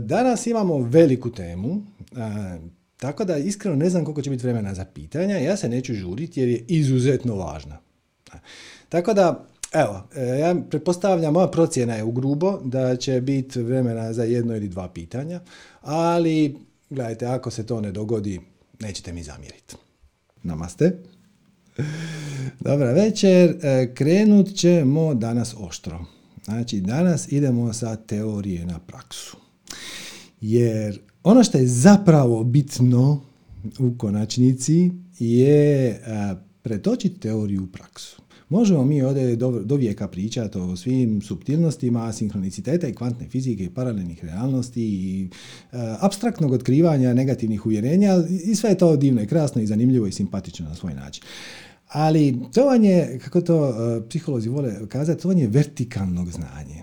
Danas imamo veliku temu, tako da iskreno ne znam koliko će biti vremena za pitanja. Ja se neću žuriti jer je izuzetno važna. Tako da, evo, e, ja pretpostavljam, moja procjena je u grubo da će biti vremena za jedno ili dva pitanja, ali gledajte, ako se to ne dogodi, nećete mi zamjeriti. Namaste. Dobra večer, e, krenut ćemo danas oštro. Znači, danas idemo sa teorije na praksu. Jer ono što je zapravo bitno u konačnici je pretočiti teoriju u praksu. Možemo mi ovdje do, vijeka pričati o svim subtilnostima sinhroniciteta i kvantne fizike i paralelnih realnosti i abstraktnog otkrivanja negativnih uvjerenja i sve je to divno i krasno i zanimljivo i simpatično na svoj način. Ali to vam je, kako to psiholozi vole kazati, to vam je vertikalnog znanje.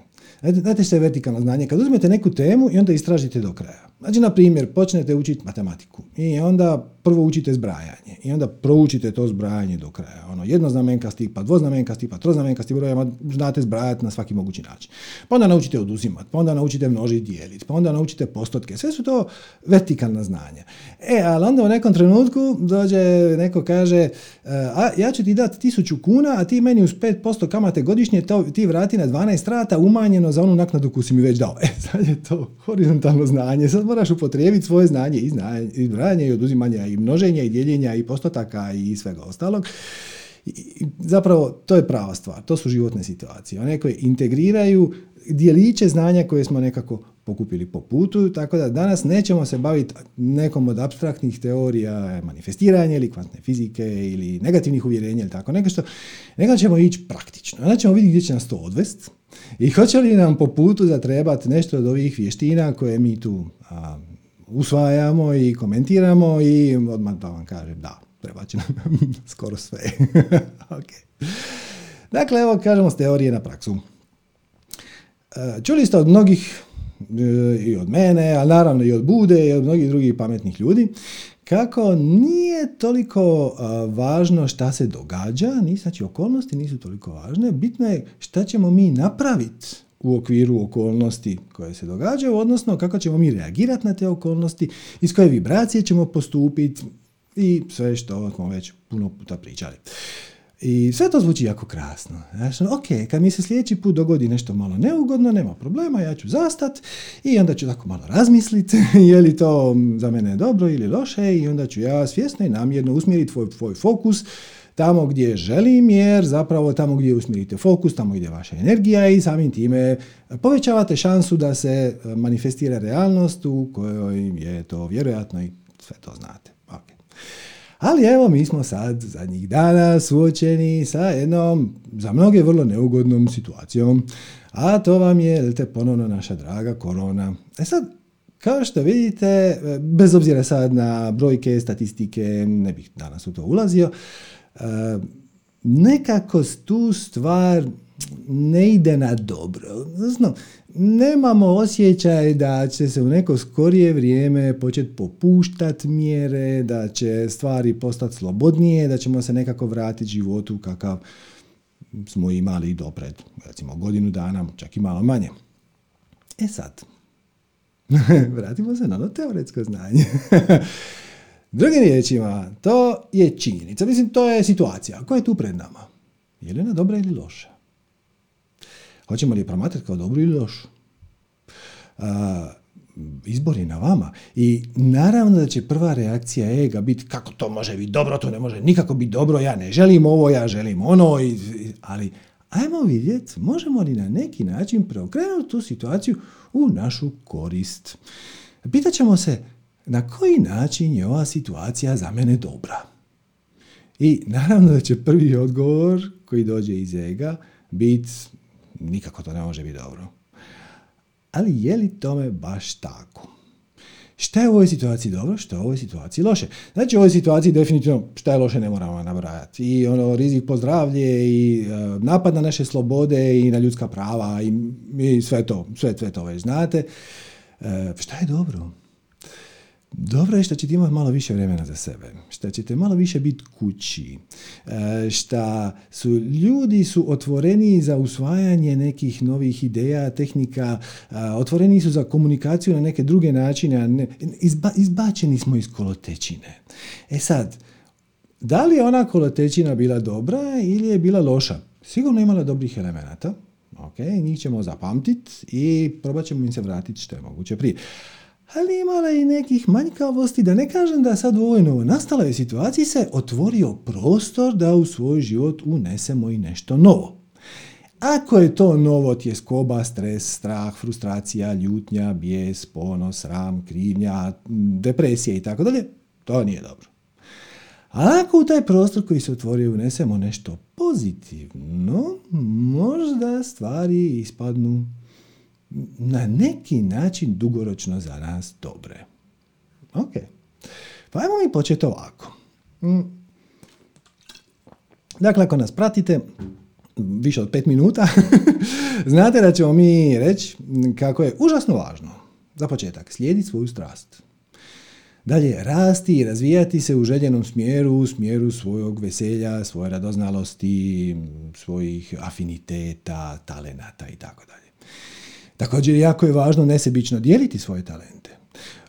Što je vertikalno znanje? Kad uzmete neku temu i onda istražite do kraja. Znači, na primjer, počnete učiti matematiku i onda prvo učite zbrajanje i onda proučite to zbrajanje do kraja. Ono, jednoznamenkasti, pa dvoznamenkasti, pa troznamenkasti brojeva znate zbrajati na svaki mogući način. Pa onda naučite oduzimati, pa onda naučite množiti dijeliti, pa onda naučite postotke. Sve su to vertikalna znanja. E, ali onda u nekom trenutku dođe neko kaže, e, a ja ću ti dati tisuću kuna, a ti meni uz 5% kamate godišnje to, ti vrati na 12 rata umanjeno za onu naknadu koju si mi već dao. E, sad je to horizontalno znanje. Sad moraš upotrijebiti svoje znanje i, znanje, i zbrajanje i oduzimanja i množenja i dijeljenja i postotaka i svega ostalog. I zapravo to je prava stvar, to su životne situacije. One koje integriraju dijeliće znanja koje smo nekako pokupili po putu, tako da danas nećemo se baviti nekom od abstraktnih teorija manifestiranja ili kvantne fizike ili negativnih uvjerenja ili tako nešto, nego ćemo ići praktično. Onda ćemo vidjeti gdje će nas to odvest i hoće li nam po putu zatrebati nešto od ovih vještina koje mi tu a, usvajamo i komentiramo i odmah da vam kažem da, treba će nam skoro sve. okay. Dakle, evo kažemo s teorije na praksu. E, čuli ste od mnogih e, i od mene, a naravno i od Bude i od mnogih drugih pametnih ljudi, kako nije toliko e, važno šta se događa, ni znači okolnosti nisu toliko važne, bitno je šta ćemo mi napraviti u okviru okolnosti koje se događaju, odnosno kako ćemo mi reagirati na te okolnosti, iz koje vibracije ćemo postupiti i sve što smo već puno puta pričali. I sve to zvuči jako krasno. Znači, ok, kad mi se sljedeći put dogodi nešto malo neugodno, nema problema, ja ću zastat i onda ću tako malo razmisliti je li to za mene dobro ili loše i onda ću ja svjesno i namjerno usmjeriti tvoj, tvoj fokus tamo gdje želim, jer zapravo tamo gdje usmjerite fokus, tamo je vaša energija i samim time povećavate šansu da se manifestira realnost u kojoj je to vjerojatno i sve to znate. Ali evo, mi smo sad zadnjih dana suočeni sa jednom, za mnoge vrlo neugodnom situacijom, a to vam je, te ponovno naša draga korona. E sad, kao što vidite, bez obzira sad na brojke, statistike, ne bih danas u to ulazio, e, nekako tu stvar ne ide na dobro. Odnosno, nemamo osjećaj da će se u neko skorije vrijeme početi popuštati mjere, da će stvari postati slobodnije, da ćemo se nekako vratiti životu kakav smo imali do pred, recimo, godinu dana, čak i malo manje. E sad, vratimo se na ono teoretsko znanje. Drugim riječima, to je činjenica. Mislim, to je situacija. Koja je tu pred nama? Je li ona dobra ili loša? Hoćemo li je promatrati kao dobru ili lošu? izbor je na vama. I naravno da će prva reakcija ega biti kako to može biti dobro, to ne može nikako biti dobro, ja ne želim ovo, ja želim ono, ali ajmo vidjeti možemo li na neki način preokrenuti tu situaciju u našu korist. Pitaćemo se na koji način je ova situacija za mene dobra. I naravno da će prvi odgovor koji dođe iz ega biti nikako to ne može biti dobro. Ali je li tome baš tako? Šta je u ovoj situaciji dobro, šta je u ovoj situaciji loše? Znači u ovoj situaciji definitivno šta je loše ne moramo nabrajati. I ono, rizik po zdravlje i e, napad na naše slobode i na ljudska prava i, sve to, sve, sve to već znate. E, šta je dobro? Dobro je što ćete imati malo više vremena za sebe, što ćete malo više biti kući, e, što su ljudi su otvoreni za usvajanje nekih novih ideja, tehnika, e, otvoreni su za komunikaciju na neke druge načine, izbačeni smo iz kolotečine. E sad, da li je ona kolotečina bila dobra ili je bila loša? Sigurno imala dobrih elemenata, njih ćemo zapamtiti i probat ćemo im se vratiti što je moguće prije ali imala i nekih manjkavosti, da ne kažem da sad u ovoj novo nastaloj situaciji se otvorio prostor da u svoj život unesemo i nešto novo. Ako je to novo tjeskoba, stres, strah, frustracija, ljutnja, bijes, ponos, sram, krivnja, depresija i tako dalje, to nije dobro. A ako u taj prostor koji se otvorio unesemo nešto pozitivno, možda stvari ispadnu na neki način dugoročno za nas dobre. Ok. Pa ajmo mi početi ovako. Mm. Dakle, ako nas pratite više od pet minuta, znate da ćemo mi reći kako je užasno važno za početak slijediti svoju strast. Dalje, rasti i razvijati se u željenom smjeru, u smjeru svojog veselja, svoje radoznalosti, svojih afiniteta, talenata i tako dalje. Također, jako je važno nesebično dijeliti svoje talente.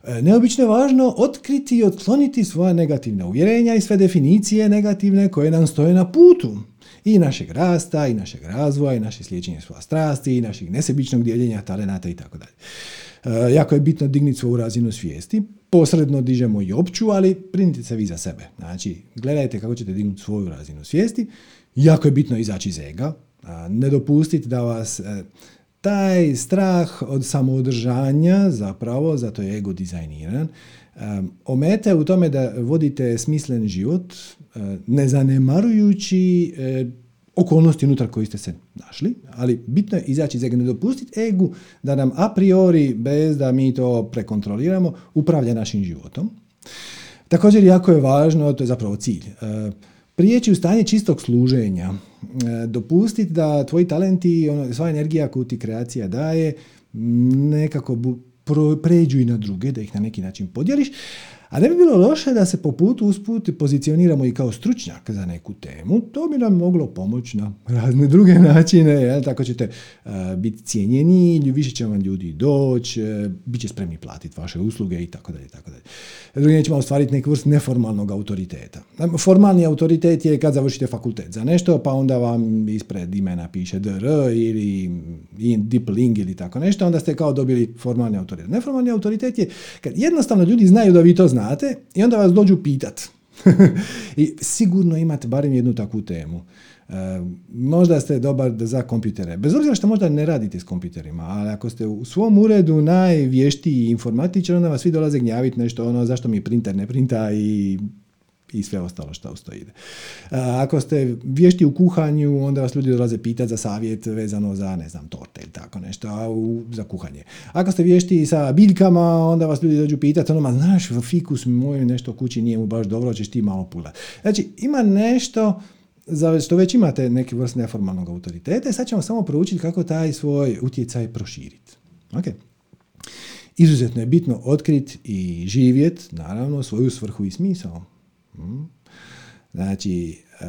E, neobično je važno otkriti i otkloniti svoja negativna uvjerenja i sve definicije negativne koje nam stoje na putu i našeg rasta, i našeg razvoja, i naše sliječenje svoja strasti, i našeg nesebičnog dijeljenja talenata i tako dalje. E, jako je bitno digniti svoju razinu svijesti, posredno dižemo i opću, ali brinite se vi za sebe. Znači, gledajte kako ćete dignuti svoju razinu svijesti. Jako je bitno izaći iz ega, ne dopustiti da vas e, taj strah od samoodržanja zapravo, zato je ego dizajniran, omete u tome da vodite smislen život, ne zanemarujući okolnosti unutar koji ste se našli, ali bitno je izaći iz ega, ne dopustiti egu da nam a priori, bez da mi to prekontroliramo, upravlja našim životom. Također jako je važno, to je zapravo cilj, prijeći u stanje čistog služenja, dopustiti da tvoji talenti, ono, sva energija koju ti kreacija daje, nekako pređu i na druge, da ih na neki način podijeliš, a ne bi bilo loše da se po putu usput pozicioniramo i kao stručnjak za neku temu. To bi nam moglo pomoći na razne druge načine. Jel? Tako ćete uh, biti cijenjeni, više će vam ljudi doći, uh, bit će spremni platiti vaše usluge i tako dalje. Tako dalje. Ćemo ostvariti neku vrst neformalnog autoriteta. Formalni autoritet je kad završite fakultet za nešto, pa onda vam ispred imena piše DR ili Ling ili tako nešto, onda ste kao dobili formalni autoritet. Neformalni autoritet je kad jednostavno ljudi znaju da vi to znate i onda vas dođu pitat. I sigurno imate barem jednu takvu temu. E, možda ste dobar za kompjutere. Bez obzira što možda ne radite s kompjuterima, ali ako ste u svom uredu najvještiji informatičar, onda vas svi dolaze gnjaviti nešto ono zašto mi printer ne printa i i sve ostalo što uz to ide. Ako ste vješti u kuhanju, onda vas ljudi dolaze pitati za savjet vezano za, ne znam, torte ili tako nešto, za kuhanje. Ako ste vješti sa biljkama, onda vas ljudi dođu pitati, ono, ma znaš, fikus moj nešto kući nije mu baš dobro, ćeš ti malo pula. Znači, ima nešto za što već imate neki vrst neformalnog autoriteta sad ćemo samo proučiti kako taj svoj utjecaj proširiti. Okay. Izuzetno je bitno otkriti i živjeti, naravno, svoju svrhu i smisao. Hmm? Znači, e,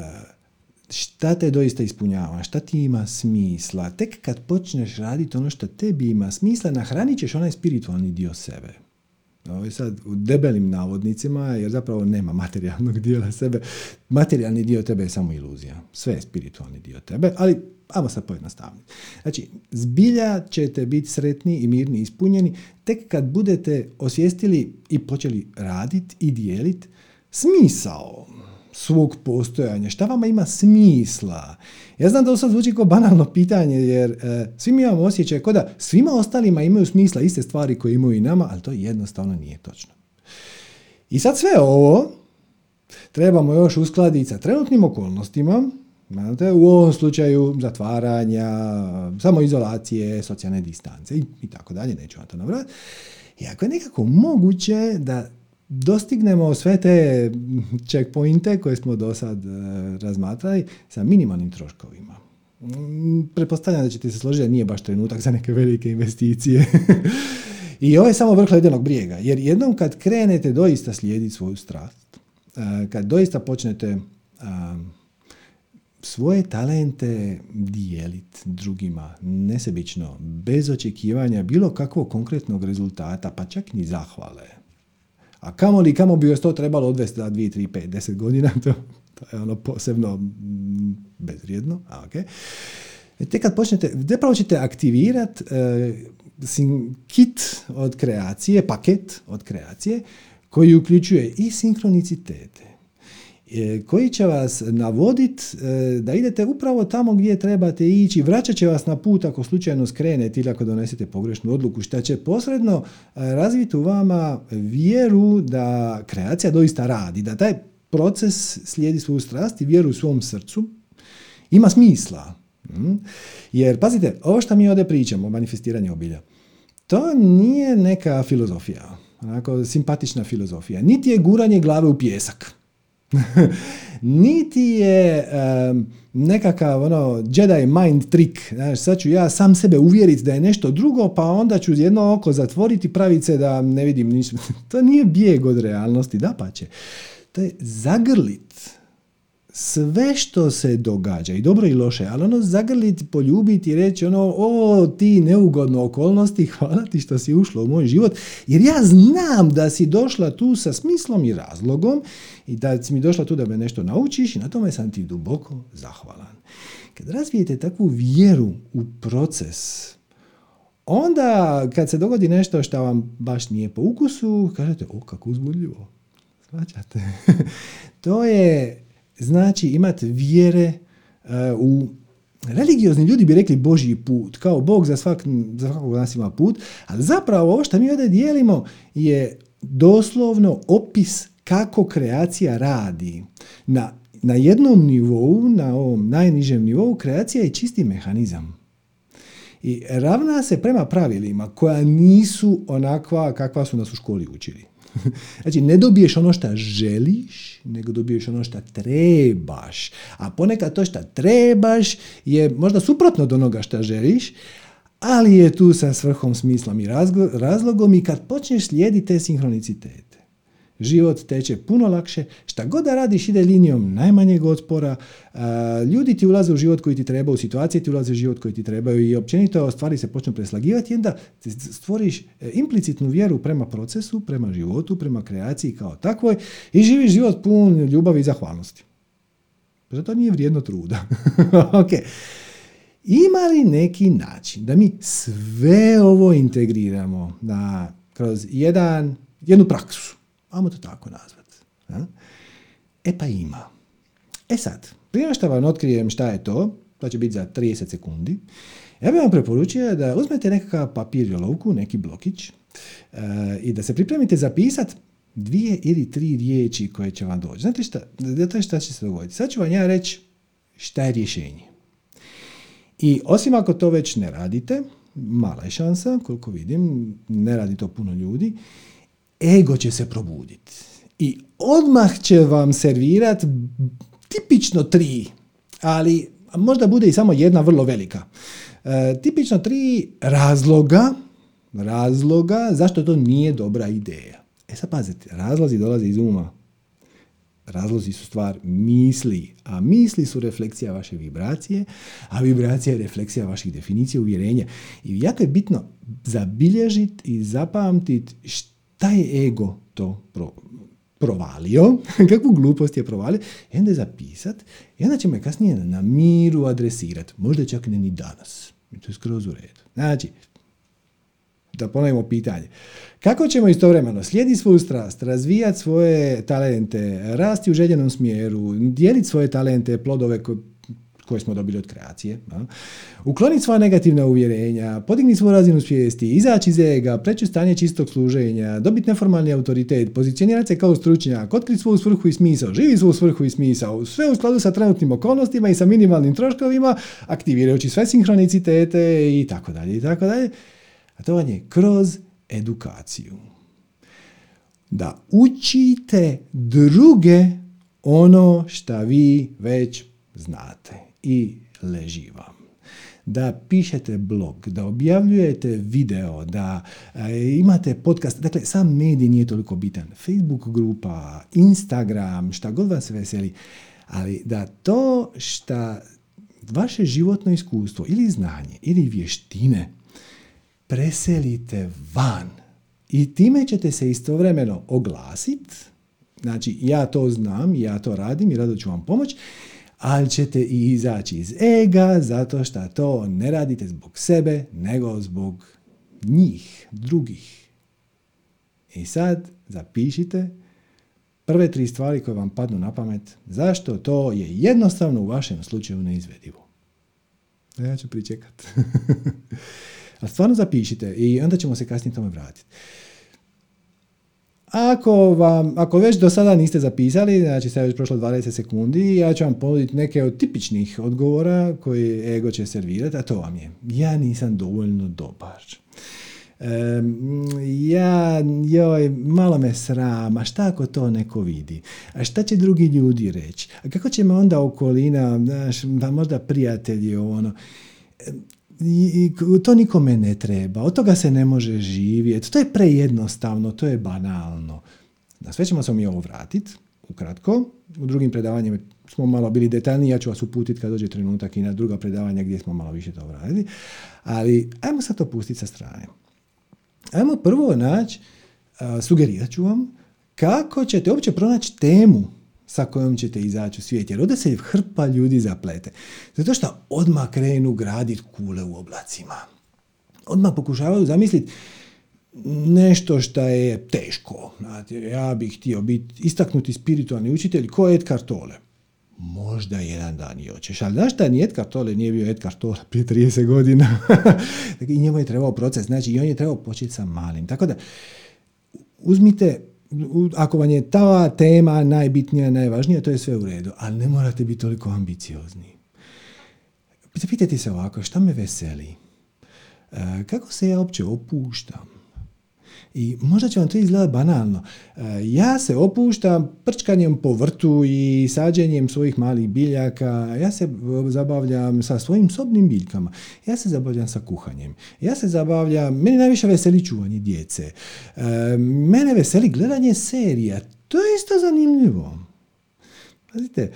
šta te doista ispunjava, šta ti ima smisla. Tek kad počneš raditi ono što tebi ima smisla, nahranit ćeš onaj spiritualni dio sebe. Ovo je sad u debelim navodnicima, jer zapravo nema materijalnog dijela sebe. Materijalni dio tebe je samo iluzija. Sve je spiritualni dio tebe, ali ajmo sad pojednostaviti. Znači, zbilja ćete biti sretni i mirni ispunjeni tek kad budete osvijestili i počeli raditi i dijeliti smisao svog postojanja, šta vama ima smisla. Ja znam da to sad zvuči kao banalno pitanje, jer e, svi mi imamo osjećaj kao da svima ostalima imaju smisla iste stvari koje imaju i nama, ali to jednostavno nije točno. I sad sve ovo trebamo još uskladiti sa trenutnim okolnostima, Znate, u ovom slučaju zatvaranja, samoizolacije, socijalne distance i, i tako dalje, neću vam to nabrati. I ako je nekako moguće da dostignemo sve te checkpointe koje smo do sad e, razmatrali sa minimalnim troškovima. Mm, pretpostavljam da ćete se složiti da nije baš trenutak za neke velike investicije. I ovo je samo vrh ledenog brijega, jer jednom kad krenete doista slijediti svoju strast, kad doista počnete svoje talente dijeliti drugima nesebično, bez očekivanja bilo kakvog konkretnog rezultata, pa čak ni zahvale. A kamo li, kamo bi vas to trebalo odvesti za 2, 3, 5, 10 godina, to, to je ono posebno mm, bezvrijedno. A, okay. E, te kad počnete, zapravo ćete aktivirati e, kit od kreacije, paket od kreacije, koji uključuje i sinkronicitete, koji će vas navoditi e, da idete upravo tamo gdje trebate ići, vraćat će vas na put ako slučajno skrenete ili ako donesete pogrešnu odluku, što će posredno e, razviti u vama vjeru da kreacija doista radi, da taj proces slijedi svoju strast i vjeru u svom srcu, ima smisla. Hm? Jer, pazite, ovo što mi ovdje pričamo manifestiranju obilja, to nije neka filozofija, onako simpatična filozofija, niti je guranje glave u pjesak. niti je um, nekakav ono Jedi mind trick, znaš, sad ću ja sam sebe uvjeriti da je nešto drugo, pa onda ću jedno oko zatvoriti, praviti se da ne vidim ništa. to nije bijeg od realnosti, da pa će. To je zagrlit sve što se događa, i dobro i loše, ali ono zagrliti, poljubiti i reći ono, o ti neugodno okolnosti, hvala ti što si ušla u moj život, jer ja znam da si došla tu sa smislom i razlogom i da si mi došla tu da me nešto naučiš i na tome sam ti duboko zahvalan. Kad razvijete takvu vjeru u proces, onda kad se dogodi nešto što vam baš nije po ukusu, kažete, o kako uzbudljivo. Svaćate? to je znači imati vjere uh, u religiozni ljudi bi rekli Božji put, kao Bog za, svak, za svakog nas ima put, ali zapravo ovo što mi ovdje dijelimo je doslovno opis kako kreacija radi. Na, na jednom nivou, na ovom najnižem nivou, kreacija je čisti mehanizam. I ravna se prema pravilima koja nisu onakva kakva su nas u školi učili. Znači, ne dobiješ ono što želiš, nego dobiješ ono što trebaš. A ponekad to što trebaš je možda suprotno od onoga što želiš, ali je tu sa svrhom, smislom i razlogom i kad počneš slijediti te sinhronicitete život teče puno lakše, šta god da radiš ide linijom najmanjeg otpora, ljudi ti ulaze u život koji ti treba, u situacije ti ulaze u život koji ti trebaju i općenito stvari se počnu preslagivati i onda stvoriš e, implicitnu vjeru prema procesu, prema životu, prema kreaciji kao takvoj i živiš život pun ljubavi i zahvalnosti. Zato nije vrijedno truda. ok. Ima li neki način da mi sve ovo integriramo na, kroz jedan, jednu praksu? Ajmo to tako nazvat. E pa ima. E sad, prije što vam otkrijem šta je to, to će biti za 30 sekundi, ja bih vam preporučio da uzmete nekakav papir i olovku, neki blokić, uh, i da se pripremite zapisati dvije ili tri riječi koje će vam doći. Znate šta, znate šta će se dogoditi? Sad ću vam ja reći šta je rješenje. I osim ako to već ne radite, mala je šansa, koliko vidim, ne radi to puno ljudi, ego će se probuditi. I odmah će vam servirat tipično tri, ali možda bude i samo jedna vrlo velika. E, tipično tri razloga, razloga zašto to nije dobra ideja. E sad pazite, razlozi dolaze iz uma. Razlozi su stvar misli, a misli su refleksija vaše vibracije, a vibracija je refleksija vaših definicija, uvjerenja. I jako je bitno zabilježiti i zapamtiti taj ego to pro, provalio, kakvu glupost je provalio, i onda je zapisat, i onda ćemo je kasnije na miru adresirati. Možda čak ne ni danas. I to je skroz u redu. Znači, da ponovimo pitanje. Kako ćemo istovremeno slijediti svoju strast, razvijati svoje talente, rasti u željenom smjeru, dijeliti svoje talente, plodove koje koje smo dobili od kreacije. Ukloniti sva negativna uvjerenja, podigni svoju razinu svijesti, izaći iz ega, preći stanje čistog služenja, dobiti neformalni autoritet, pozicionirati se kao stručnjak, otkriti svoju svrhu i smisao, živi svoju svrhu i smisao, sve u skladu sa trenutnim okolnostima i sa minimalnim troškovima, aktivirajući sve sinhronicitete i tako dalje i tako dalje. A to vam je kroz edukaciju. Da učite druge ono što vi već znate i leži vam. da pišete blog, da objavljujete video, da e, imate podcast, dakle sam medij nije toliko bitan. Facebook grupa, Instagram, šta god vas veseli, ali da to šta vaše životno iskustvo ili znanje ili vještine preselite van i time ćete se istovremeno oglasiti, znači ja to znam, ja to radim i rado ću vam pomoći, ali ćete i izaći iz ega zato što to ne radite zbog sebe, nego zbog njih, drugih. I sad zapišite prve tri stvari koje vam padnu na pamet, zašto to je jednostavno u vašem slučaju neizvedivo. Ja ću pričekat. Ali stvarno zapišite i onda ćemo se kasnije tome vratiti. Ako, vam, ako već do sada niste zapisali, znači sad je već prošlo 20 sekundi, ja ću vam ponuditi neke od tipičnih odgovora koje ego će servirati, a to vam je, ja nisam dovoljno dobar. ja, joj, malo me srama, šta ako to neko vidi? A šta će drugi ljudi reći? A kako će me onda okolina, znaš, možda prijatelji, ono, i, to nikome ne treba, od toga se ne može živjeti, to je prejednostavno, to je banalno. Na sve ćemo se mi ovo vratiti, ukratko. U drugim predavanjima smo malo bili detaljniji, ja ću vas uputiti kad dođe trenutak i na druga predavanja gdje smo malo više to vratili. Ali ajmo sad to pustiti sa strane. Ajmo prvo naći, sugerirat ću vam, kako ćete uopće pronaći temu sa kojom ćete izaći u svijet. Jer ovdje se hrpa ljudi zaplete. Zato što odmah krenu graditi kule u oblacima. Odmah pokušavaju zamisliti nešto što je teško. Ja bih htio biti istaknuti spiritualni učitelj ko je Edgar Tolle. Možda jedan dan i hoćeš. Ali znaš šta, ni Edgar Tolle nije bio Edgar Tolle prije 30 godina. I njemu je trebao proces. Znači, i on je trebao početi sa malim. Tako da, uzmite ako vam je ta tema najbitnija, najvažnija, to je sve u redu, ali ne morate biti toliko ambiciozni. Zapitajte se ovako, šta me veseli? E, kako se ja uopće opuštam? I možda će vam to izgledati banalno. E, ja se opuštam prčkanjem po vrtu i sađenjem svojih malih biljaka. Ja se zabavljam sa svojim sobnim biljkama. Ja se zabavljam sa kuhanjem. Ja se zabavljam, meni najviše veseli čuvanje djece. E, mene veseli gledanje serija. To je isto zanimljivo. Pazite,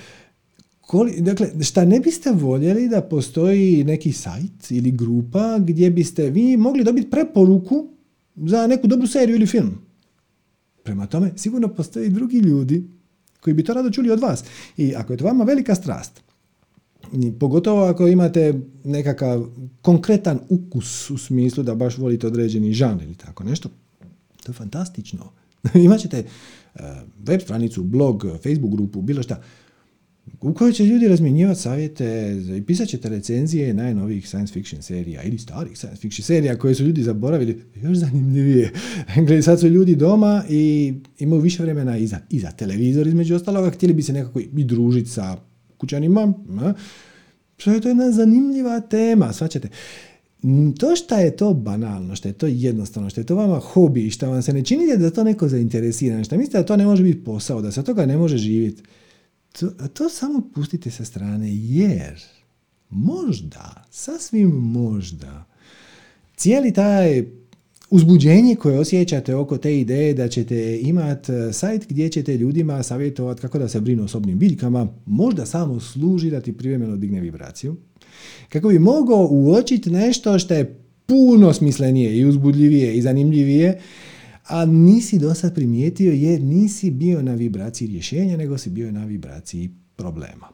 dakle, šta ne biste voljeli da postoji neki sajt ili grupa gdje biste vi mogli dobiti preporuku za neku dobru seriju ili film. Prema tome, sigurno postoji drugi ljudi koji bi to rado čuli od vas. I ako je to vama velika strast, pogotovo ako imate nekakav konkretan ukus u smislu da baš volite određeni žanr ili tako nešto, to je fantastično. Imaćete uh, web stranicu, blog, Facebook grupu, bilo šta u kojoj će ljudi razmjenjivati savjete i pisat ćete recenzije najnovijih science fiction serija ili starih science fiction serija koje su ljudi zaboravili. Još zanimljivije. Gledaj, sad su ljudi doma i imaju više vremena i za, i za televizor između ostaloga. Htjeli bi se nekako i družiti sa kućanima. To je to jedna zanimljiva tema, svačate. To što je to banalno, što je to jednostavno, što je to vama hobi, što vam se ne čini da to neko zainteresira, što mislite da to ne može biti posao, da se toga ne može živjeti to, to samo pustite sa strane jer možda, sasvim možda, cijeli taj uzbuđenje koje osjećate oko te ideje da ćete imati e, sajt gdje ćete ljudima savjetovati kako da se brinu osobnim biljkama, možda samo služi da ti privremeno digne vibraciju, kako bi mogao uočiti nešto što je puno smislenije i uzbudljivije i zanimljivije a nisi do sad primijetio jer nisi bio na vibraciji rješenja, nego si bio na vibraciji problema.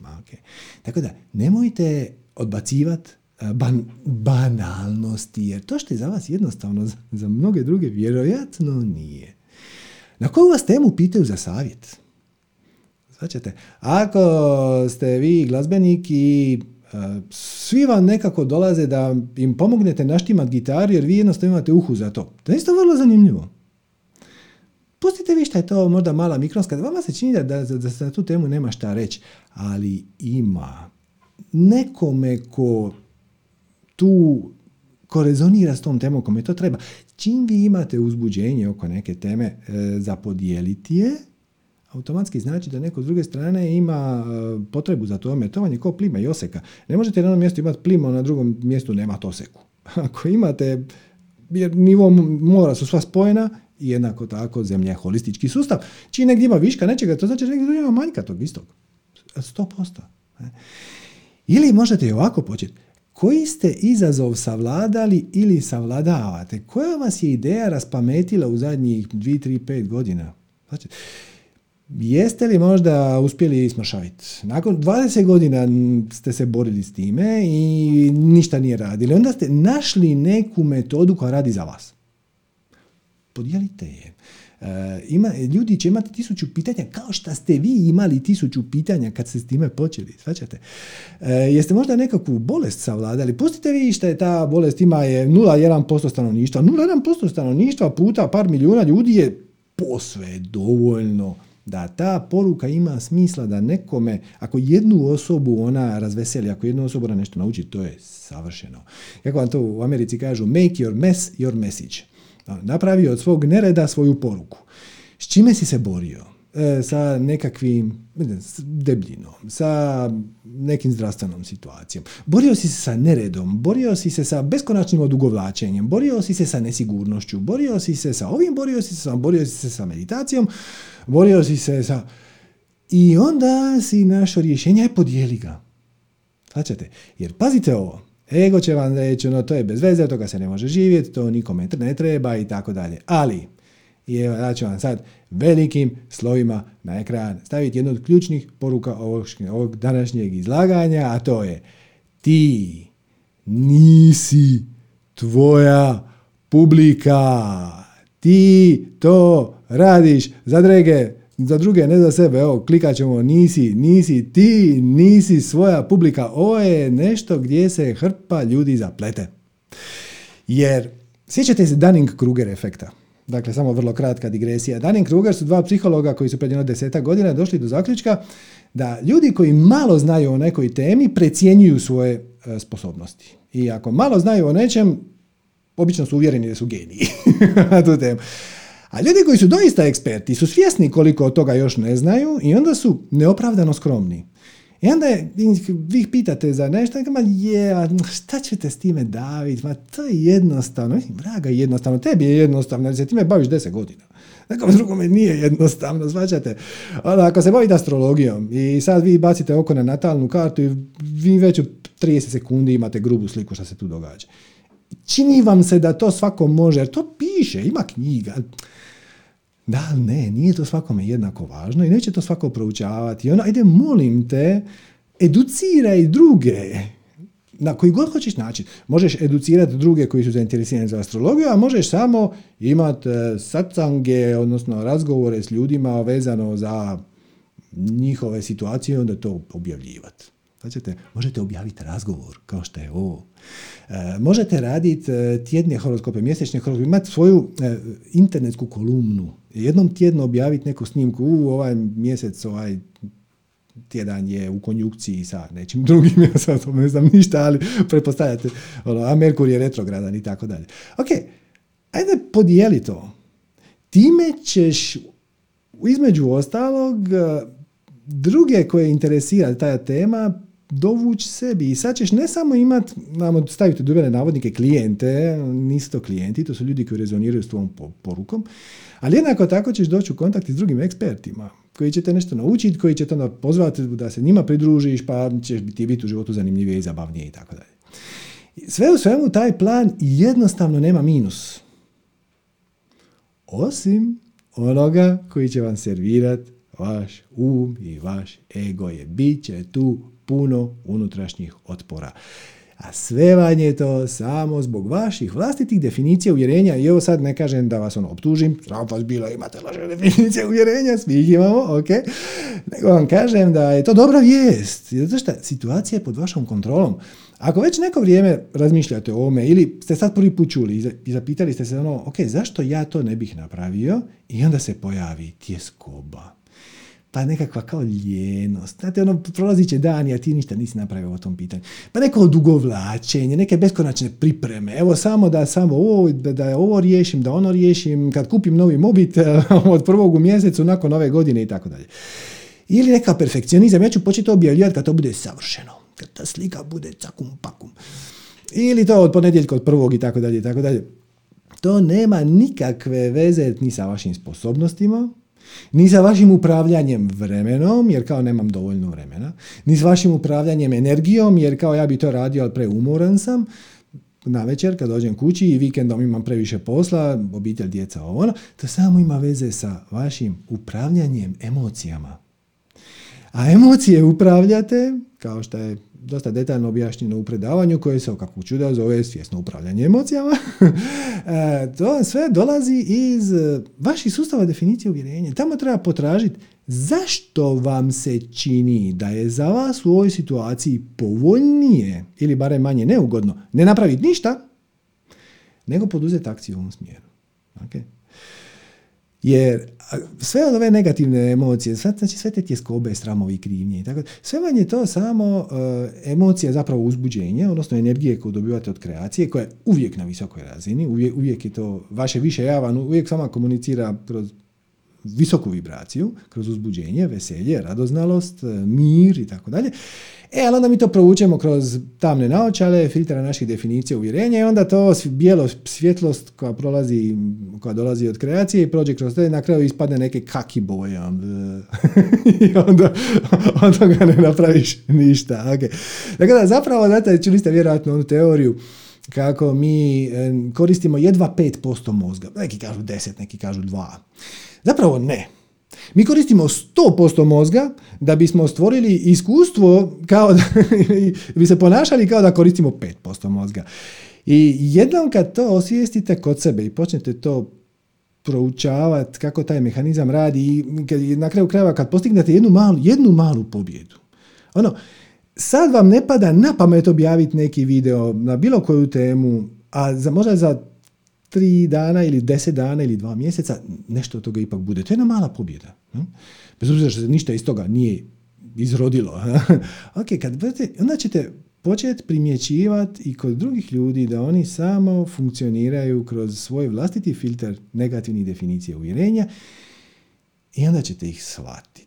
Okay. Tako da, nemojte odbacivati ban, banalnosti, jer to što je za vas jednostavno, za, mnoge druge vjerojatno nije. Na koju vas temu pitaju za savjet? Znači, ako ste vi glazbenik i svi vam nekako dolaze da im pomognete naštimat gitaru jer vi jednostavno imate uhu za to. To je isto vrlo zanimljivo. Pustite vi šta je to možda mala mikronska, vama se čini da, da, da se na tu temu nema šta reći, ali ima nekome ko tu ko rezonira s tom temom, kome to treba. Čim vi imate uzbuđenje oko neke teme e, za podijeliti je, automatski znači da neko s druge strane ima e, potrebu za tome. To vam je kao plima i oseka. Ne možete na jednom mjestu imati plima, a na drugom mjestu nemati oseku. Ako imate, jer nivo mora su sva spojena, jednako tako zemlja je holistički sustav. Čiji negdje ima viška nečega, to znači negdje ima manjka tog istog. 100%. Ili možete i ovako početi. Koji ste izazov savladali ili savladavate? Koja vas je ideja raspametila u zadnjih 2, 3, 5 godina? Znači, Jeste li možda uspjeli smršaviti? Nakon 20 godina ste se borili s time i ništa nije radili. Onda ste našli neku metodu koja radi za vas. Podijelite je. E, ima, ljudi će imati tisuću pitanja kao što ste vi imali tisuću pitanja kad ste s time počeli. Svačate? E, jeste možda nekakvu bolest savladali? Pustite vi što je ta bolest ima je 0,1% stanovništva. 0,1% stanovništva puta par milijuna ljudi je posve dovoljno da ta poruka ima smisla da nekome, ako jednu osobu ona razveseli, ako jednu osobu ona nešto nauči, to je savršeno. Kako vam to u Americi kažu, make your mess your message. Napravi od svog nereda svoju poruku. S čime si se borio? E, sa nekakvim debljinom, sa nekim zdravstvenom situacijom. Borio si se sa neredom, borio si se sa beskonačnim odugovlačenjem, borio si se sa nesigurnošću, borio si se sa ovim, borio si se sa, borio si se sa meditacijom, borio si se sa... I onda si našo rješenje, je podijeli ga. Značite, jer pazite ovo, ego će vam reći, no to je bez veze, toga se ne može živjeti, to nikome ne treba i tako dalje. Ali, i evo, da ću vam sad velikim slovima na ekran staviti jednu od ključnih poruka ovog, ovog današnjeg izlaganja, a to je ti nisi tvoja publika. Ti to radiš za druge, za druge, ne za sebe. Evo, klikat ćemo nisi, nisi ti, nisi svoja publika. Ovo je nešto gdje se hrpa ljudi zaplete. Jer, sjećate se Dunning-Kruger efekta? Dakle, samo vrlo kratka digresija. Dunning Kruger su dva psihologa koji su pred jedno deseta godina došli do zaključka da ljudi koji malo znaju o nekoj temi precjenjuju svoje e, sposobnosti. I ako malo znaju o nečem, obično su uvjereni da su geniji na tu temu. A ljudi koji su doista eksperti su svjesni koliko od toga još ne znaju i onda su neopravdano skromni. I onda je, vi ih pitate za nešto, i ma je, šta ćete s time daviti, ma to je jednostavno, vraga jednostavno, tebi je jednostavno, jer se time baviš deset godina. Nekom drugome nije jednostavno, svačate. Onda, ako se bavite astrologijom i sad vi bacite oko na natalnu kartu i vi već u 30 sekundi imate grubu sliku što se tu događa. Čini vam se da to svako može, jer to piše, ima knjiga. Da, ne, nije to svakome jednako važno i neće to svako proučavati. I ono, ajde, molim te, educiraj druge na koji god hoćeš način. Možeš educirati druge koji su zainteresirani za astrologiju, a možeš samo imati e, satsange, odnosno razgovore s ljudima vezano za njihove situacije i onda to objavljivati. Znači, možete objaviti razgovor kao što je ovo. E, možete raditi e, tjedne horoskope, mjesečne horoskope, imati svoju internetsku kolumnu. Jednom tjedno objaviti neku snimku, u ovaj mjesec, ovaj tjedan je u konjukciji sa nečim drugim, ja sad ne znam ništa, ali pretpostavljate, ono, a Merkur je retrogradan i tako dalje. Ok, ajde podijeli to. Time ćeš između ostalog druge koje interesira ta tema dovući sebi i sad ćeš ne samo imat, namo staviti dubene navodnike klijente, nisu to klijenti, to su ljudi koji rezoniraju s tvojom porukom, ali jednako tako ćeš doći u kontakt s drugim ekspertima koji će te nešto naučiti, koji će te onda pozvati da se njima pridružiš, pa ćeš ti biti u životu zanimljivije i zabavnije i tako dalje. Sve u svemu taj plan jednostavno nema minus. Osim onoga koji će vam servirati vaš um i vaš ego je. Bit će tu puno unutrašnjih otpora. A sve vam je to samo zbog vaših vlastitih definicija uvjerenja. I ovo sad ne kažem da vas ono optužim, sram vas bilo, imate lažne definicije uvjerenja, svi ih imamo, ok. Nego vam kažem da je to dobra vijest. Zato što situacija je pod vašom kontrolom. Ako već neko vrijeme razmišljate o ovome ili ste sad prvi put čuli i zapitali ste se ono, ok, zašto ja to ne bih napravio? I onda se pojavi tjeskoba pa nekakva kao ljenost. Znate, ono, prolazit će dan, a ti ništa nisi napravio o tom pitanju. Pa neko odugovlačenje, neke beskonačne pripreme. Evo samo da samo ovo, da ovo riješim, da ono riješim, kad kupim novi mobitel od prvog u mjesecu, nakon ove godine i tako dalje. Ili neka perfekcionizam, ja ću početi objavljivati kad to bude savršeno. Kad ta slika bude cakum pakum. Ili to od ponedjeljka od prvog i tako dalje i tako dalje. To nema nikakve veze ni sa vašim sposobnostima, ni sa vašim upravljanjem vremenom, jer kao nemam dovoljno vremena, ni s vašim upravljanjem energijom, jer kao ja bi to radio, ali preumoran sam, na večer kad dođem kući i vikendom imam previše posla, obitelj, djeca, ovo ono, to samo ima veze sa vašim upravljanjem emocijama. A emocije upravljate, kao što je dosta detaljno objašnjeno u predavanju koje se, kako čuda, zove svjesno upravljanje emocijama. E, to sve dolazi iz e, vaših sustava definicije uvjerenja. Tamo treba potražiti zašto vam se čini da je za vas u ovoj situaciji povoljnije ili barem manje neugodno ne napraviti ništa, nego poduzeti akciju u ovom smjeru. Okay? Jer sve ove negativne emocije, znači sve te tjeskobe, stramovi, krivnje i tako, sve vam je to samo uh, emocija zapravo uzbuđenja, odnosno energije koju dobivate od kreacije, koja je uvijek na visokoj razini, uvijek, uvijek je to vaše više javan, uvijek sama komunicira kroz visoku vibraciju, kroz uzbuđenje, veselje, radoznalost, mir i tako dalje. E, ali onda mi to provučemo kroz tamne naočale, filtra naših definicija uvjerenja i onda to bijelo svjetlost koja prolazi, koja dolazi od kreacije i prođe kroz to i na kraju ispadne neke kaki boje. I onda, onda ga ne napraviš ništa. Okay. Dakle, da, zapravo, znate, čuli ste vjerojatno onu teoriju kako mi e, koristimo jedva 5% mozga. Neki kažu 10, neki kažu 2. Zapravo ne. Mi koristimo 100% mozga da bismo stvorili iskustvo kao da bi se ponašali kao da koristimo 5% mozga. I jednom kad to osvijestite kod sebe i počnete to proučavati kako taj mehanizam radi i kad, na kraju krajeva kad postignete jednu malu, jednu malu pobjedu. Ono, sad vam ne pada na pamet objaviti neki video na bilo koju temu, a za, možda za tri dana ili deset dana ili dva mjeseca, nešto od toga ipak bude. To je jedna mala pobjeda. Bez obzira što se ništa iz toga nije izrodilo. ok, kad budete, onda ćete početi primjećivati i kod drugih ljudi da oni samo funkcioniraju kroz svoj vlastiti filter negativnih definicija uvjerenja i onda ćete ih shvatiti.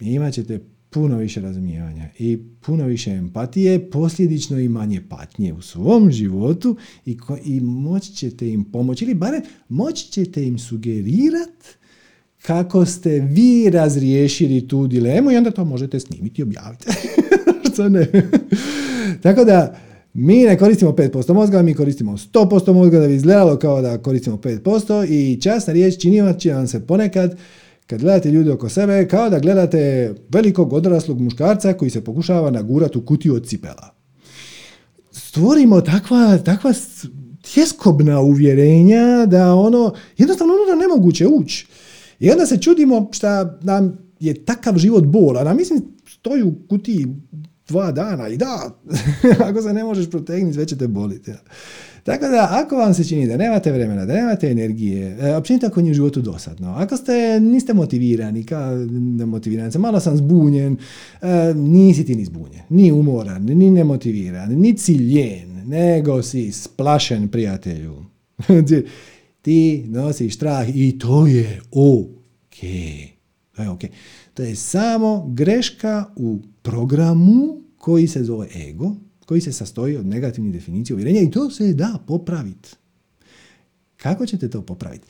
I imat ćete puno više razumijevanja i puno više empatije, posljedično i manje patnje u svom životu i, ko, i moći ćete im pomoći ili barem moći ćete im sugerirati kako ste vi razriješili tu dilemu i onda to možete snimiti i objaviti. Što ne? Tako da, mi ne koristimo 5% mozga, mi koristimo 100% mozga da bi izgledalo kao da koristimo 5% i časna riječ čini će vam se ponekad kad gledate ljude oko sebe, kao da gledate velikog odraslog muškarca koji se pokušava nagurati u kutiju od cipela. Stvorimo takva, takva tjeskobna uvjerenja da ono, jednostavno ono da nemoguće ući. I onda se čudimo šta nam je takav život bol, a nam mislim stoji u kutiji dva dana i da, ako se ne možeš protegnuti, sve će te boliti. Tako da, ako vam se čini da nemate vremena, da nemate energije, e, općenito ako je u životu dosadno, ako ste, niste motivirani, kao nemotivirani, malo sam zbunjen, e, nisi ti ni zbunjen, ni umoran, ni nemotiviran, ni ciljen, nego si splašen prijatelju. ti nosiš strah i to je ok. To je ok. To je samo greška u programu koji se zove ego, koji se sastoji od negativnih definicija uvjerenja i to se da popraviti. Kako ćete to popraviti?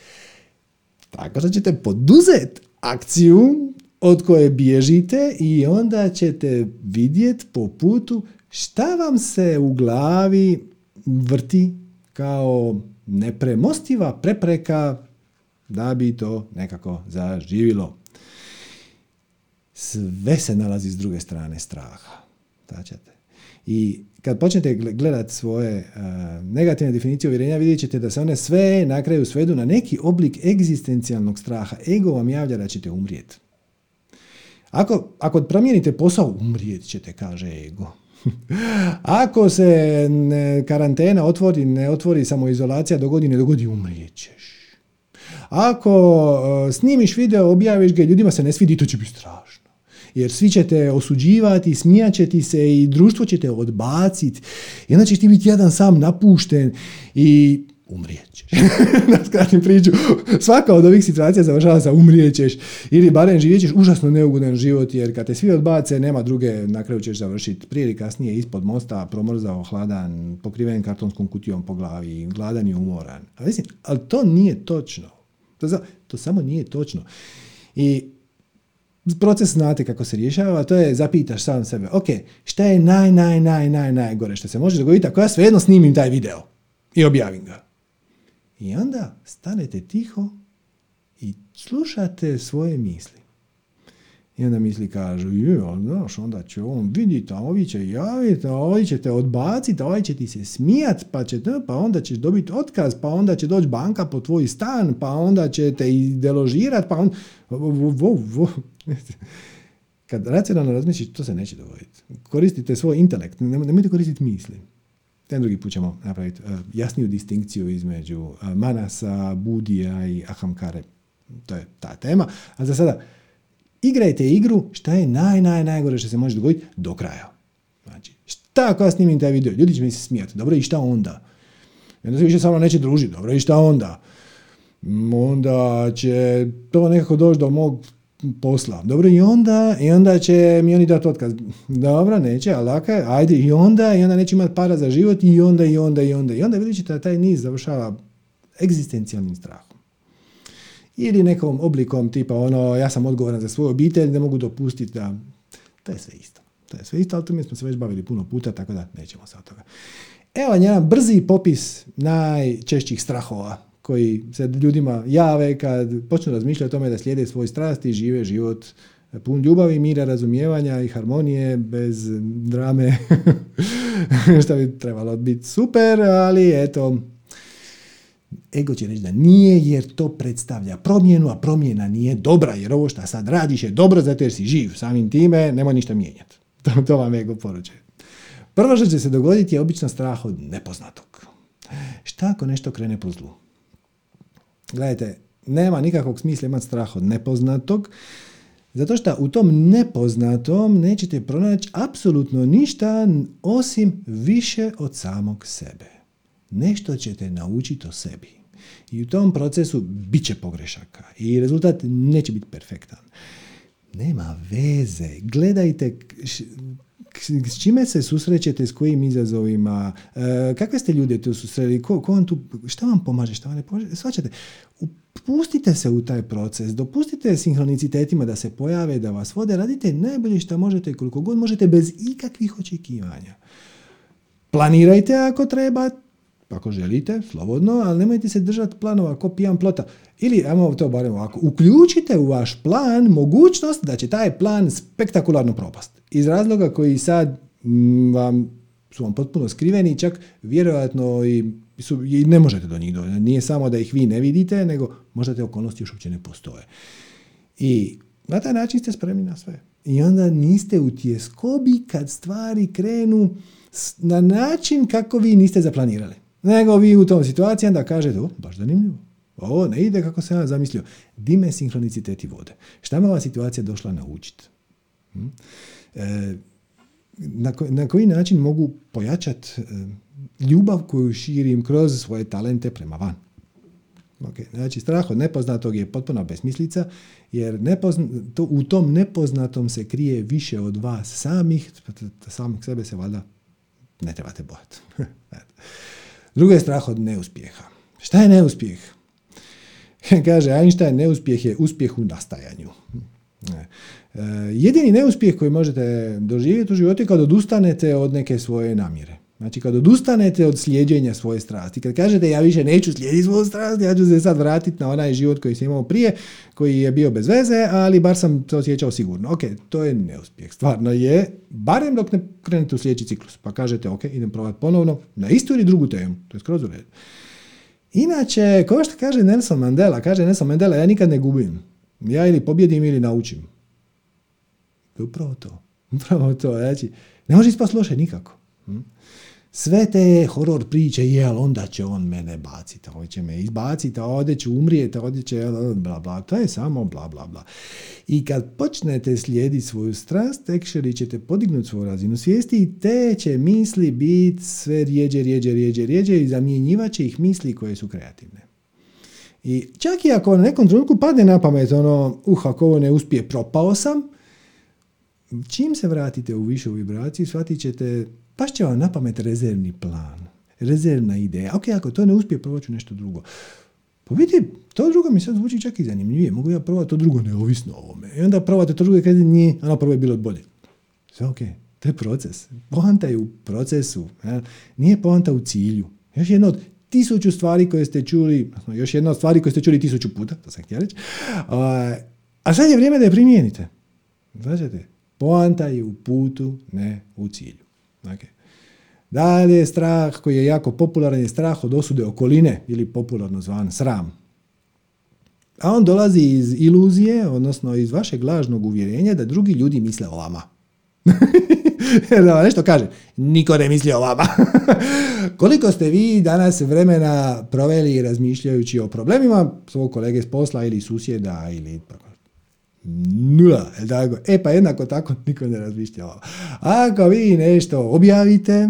Tako da ćete poduzeti akciju od koje bježite i onda ćete vidjeti po putu šta vam se u glavi vrti kao nepremostiva prepreka da bi to nekako zaživilo. Sve se nalazi s druge strane straha. Tačate. I kad počnete gledati svoje uh, negativne definicije uvjerenja, vidjet ćete da se one sve na kraju svedu na neki oblik egzistencijalnog straha. Ego vam javlja da ćete umrijeti. Ako, ako promijenite posao, umrijet ćete, kaže ego. Ako se karantena otvori, ne otvori samoizolacija do godine, dogodi umrijet ćeš. Ako uh, snimiš video, objaviš ga, ljudima se ne svidi, to će biti strašno. Jer svi ćete osuđivati, smijat će ti se i društvo će te odbaciti. I onda ćeš ti biti jedan sam napušten i umrijećeš. na skratim priču, svaka od ovih situacija završava sa umrijećeš ili barem živjet ćeš užasno neugodan život jer kad te svi odbace nema druge, na kraju ćeš završiti prije ili kasnije ispod mosta, promrzao, hladan, pokriven kartonskom kutijom po glavi, gladan i umoran. Ali, mislim, ali to nije točno. To, to samo nije točno. I proces znate kako se rješava, to je zapitaš sam sebe, ok, šta je naj, naj, naj, naj, najgore što se može dogoditi ako ja svejedno snimim taj video i objavim ga. I onda stanete tiho i slušate svoje misli. I onda misli kažu, je, znaš, onda će on vidjeti, a ovi će javiti, a ovi će te odbaciti, a ovi će ti se smijat, pa, će, pa onda ćeš dobiti otkaz, pa onda će doći banka po tvoj stan, pa onda će te i deložirati, pa on... Kad racionalno razmišljiš, to se neće dogoditi. Koristite svoj intelekt, nemojte koristiti misli. Ten drugi put ćemo napraviti uh, jasniju distinkciju između uh, Manasa, Budija i Ahamkare. To je ta tema. A za sada, igrajte igru šta je naj, naj, najgore što se može dogoditi do kraja. Znači, šta ako ja snimim taj video? Ljudi će mi se smijati. Dobro, i šta onda? I onda se više samo neće družiti. Dobro, i šta onda? Onda će to nekako doći do mog posla. Dobro, i onda, i onda će mi oni dati otkaz. Dobro, neće, ali laka, ajde, i onda, i onda neće imati para za život, i onda, i onda, i onda. I onda vidjet ćete da taj niz završava egzistencijalnim strahom. Ili nekom oblikom tipa ono, ja sam odgovoran za svoju obitelj, ne mogu dopustiti da... To je sve isto. To je sve isto, ali tu mi smo se već bavili puno puta, tako da nećemo se od toga. Evo jedan brzi popis najčešćih strahova koji se ljudima jave kad počnu razmišljati o tome da slijede svoj strasti i žive život pun ljubavi, mira, razumijevanja i harmonije bez drame, što bi trebalo biti super, ali eto, ego će reći da nije jer to predstavlja promjenu, a promjena nije dobra jer ovo što sad radiš je dobro zato jer si živ, samim time nema ništa mijenjati. To, to vam ego poručuje. Prvo što će se dogoditi je obično strah od nepoznatog. Šta ako nešto krene po zlu? Gledajte, nema nikakvog smisla imati strah od nepoznatog, zato što u tom nepoznatom nećete pronaći apsolutno ništa osim više od samog sebe. Nešto ćete naučiti o sebi. I u tom procesu bit će pogrešaka i rezultat neće biti perfektan. Nema veze. Gledajte s čime se susrećete, s kojim izazovima, e, kakve ste ljude tu susreli, ko, ko vam tu, šta vam pomaže, šta vam ne pomaže, svačate, pustite se u taj proces, dopustite sinhronicitetima da se pojave, da vas vode, radite najbolje što možete, koliko god možete, bez ikakvih očekivanja. Planirajte ako treba, ako želite, slobodno, ali nemojte se držati planova ko pijan plota. Ili, ajmo to barem ovako, uključite u vaš plan mogućnost da će taj plan spektakularno propast. Iz razloga koji sad mm, vam su vam potpuno skriveni, čak vjerojatno i, su, i ne možete do njih doći. Nije samo da ih vi ne vidite, nego možda te okolnosti još uopće ne postoje. I na taj način ste spremni na sve. I onda niste u tjeskobi kad stvari krenu na način kako vi niste zaplanirali. Nego vi u tom situaciji da kažete, o, baš zanimljivo. Ovo ne ide kako sam ja zamislio. Dime sinhroniciteti vode. Šta me ova situacija došla naučiti? Hm? E, na, na koji način mogu pojačati e, ljubav koju širim kroz svoje talente prema van? Okay. Znači, strah od nepoznatog je potpuna besmislica, jer nepozna, to, u tom nepoznatom se krije više od vas samih, samih sebe se valjda ne trebate bojati. Drugo je strah od neuspjeha. Šta je neuspjeh? Kaže Einstein, neuspjeh je uspjeh u nastajanju. E, jedini neuspjeh koji možete doživjeti u životu je kad odustanete od neke svoje namjere. Znači kad odustanete od slijeđenja svoje strasti, kad kažete ja više neću slijediti svoju strast, ja ću se sad vratiti na onaj život koji sam imao prije, koji je bio bez veze, ali bar sam se osjećao sigurno. Ok, to je neuspjeh. Stvarno je, barem dok ne krenete u sljedeći ciklus, pa kažete ok, idem probati ponovno na istu ili drugu temu. To je skroz u redu. Inače, kao što kaže Nelson Mandela, kaže Nelson Mandela, ja nikad ne gubim. Ja ili pobjedim ili naučim. Upravo to. Upravo to. Znači, ne može ispast loše nikako. Hm? Sve te horor priče, jel, onda će on mene baciti, on će me izbaciti, a ovdje će umrijeti, ovdje će, bla, bla, to je samo bla, bla, bla. I kad počnete slijediti svoju strast, tekšeri ćete podignuti svoju razinu svijesti i te će misli biti sve rijeđe, rijeđe, rijeđe, rijeđe i zamjenjivat će ih misli koje su kreativne. I čak i ako na nekom trenutku padne na pamet, ono, uh, ako ovo ne uspije, propao sam, čim se vratite u višu vibraciju, shvatit ćete Baš će vam na pamet rezervni plan, rezervna ideja. Ok, ako to ne uspije, provat ću nešto drugo. Pa vidi, to drugo mi sad zvuči čak i zanimljivije. Mogu ja probati to drugo neovisno o ovome. I onda probate to drugo i kada nije, ono prvo je bilo bolje. Sve ok, to je proces. Poanta je u procesu. Nije poanta u cilju. Još jedna od tisuću stvari koje ste čuli, još jedna od stvari koje ste čuli tisuću puta, to sam htio reći, a sad je vrijeme da je primijenite. Znači, poanta je u putu, ne u cilju. Okay. Dalje, strah koji je jako popularan je strah od osude okoline ili popularno zvan sram. A on dolazi iz iluzije, odnosno iz vašeg lažnog uvjerenja da drugi ljudi misle o vama. da nešto kaže, niko ne misli o vama. Koliko ste vi danas vremena proveli razmišljajući o problemima svog kolege s posla ili susjeda ili nula, tako? E pa jednako tako niko ne razmišlja Ako vi nešto objavite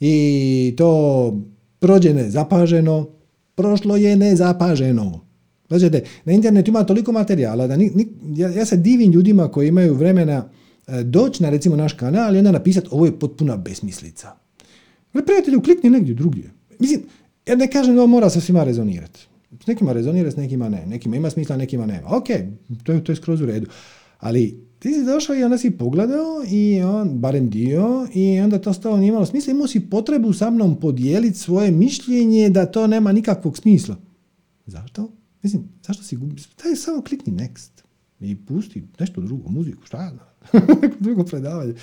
i to prođe nezapaženo, prošlo je nezapaženo. Znači, na internetu ima toliko materijala da ni, ja, ja se divim ljudima koji imaju vremena e, doći na recimo naš kanal i onda napisati ovo je potpuna besmislica. Ali prijatelju, klikni negdje drugdje. Mislim, ja ne kažem da ovo mora sa svima rezonirati. S nekima rezonira, s nekima ne. Nekima ima smisla, nekima nema. Ok, to je, to je skroz u redu. Ali ti si došao i onda si pogledao i on, barem dio, i onda to stalo nije imalo smisla. Imao si potrebu sa mnom podijeliti svoje mišljenje da to nema nikakvog smisla. Zašto? Mislim, zašto si gubi? Daj samo klikni next i pusti nešto drugo, muziku, šta ja drugo predavanje.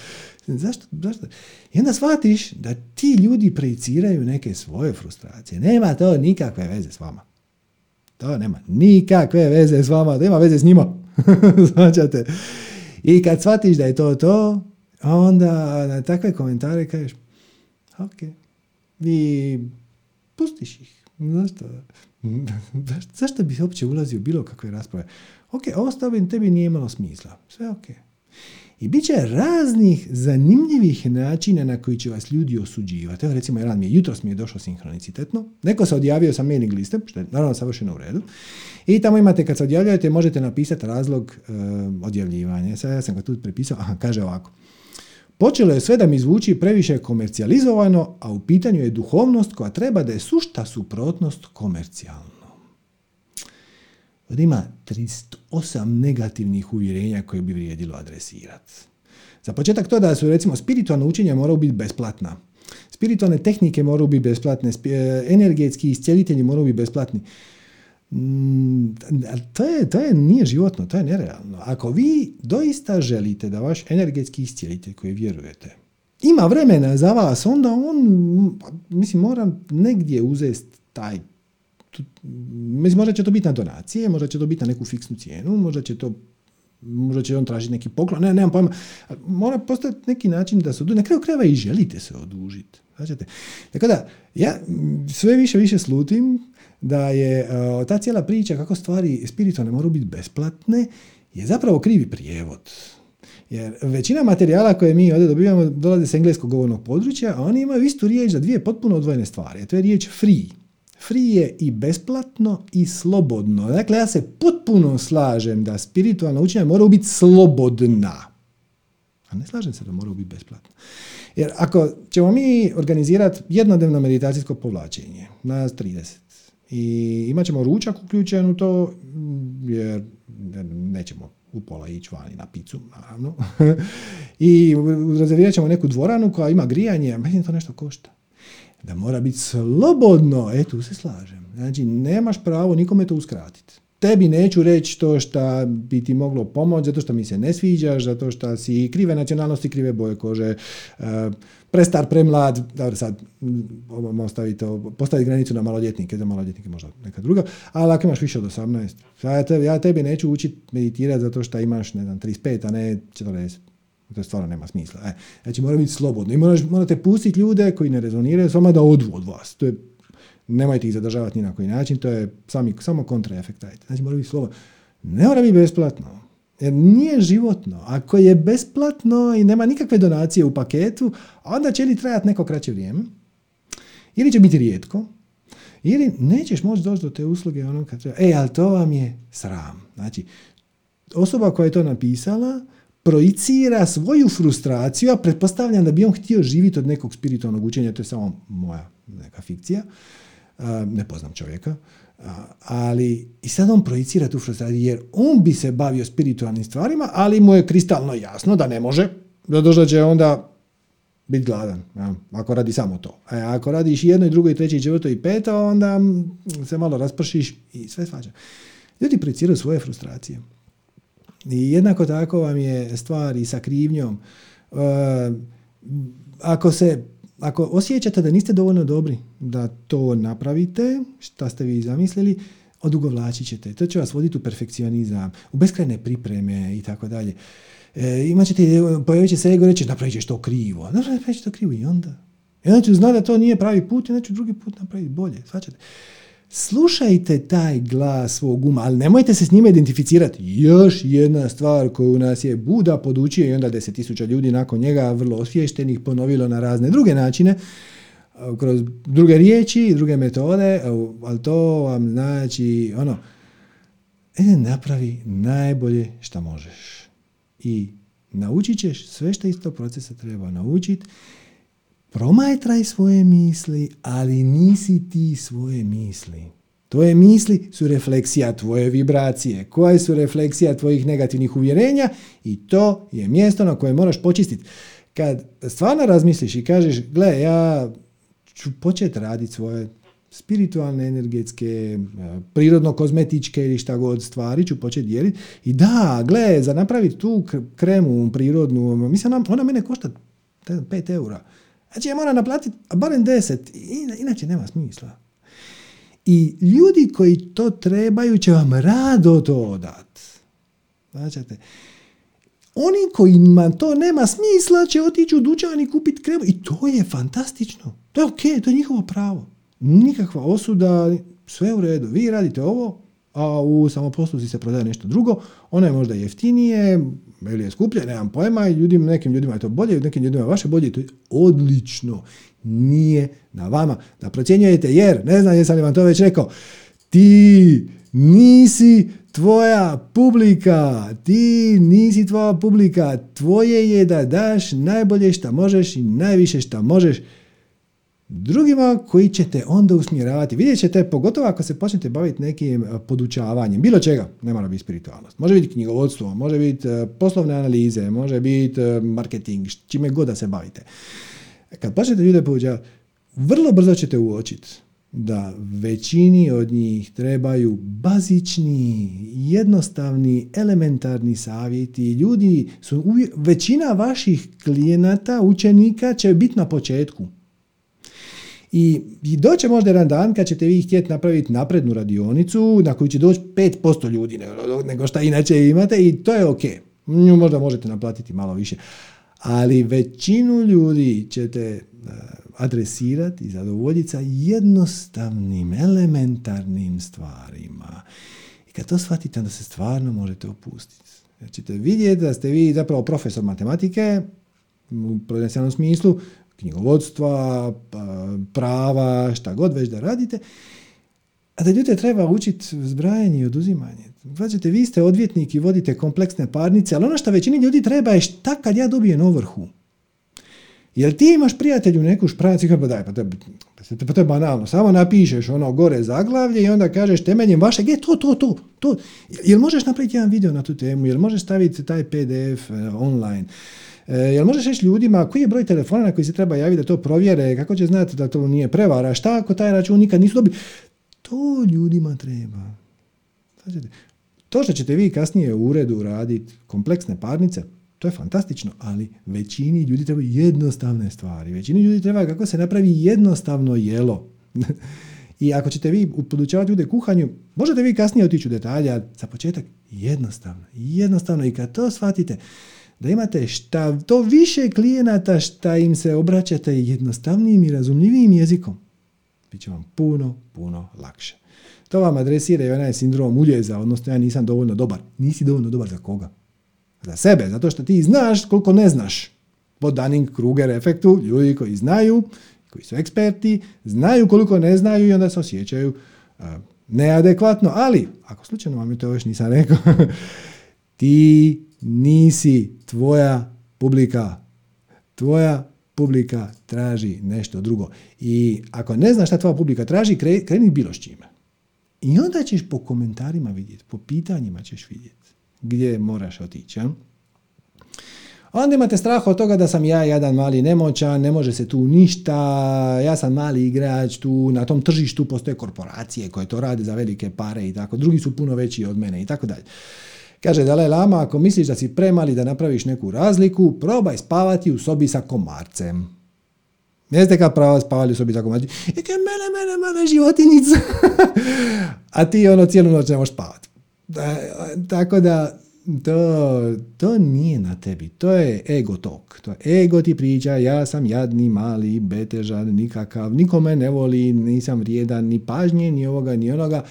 Zašto, zašto? I onda shvatiš da ti ljudi projiciraju neke svoje frustracije. Nema to nikakve veze s vama. To nema nikakve veze s vama, nema veze s njima. Značate. I kad shvatiš da je to to, onda na takve komentare kažeš, ok, vi pustiš ih. Zašto? Zašto bi se uopće ulazio u bilo kakve rasprave? Ok, ovo tebi nije imalo smisla. Sve ok. I bit će raznih zanimljivih načina na koji će vas ljudi osuđivati. Evo recimo, jedan mi je, jutros mi je došlo sinhronicitetno. Neko se odjavio sa mailing liste, što je naravno savršeno u redu. I tamo imate, kad se odjavljujete, možete napisati razlog e, odjavljivanja. Sad ja sam ga tu prepisao. Aha, kaže ovako. Počelo je sve da mi zvuči previše komercijalizovano, a u pitanju je duhovnost koja treba da je sušta suprotnost komercijalno. Ovdje ima 38 negativnih uvjerenja koje bi vrijedilo adresirati. Za početak to da su recimo spiritualna učenja moraju biti besplatna. Spiritualne tehnike moraju biti besplatne, e, energetski iscijelitelji moraju biti besplatni. Mm, to, je, to je, nije životno, to je nerealno. Ako vi doista želite da vaš energetski iscijelitelj koji vjerujete ima vremena za vas, onda on, mislim, mora negdje uzeti taj možda će to biti na donacije, možda će to biti na neku fiksnu cijenu, možda će to možda će on tražiti neki poklon, ne, nemam pojma. Mora postati neki način da se oduži. Na kraju krajeva i želite se odužiti. Znači, tako da, ja sve više više slutim da je uh, ta cijela priča kako stvari spiritualne moraju biti besplatne je zapravo krivi prijevod. Jer većina materijala koje mi ovdje dobivamo dolaze s engleskog govornog područja, a oni imaju istu riječ za dvije potpuno odvojene stvari. A to je riječ free free je i besplatno i slobodno. Dakle, ja se potpuno slažem da spiritualna učenja moraju biti slobodna. A ne slažem se da moraju biti besplatna. Jer ako ćemo mi organizirati jednodnevno meditacijsko povlačenje na 30 i imat ćemo ručak uključen u to, jer nećemo u pola ići vani na picu, naravno. I rezervirat ćemo neku dvoranu koja ima grijanje, meni to nešto košta da mora biti slobodno, e tu se slažem. Znači, nemaš pravo nikome to uskratiti. Tebi neću reći to što bi ti moglo pomoći, zato što mi se ne sviđaš, zato što si krive nacionalnosti, krive boje kože, uh, prestar, premlad, dobro sad možemo staviti, postaviti granicu na maloljetnike, za maloljetnike možda neka druga, ali ako imaš više od 18, ja tebi, ja tebi neću učiti meditirati zato što imaš, ne znam, 35, a ne 40. To stvarno nema smisla. E, znači mora biti slobodno i moraš, morate pustiti ljude koji ne rezoniraju s vama da odu od vas. To je, nemojte ih zadržavati ni na koji način, to je sami, samo kontraefekt. Znači mora biti slobodno. Ne mora biti besplatno. Jer nije životno. Ako je besplatno i nema nikakve donacije u paketu, onda će li trajati neko kraće vrijeme, ili će biti rijetko, ili nećeš moći doći do te usluge onom kad treba. E, ali to vam je sram. Znači, osoba koja je to napisala projicira svoju frustraciju, a pretpostavljam da bi on htio živjeti od nekog spiritualnog učenja, to je samo moja neka fikcija, ne poznam čovjeka, ali i sad on projicira tu frustraciju, jer on bi se bavio spiritualnim stvarima, ali mu je kristalno jasno da ne može, zato će onda biti gladan, ja, ako radi samo to. A e, ako radiš jedno i drugo i treće i četvrto i peto, onda se malo raspršiš i sve svađa. Ljudi projiciraju svoje frustracije. I jednako tako vam je stvar i sa krivnjom. E, ako se ako osjećate da niste dovoljno dobri da to napravite, šta ste vi zamislili, odugovlačit ćete. To će vas voditi u perfekcionizam, u beskrajne pripreme i tako dalje. E, imat ćete, pojavit će se ego reći, napravit ćeš to krivo. Napravit ćeš to krivo i onda. I onda ću znati da to nije pravi put i onda ću drugi put napraviti bolje. Svačate? Slušajte taj glas svog uma, ali nemojte se s njime identificirati. Još jedna stvar koju nas je Buda podučio i onda deset tisuća ljudi nakon njega vrlo osviještenih ponovilo na razne druge načine, kroz druge riječi, druge metode, ali to vam znači ono, e, napravi najbolje što možeš. I naučit ćeš sve što iz tog procesa treba naučiti Promajtraj svoje misli, ali nisi ti svoje misli. Tvoje misli su refleksija tvoje vibracije, koje su refleksija tvojih negativnih uvjerenja i to je mjesto na koje moraš počistiti. Kad stvarno razmisliš i kažeš, gle, ja ću početi raditi svoje spiritualne, energetske, prirodno-kozmetičke ili šta god stvari ću početi dijeliti. I da, gle, za napraviti tu kremu prirodnu, mislim, ona mene košta 5 eura. Znači ja moram naplatiti barem deset, inače nema smisla. I ljudi koji to trebaju će vam rado to dat. Znači, oni kojima to nema smisla će otići u dućan i kupiti kremu i to je fantastično. To je ok, to je njihovo pravo. Nikakva osuda, sve u redu. Vi radite ovo, a u samoposluzi se prodaje nešto drugo. Ono je možda jeftinije, ili je skuplje, nemam pojma, ljudim, nekim ljudima je to bolje, nekim ljudima je vaše bolje, to je odlično. Nije na vama da procjenjujete, jer, ne znam jesam li vam to već rekao, ti nisi tvoja publika, ti nisi tvoja publika, tvoje je da daš najbolje što možeš i najviše što možeš drugima koji ćete onda usmjeravati. Vidjet ćete, pogotovo ako se počnete baviti nekim e, podučavanjem, bilo čega, ne mora biti spiritualnost. Može biti knjigovodstvo, može biti e, poslovne analize, može biti e, marketing, čime god da se bavite. Kad počnete ljude podučavati, vrlo brzo ćete uočiti da većini od njih trebaju bazični, jednostavni, elementarni savjeti. Ljudi su, većina vaših klijenata, učenika će biti na početku i, i doće možda jedan dan kad ćete vi htjeti napraviti naprednu radionicu na koju će doći 5% ljudi nego, nego šta inače imate i to je ok. Nju možda možete naplatiti malo više. Ali većinu ljudi ćete eh, adresirati i zadovoljiti sa jednostavnim, elementarnim stvarima. I kad to shvatite, onda se stvarno možete opustiti. Jer ćete vidjeti da ste vi zapravo profesor matematike, u prenesenom smislu, knjigovodstva, pa, prava, šta god već da radite, a da ljude treba učiti zbrajanje i oduzimanje. Gledajte, vi ste odvjetnik i vodite kompleksne parnice, ali ono što većini ljudi treba je šta kad ja dobijem ovrhu. Jel ti imaš prijatelju neku špracu i pa daj, pa to, pa to je banalno. Samo napišeš ono gore zaglavlje i onda kažeš temeljem vašeg, je to, to, to, to. Jel možeš napraviti jedan video na tu temu? Jel možeš staviti taj PDF eh, online? E, jel možeš reći ljudima koji je broj telefona na koji se treba javiti da to provjere, kako će znati da to nije prevara, šta ako taj račun nikad nisu dobili? To ljudima treba. To što ćete vi kasnije u uredu raditi kompleksne parnice, to je fantastično, ali većini ljudi treba jednostavne stvari. Većini ljudi treba kako se napravi jednostavno jelo. I ako ćete vi podučavati ljude kuhanju, možete vi kasnije otići u detalje, za početak jednostavno. Jednostavno i kad to shvatite, da imate šta to više klijenata šta im se obraćate jednostavnijim i razumljivijim jezikom. Biće vam puno, puno lakše. To vam adresira i onaj sindrom uljeza, odnosno ja nisam dovoljno dobar. Nisi dovoljno dobar za koga? Za sebe, zato što ti znaš koliko ne znaš. Po Dunning-Kruger efektu, ljudi koji znaju, koji su eksperti, znaju koliko ne znaju i onda se osjećaju neadekvatno, ali, ako slučajno vam je to još nisam rekao, ti nisi tvoja publika. Tvoja publika traži nešto drugo. I ako ne znaš šta tvoja publika traži, kreni bilo s čime. I onda ćeš po komentarima vidjeti, po pitanjima ćeš vidjeti gdje moraš otići. Ja? Onda imate strah od toga da sam ja jedan mali nemoćan, ne može se tu ništa, ja sam mali igrač, tu na tom tržištu postoje korporacije koje to rade za velike pare i tako, drugi su puno veći od mene i tako dalje. Kaže Dalaj Lama, ako misliš da si premali da napraviš neku razliku, probaj spavati u sobi sa komarcem. Jeste kad pravo spavali u sobi sa komarcem? I kaj mene, mene, mene, životinica. A ti ono cijelu noć ne možeš spavati. Tako da, to, to nije na tebi, to je ego tok. To ego ti priča, ja sam jadni, mali, betežan, nikakav, nikome ne voli, nisam vrijedan ni pažnje, ni ovoga, ni onoga.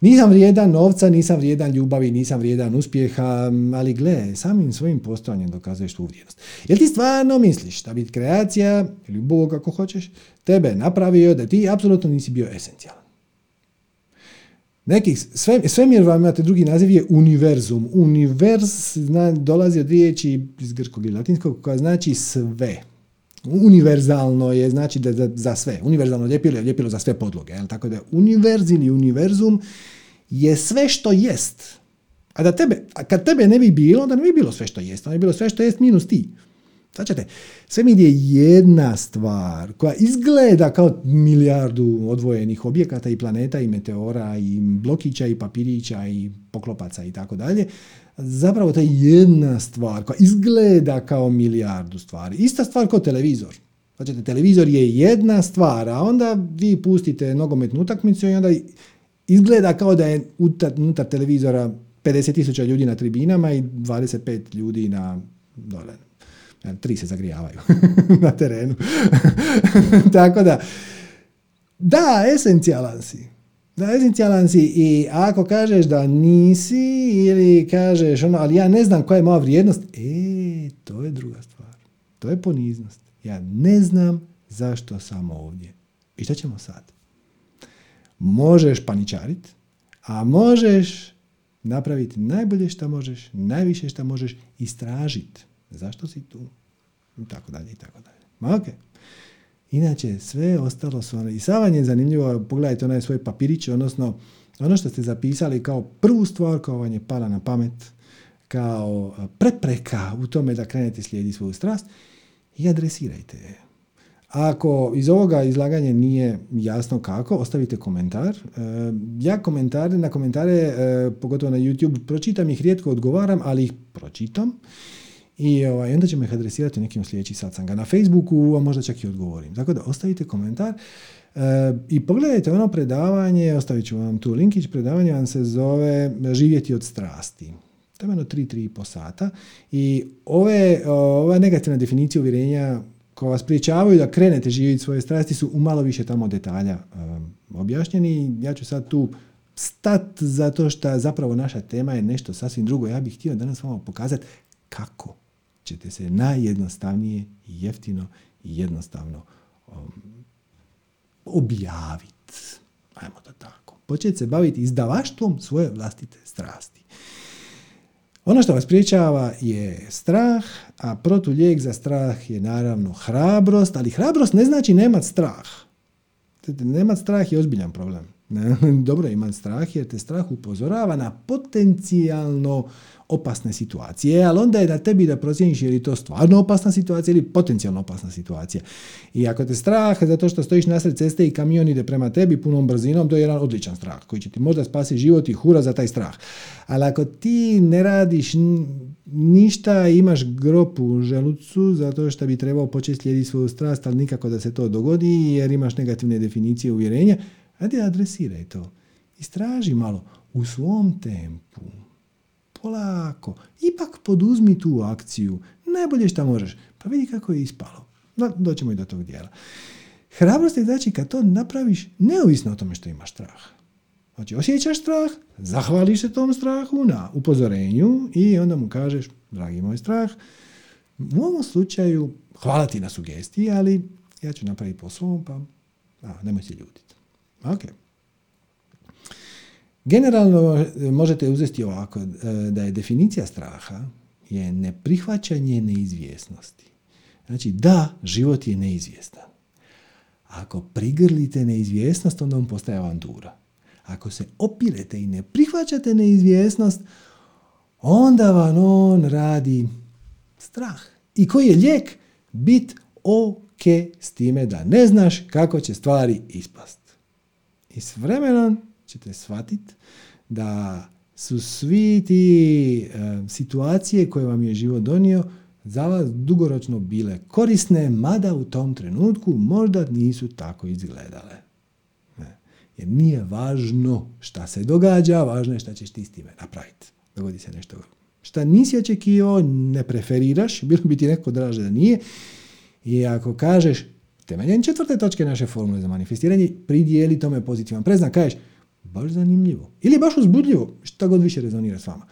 Nisam vrijedan novca, nisam vrijedan ljubavi, nisam vrijedan uspjeha, ali gle, samim svojim postojanjem dokazuješ tu vrijednost. Jel ti stvarno misliš da bi kreacija, ili Bog ako hoćeš, tebe napravio da ti apsolutno nisi bio esencijalan? Neki, sve, svemir vam imate drugi naziv je univerzum. Univers zna, dolazi od riječi iz grčkog i latinskog koja znači sve. Univerzalno je znači da, da za sve. Univerzalno ljepilo je ljepilo za sve podloge. Jel? Tako da univerz ili univerzum je sve što jest. A da tebe, a kad tebe ne bi bilo, onda ne bi bilo sve što jest. Onda bi bilo sve što jest minus ti. Znači, svemir je jedna stvar koja izgleda kao milijardu odvojenih objekata i planeta i meteora i blokića i papirića i poklopaca i tako dalje. Zapravo to je jedna stvar koja izgleda kao milijardu stvari. Ista stvar kao televizor. Znači, televizor je jedna stvar, a onda vi pustite nogometnu utakmicu i onda izgleda kao da je unutar televizora 50.000 ljudi na tribinama i 25 ljudi na dole Tri se zagrijavaju na terenu. Tako da, da, esencijalan si. Esencijalan si i ako kažeš da nisi ili kažeš ono, ali ja ne znam koja je moja vrijednost, e, to je druga stvar. To je poniznost. Ja ne znam zašto sam ovdje. I što ćemo sad? Možeš paničariti, a možeš napraviti najbolje što možeš, najviše što možeš, istražiti zašto si tu, i tako dalje, i tako dalje. Ma ok. Inače, sve ostalo su ono, i sam je zanimljivo, pogledajte onaj svoj papirić, odnosno ono što ste zapisali kao prvu stvar koja vam je pala na pamet, kao prepreka u tome da krenete slijediti svoju strast i adresirajte je. Ako iz ovoga izlaganja nije jasno kako, ostavite komentar. E, ja komentare, na komentare, e, pogotovo na YouTube, pročitam ih, rijetko odgovaram, ali ih pročitam i ovaj, onda ćemo ih adresirati nekim sljedećih satsanga. Na Facebooku, a možda čak i odgovorim. Tako da ostavite komentar e, i pogledajte ono predavanje, ostavit ću vam tu linkić, predavanje vam se zove Živjeti od strasti. To je ono 3-3,5 sata i ove, ova negativna definicija uvjerenja koja vas priječavaju da krenete živjeti svoje strasti su u malo više tamo detalja um, objašnjeni. Ja ću sad tu stat zato što zapravo naša tema je nešto sasvim drugo. Ja bih htio danas vam pokazati kako ćete se najjednostavnije i jeftino i jednostavno um, objaviti. Ajmo da tako. Početi se baviti izdavaštvom svoje vlastite strasti. Ono što vas priječava je strah, a protulijek za strah je naravno hrabrost, ali hrabrost ne znači nemat strah. Nemat strah je ozbiljan problem. Dobro imati strah jer te strah upozorava na potencijalno opasne situacije, ali onda je na tebi da procijeniš je li to stvarno opasna situacija ili potencijalno opasna situacija. I ako te strah zato što stojiš nasred ceste i kamion ide prema tebi punom brzinom, to je jedan odličan strah koji će ti možda spasiti život i hura za taj strah. Ali ako ti ne radiš ništa, imaš gropu u želucu zato što bi trebao početi slijediti svoju strast, ali nikako da se to dogodi jer imaš negativne definicije uvjerenja, ajde adresiraj to. Istraži malo u svom tempu polako, ipak poduzmi tu akciju, najbolje šta možeš, pa vidi kako je ispalo. No, doćemo i do tog dijela. Hrabrost je znači kad to napraviš neovisno o tome što imaš strah. Znači, osjećaš strah, zahvališ se tom strahu na upozorenju i onda mu kažeš, dragi moj strah, u ovom slučaju hvala ti na sugestiji, ali ja ću napraviti po svom, pa a, nemoj se ljutiti. Ok. Generalno e, možete uzeti ovako, e, da je definicija straha je neprihvaćanje neizvjesnosti. Znači, da, život je neizvjestan. Ako prigrlite neizvjesnost, onda on postaje avantura. Ako se opirete i ne prihvaćate neizvjesnost, onda vam on radi strah. I koji je lijek? Bit ok s time da ne znaš kako će stvari ispast. I s vremenom ćete shvatiti da su svi ti e, situacije koje vam je život donio za vas dugoročno bile korisne, mada u tom trenutku možda nisu tako izgledale. Ne. Jer nije važno šta se događa, važno je šta ćeš ti s time napraviti. Dogodi se nešto šta nisi očekivao, ne preferiraš, bilo bi ti neko draže da nije. I ako kažeš, temeljem četvrte točke naše formule za manifestiranje, pridijeli tome pozitivan preznak, kažeš, baš zanimljivo. Ili baš uzbudljivo, šta god više rezonira s vama.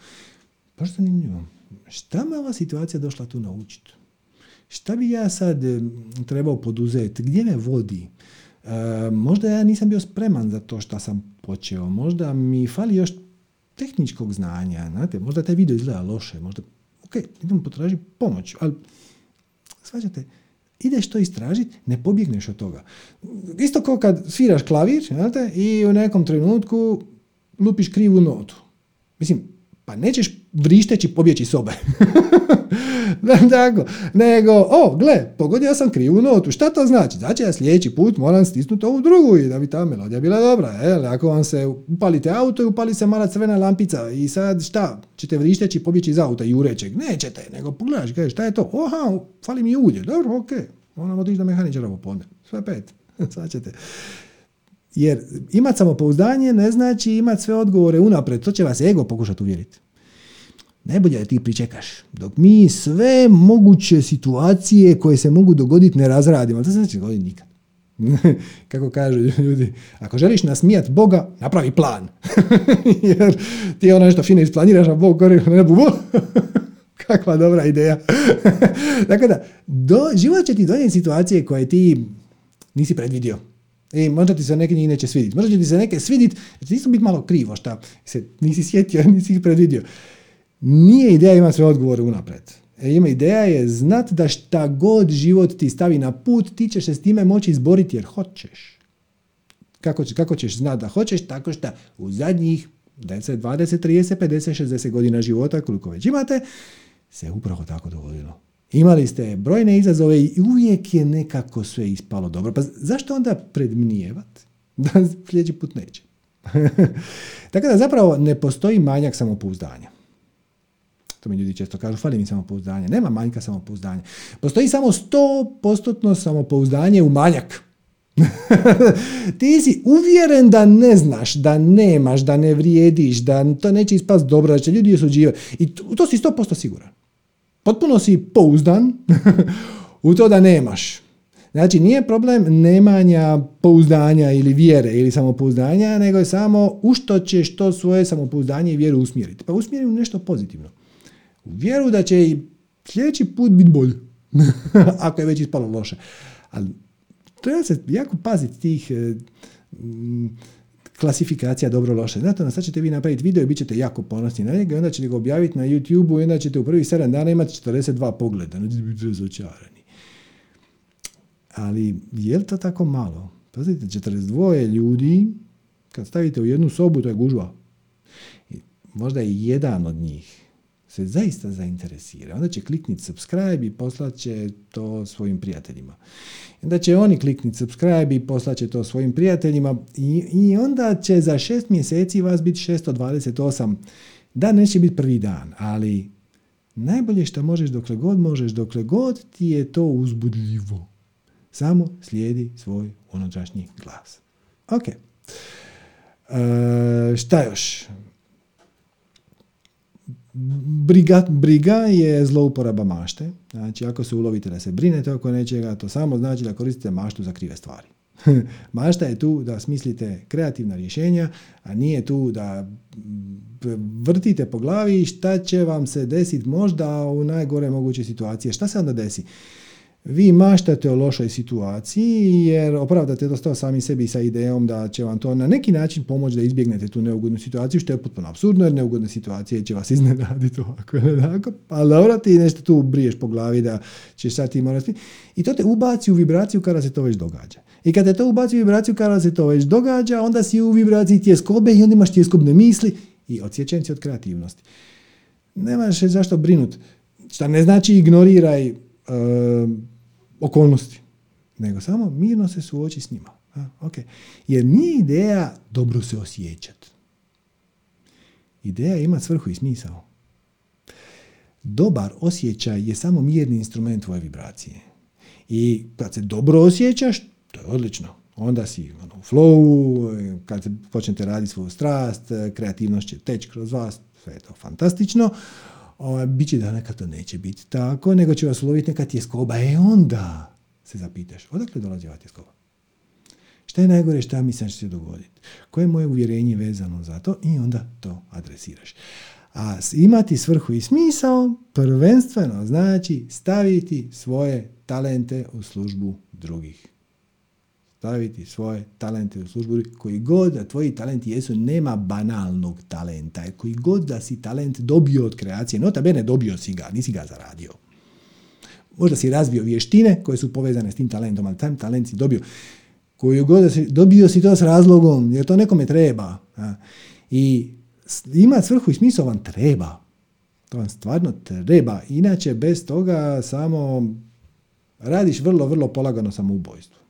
Baš zanimljivo. Šta me ova situacija došla tu naučiti? Šta bi ja sad trebao poduzeti? Gdje me vodi? E, možda ja nisam bio spreman za to što sam počeo. Možda mi fali još tehničkog znanja. Znate, možda taj video izgleda loše. Možda, ok, idem potražiti pomoć. Ali, svađate, ideš to istražiti, ne pobjegneš od toga. Isto kao kad sviraš klavir znate, i u nekom trenutku lupiš krivu notu. Mislim, pa nećeš vrišteći pobjeći sobe. tako, nego, o, gle, pogodio sam krivu notu. Šta to znači? Znači ja sljedeći put moram stisnuti ovu drugu i da bi ta melodija bila dobra. Jel? Ako vam se upalite auto i upali se mala crvena lampica i sad šta? Ćete vrišteći pobjeći iz auta i urećeg? Nećete, nego pogledaš, kažeš, šta je to? Oha, fali mi ulje. Dobro, ok. Moramo otići do mehaničara popodne. Sve pet. sad ćete. Jer imat samopouzdanje ne znači imati sve odgovore unapred. To će vas ego pokušati uvjeriti. Najbolje da ti pričekaš. Dok mi sve moguće situacije koje se mogu dogoditi ne razradimo. To se neće dogoditi nikad. Kako kažu ljudi, ako želiš nasmijati Boga, napravi plan. Jer ti ono nešto fino isplaniraš, a Bog gori na nebu. Kakva dobra ideja. Dakle da, do, život će ti donijeti situacije koje ti nisi predvidio. I možda ti se neke njih neće svidjeti. Možda će ti se neke svidjeti, jer ti biti malo krivo šta se nisi sjetio, nisi ih predvidio. Nije ideja ima sve odgovore unapred. E, ima ideja je znat da šta god život ti stavi na put, ti ćeš se s time moći izboriti jer hoćeš. Kako, kako ćeš znati da hoćeš? Tako što u zadnjih 10, 20, 30, 50, 60 godina života, koliko već imate, se upravo tako dogodilo. Imali ste brojne izazove i uvijek je nekako sve ispalo dobro. Pa zašto onda predmnijevat da sljedeći put neće? tako da zapravo ne postoji manjak samopouzdanja. To mi ljudi često kažu, fali mi samopouzdanje. Nema manjka samopouzdanja. Postoji samo 100% samopouzdanje u manjak. ti si uvjeren da ne znaš, da nemaš, da ne vrijediš, da to neće ispast dobro, da će ljudi osuđivati. I to si 100% siguran. Potpuno si pouzdan u to da nemaš. Znači, nije problem nemanja pouzdanja ili vjere ili samopouzdanja, nego je samo u što ćeš to svoje samopouzdanje i vjeru usmjeriti. Pa usmjeri u nešto pozitivno u vjeru da će i sljedeći put biti bolje. Ako je već ispalo loše. Ali treba se jako paziti tih e, klasifikacija dobro loše. Znate, na sad ćete vi napraviti video i bit ćete jako ponosni na njega i onda ćete ga objaviti na YouTube-u i onda ćete u prvih 7 dana imati 42 pogleda. Znači, biti razočarani. Ali je li to tako malo? Pazite, 42 ljudi, kad stavite u jednu sobu, to je gužva. možda je jedan od njih se zaista zainteresira, onda će klikniti subscribe i poslat će to svojim prijateljima. Onda će oni klikniti subscribe i poslat će to svojim prijateljima i, i onda će za šest mjeseci vas biti 628. Da, neće biti prvi dan, ali najbolje što možeš dokle god možeš, dokle god ti je to uzbudljivo. Samo slijedi svoj unutrašnji glas. Ok. E, šta još? Briga, briga je zlouporaba mašte. Znači, ako se ulovite da se brinete oko nečega, to samo znači da koristite maštu za krive stvari. Mašta je tu da smislite kreativna rješenja, a nije tu da vrtite po glavi šta će vam se desiti možda u najgore moguće situacije. Šta se onda desi? Vi maštate o lošoj situaciji jer opravdate to sami sebi sa idejom da će vam to na neki način pomoći da izbjegnete tu neugodnu situaciju, što je potpuno absurdno jer neugodne situacije će vas iznenaditi ovako ili onako, ali dobro ti nešto tu briješ po glavi da ćeš sad ti morati i to te ubaci u vibraciju kada se to već događa. I kada te to ubaci u vibraciju kada se to već događa, onda si u vibraciji tjeskobe i onda imaš tjeskobne misli i odsječen si od kreativnosti. Nemaš zašto brinut. Šta ne znači ignoriraj okolnosti, nego samo mirno se suoči s njima. A, okay. Jer nije ideja dobro se osjećati. Ideja ima svrhu i smisao. Dobar osjećaj je samo mirni instrument tvoje vibracije. I kad se dobro osjećaš, to je odlično. Onda si ono, u flowu, kad se počnete raditi svoju strast, kreativnost će teći kroz vas, sve je to fantastično. Ovaj, Biće da nekad to neće biti tako, nego će vas uloviti neka tjeskoba. E onda se zapitaš, odakle dolazi ova tjeskoba? Šta je najgore, šta mislim će se dogoditi? Koje je moje uvjerenje vezano za to? I onda to adresiraš. A imati svrhu i smisao prvenstveno znači staviti svoje talente u službu drugih staviti svoje talente u službu. Koji god da tvoji talenti jesu, nema banalnog talenta. Koji god da si talent dobio od kreacije, nota bene dobio si ga, nisi ga zaradio. Možda si razvio vještine koje su povezane s tim talentom, ali taj talent si dobio. Koji god da si, dobio si to s razlogom, jer to nekome treba. I ima svrhu i smisao vam treba. To vam stvarno treba. Inače, bez toga samo radiš vrlo, vrlo polagano samoubojstvo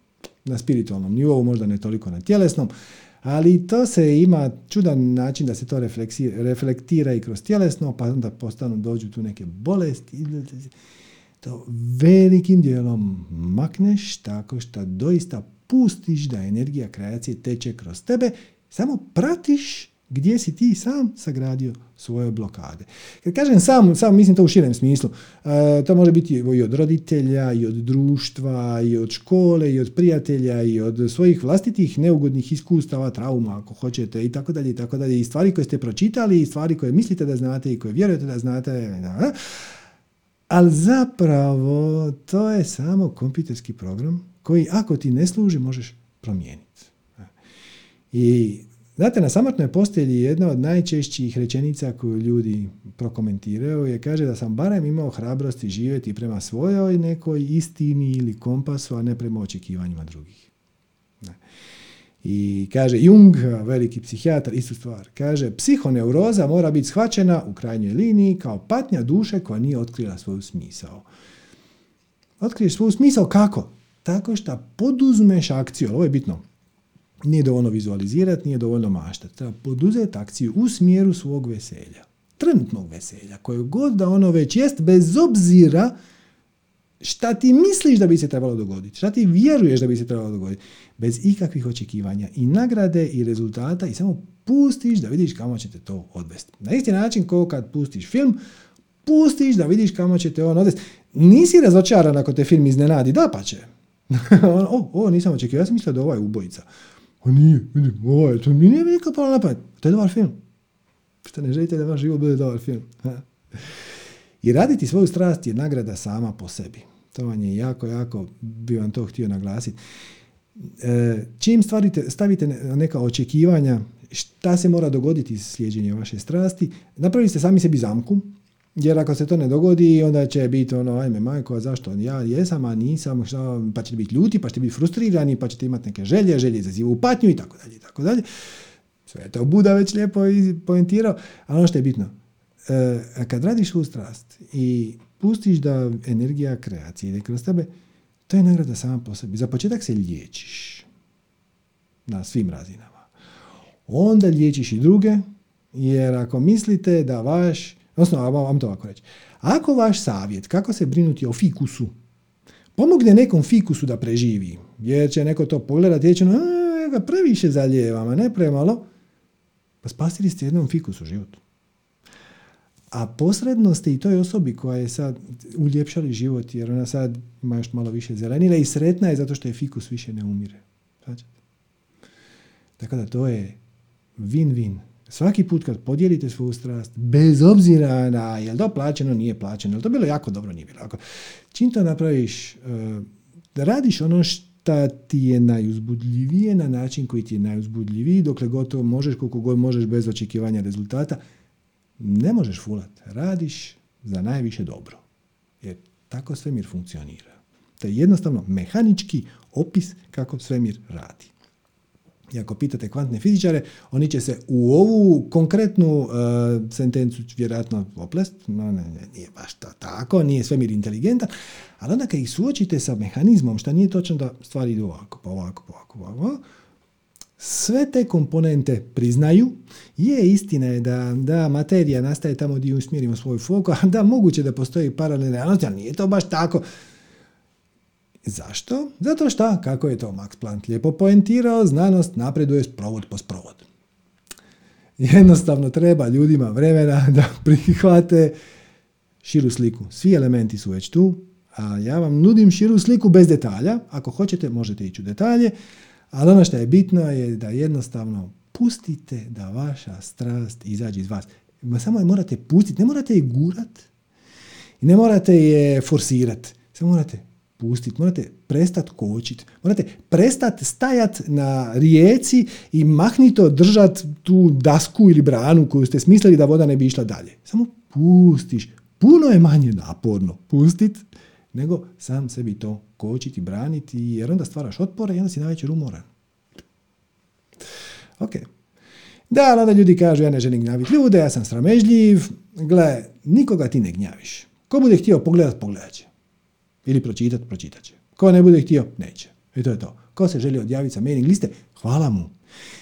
na spiritualnom nivou, možda ne toliko na tjelesnom, ali to se ima čudan način da se to reflektira i kroz tjelesno, pa onda postanu, dođu tu neke bolesti. To velikim dijelom makneš tako što doista pustiš da energija kreacije teče kroz tebe, samo pratiš gdje si ti sam sagradio svoje blokade. Kad kažem sam, sam mislim to u širem smislu. E, to može biti i od roditelja, i od društva, i od škole, i od prijatelja, i od svojih vlastitih neugodnih iskustava, trauma, ako hoćete, i tako dalje, i tako dalje. I stvari koje ste pročitali, i stvari koje mislite da znate, i koje vjerujete da znate. Ali zapravo to je samo kompjuterski program koji ako ti ne služi možeš promijeniti. I Znate, na samotnoj postelji jedna od najčešćih rečenica koju ljudi prokomentiraju je kaže da sam barem imao hrabrosti živjeti prema svojoj nekoj istini ili kompasu, a ne prema očekivanjima drugih. I kaže Jung, veliki psihijatar, istu stvar. Kaže, psihoneuroza mora biti shvaćena u krajnjoj liniji kao patnja duše koja nije otkrila svoju smisao. Otkriješ svoju smisao kako? Tako što poduzmeš akciju, ovo je bitno, nije dovoljno vizualizirati, nije dovoljno maštati. Treba poduzeti akciju u smjeru svog veselja. Trenutnog veselja, koje god da ono već jest, bez obzira šta ti misliš da bi se trebalo dogoditi, šta ti vjeruješ da bi se trebalo dogoditi, bez ikakvih očekivanja i nagrade i rezultata i samo pustiš da vidiš kamo će te to odvesti. Na isti način kao kad pustiš film, pustiš da vidiš kamo će te on odvesti. Nisi razočaran ako te film iznenadi, da pa će. o, o, nisam očekivao, ja sam mislio da ovaj ubojica. A nije, vidi, ovo je, to mi nije nikad palo na pamet. To je dobar film. Što ne želite da vaš život bude dobar film. I raditi svoju strast je nagrada sama po sebi. To vam je jako, jako, bi vam to htio naglasiti. E, čim stvarite, stavite neka očekivanja šta se mora dogoditi s slijeđenjem vaše strasti, napravili ste sami sebi zamku, jer ako se to ne dogodi, onda će biti ono, ajme majko, a zašto ja jesam, a nisam, šta, pa ćete biti ljuti, pa ćete biti frustrirani, pa ćete imati neke želje, želje izazivu patnju i tako dalje, i tako dalje. Sve je to Buda već lijepo poentirao, ali ono što je bitno, e, kad radiš u strast i pustiš da energija kreacije ide kroz tebe, to je nagrada sama po sebi. Za početak se liječiš na svim razinama. Onda liječiš i druge, jer ako mislite da vaš Odnosno, vam to ovako reći. Ako vaš savjet kako se brinuti o fikusu pomogne nekom fikusu da preživi, jer će neko to pogledati i će ja ga previše zalijevama, ne premalo, pa spasili ste jednom fikusu život. a posredno ste i toj osobi koja je sad uljepšali život jer ona sad ima još malo više zelenile i sretna je zato što je fikus više ne umire. Tako da to je win-win. Svaki put kad podijelite svoju strast, bez obzira na je li to plaćeno, nije plaćeno, je li to bilo jako dobro, nije bilo jako. Čim to napraviš, da eh, radiš ono šta ti je najuzbudljivije na način koji ti je najuzbudljiviji, dokle gotovo možeš, koliko god možeš bez očekivanja rezultata, ne možeš fulat. Radiš za najviše dobro. Jer tako svemir funkcionira. To je jednostavno mehanički opis kako svemir radi. I ako pitate kvantne fizičare, oni će se u ovu konkretnu uh, sentencu vjerojatno oplest, no ne, ne, nije baš to tako, nije svemir inteligentan, ali onda kad ih suočite sa mehanizmom, što nije točno da stvari idu ovako, pa ovako, pa ovako, pa ovako, sve te komponente priznaju, je istina je da, da materija nastaje tamo gdje usmjerimo svoj fokus, a da moguće da postoji paralelna realnost, ali nije to baš tako. Zašto? Zato što, kako je to Max Planck lijepo poentirao, znanost napreduje sprovod po sprovod. Jednostavno treba ljudima vremena da prihvate širu sliku. Svi elementi su već tu, a ja vam nudim širu sliku bez detalja. Ako hoćete, možete ići u detalje, ali ono što je bitno je da jednostavno pustite da vaša strast izađe iz vas. Samo je morate pustiti, ne morate je gurat ne morate je forsirati. Samo morate pustiti, morate prestati kočiti, morate prestati stajat na rijeci i mahnito držati tu dasku ili branu koju ste smislili da voda ne bi išla dalje. Samo pustiš. Puno je manje naporno pustit nego sam sebi to kočiti, braniti, jer onda stvaraš otpore i onda si najveći umoran. Ok. Da, onda ljudi kažu ja ne želim gnjaviti ljude, ja sam sramežljiv. Gle, nikoga ti ne gnjaviš. Ko bude htio pogledat, pogledat će. Ili pročitat, pročitat će. Ko ne bude htio, neće. I to je to. Ko se želi odjaviti sa mailing liste, hvala mu.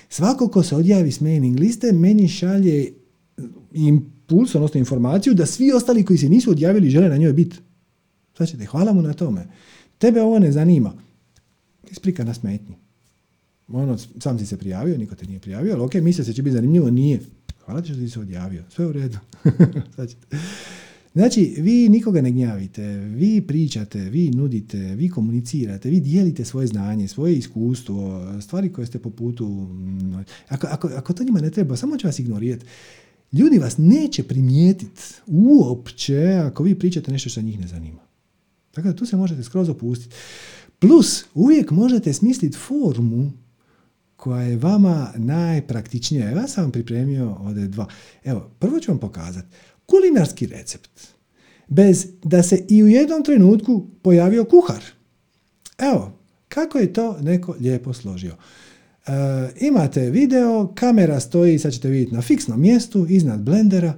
Svako ko se odjavi s mailing liste, meni šalje impuls, odnosno informaciju da svi ostali koji se nisu odjavili žele na njoj biti. Znači, hvala mu na tome. Tebe ovo ne zanima. Isprika na smetnji. Ono, sam si se prijavio, niko te nije prijavio, ali ok, misle se će biti zanimljivo, nije. Hvala ti što si se odjavio. Sve u redu. Znači, vi nikoga ne gnjavite, vi pričate, vi nudite, vi komunicirate, vi dijelite svoje znanje, svoje iskustvo, stvari koje ste po putu. Ako, ako, ako to njima ne treba, samo će vas ignorirati. Ljudi vas neće primijetiti uopće ako vi pričate nešto što njih ne zanima. Tako da tu se možete skroz opustiti. Plus, uvijek možete smisliti formu koja je vama najpraktičnija. Ja sam vam pripremio ovdje dva. Evo, prvo ću vam pokazati kulinarski recept bez da se i u jednom trenutku pojavio kuhar. Evo, kako je to neko lijepo složio. E, imate video, kamera stoji, sad ćete vidjeti na fiksnom mjestu, iznad blendera.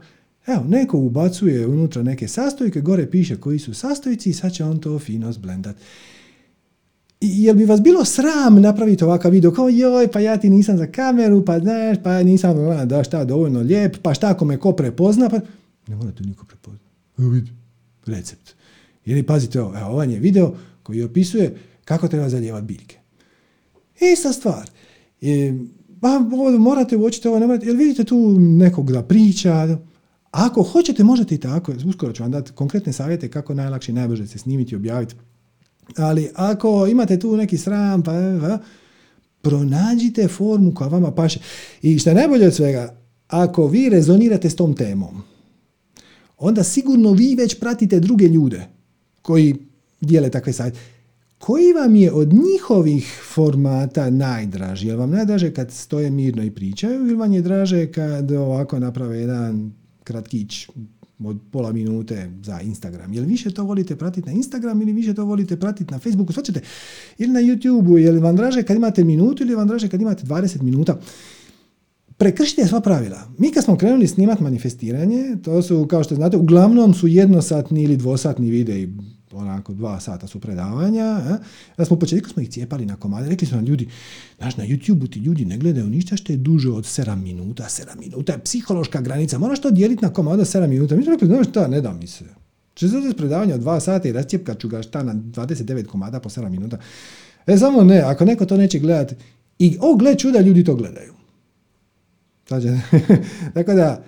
Evo, neko ubacuje unutra neke sastojke, gore piše koji su sastojci i sad će on to fino zblendat. Jel bi vas bilo sram napraviti ovakav video kao joj pa ja ti nisam za kameru, pa znaš, pa nisam da šta dovoljno lijep, pa šta ako me ko prepozna, pa ne mora to niko prepoznati. Evo vidi, recept. Ili pazite ovo, evo, ovaj je video koji opisuje kako treba zalijevati biljke. Ista stvar. E, pa morate uočiti ovo, ne morate, jel vidite tu nekog da priča, ako hoćete, možete i tako. Uskoro ću vam dati konkretne savjete kako najlakše i najbrže se snimiti i objaviti. Ali ako imate tu neki sram, pa, pa pronađite formu koja vama paše. I što je najbolje od svega, ako vi rezonirate s tom temom, onda sigurno vi već pratite druge ljude koji dijele takve savjete. Koji vam je od njihovih formata najdraži? Je vam najdraže kad stoje mirno i pričaju ili vam je draže kad ovako naprave jedan kratkić od pola minute za Instagram. Jel više to volite pratiti na Instagram ili više to volite pratiti na Facebooku? Ćete? Ili na YouTubeu? Je li vam draže kad imate minutu ili vam draže kad imate 20 minuta? Prekršite sva pravila. Mi kad smo krenuli snimati manifestiranje, to su, kao što znate, uglavnom su jednosatni ili dvosatni videi, onako dva sata su predavanja. Da smo u početku smo ih cijepali na komade, rekli su nam ljudi, znaš, na YouTube ti ljudi ne gledaju ništa što je duže od 7 minuta, 7 minuta je psihološka granica, moraš to dijeliti na komada 7 minuta. Mi smo rekli, znaš šta, ne da mi se. Če se predavanje od 2 sata i rascijepkat ću ga šta na 29 komada po 7 minuta. E, samo ne, ako neko to neće gledati, i o, gle čuda, ljudi to gledaju. Znači, tako da,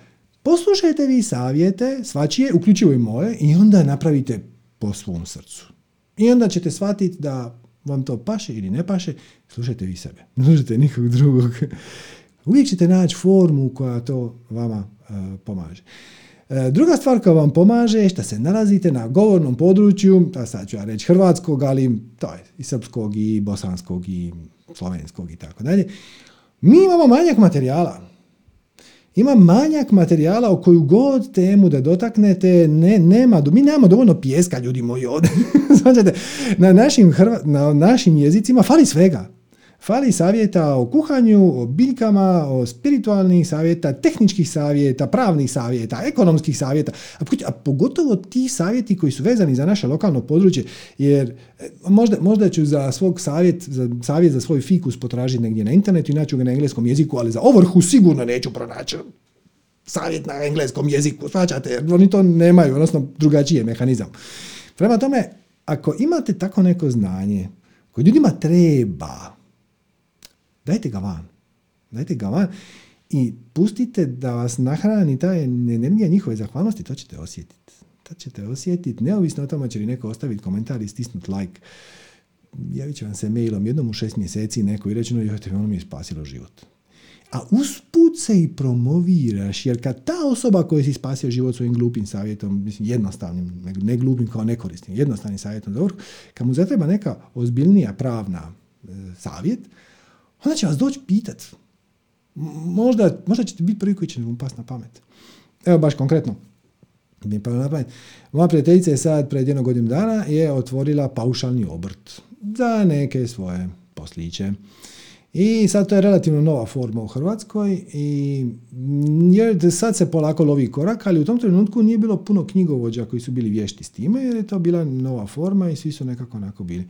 Poslušajte vi savjete, svačije, uključivo i moje, i onda napravite po svom srcu. I onda ćete shvatiti da vam to paše ili ne paše, slušajte vi sebe. Ne slušajte nikog drugog. Uvijek ćete naći formu koja to vama uh, pomaže. E, druga stvar koja vam pomaže je što se nalazite na govornom području, da sad ću ja reći hrvatskog, ali to je i srpskog, i bosanskog, i slovenskog i tako dalje. Mi imamo manjak materijala. Ima manjak materijala o koju god temu da dotaknete, ne, nema, mi nemamo dovoljno pjeska, ljudi moji ovdje. na našim, na našim jezicima fali svega. Fali savjeta o kuhanju, o biljkama, o spiritualnih savjeta, tehničkih savjeta, pravnih savjeta, ekonomskih savjeta, a pogotovo ti savjeti koji su vezani za naše lokalno područje, jer e, možda, možda ću za svog savjet, za savjet za svoj fikus potražiti negdje na internetu i naću ga na engleskom jeziku, ali za ovrhu sigurno neću pronaći savjet na engleskom jeziku, svačate, jer oni to nemaju, odnosno drugačiji je mehanizam. Prema tome, ako imate tako neko znanje koje ljudima treba, Dajte ga van. Dajte ga van i pustite da vas nahrani ta energija njihove zahvalnosti, to ćete osjetiti. To ćete osjetiti, neovisno o tome će li neko ostaviti komentar i stisnuti like. Javit će vam se mailom jednom u šest mjeseci neko i reći, no joj, ono mi je spasilo život. A usput se i promoviraš, jer kad ta osoba koja si spasio život svojim glupim savjetom, mislim jednostavnim, ne glupim kao nekorisnim, jednostavnim savjetom za kad mu zatreba neka ozbiljnija pravna e, savjet, onda će vas doći pitat. Možda, možda ćete biti prvi koji će vam past na pamet. Evo baš konkretno. Mi pa na pamet. Moja prijateljica je sad pred jednog godinu dana je otvorila paušalni obrt za neke svoje posliće. I sad to je relativno nova forma u Hrvatskoj i jer sad se polako lovi korak, ali u tom trenutku nije bilo puno knjigovođa koji su bili vješti s time jer je to bila nova forma i svi su nekako onako bili.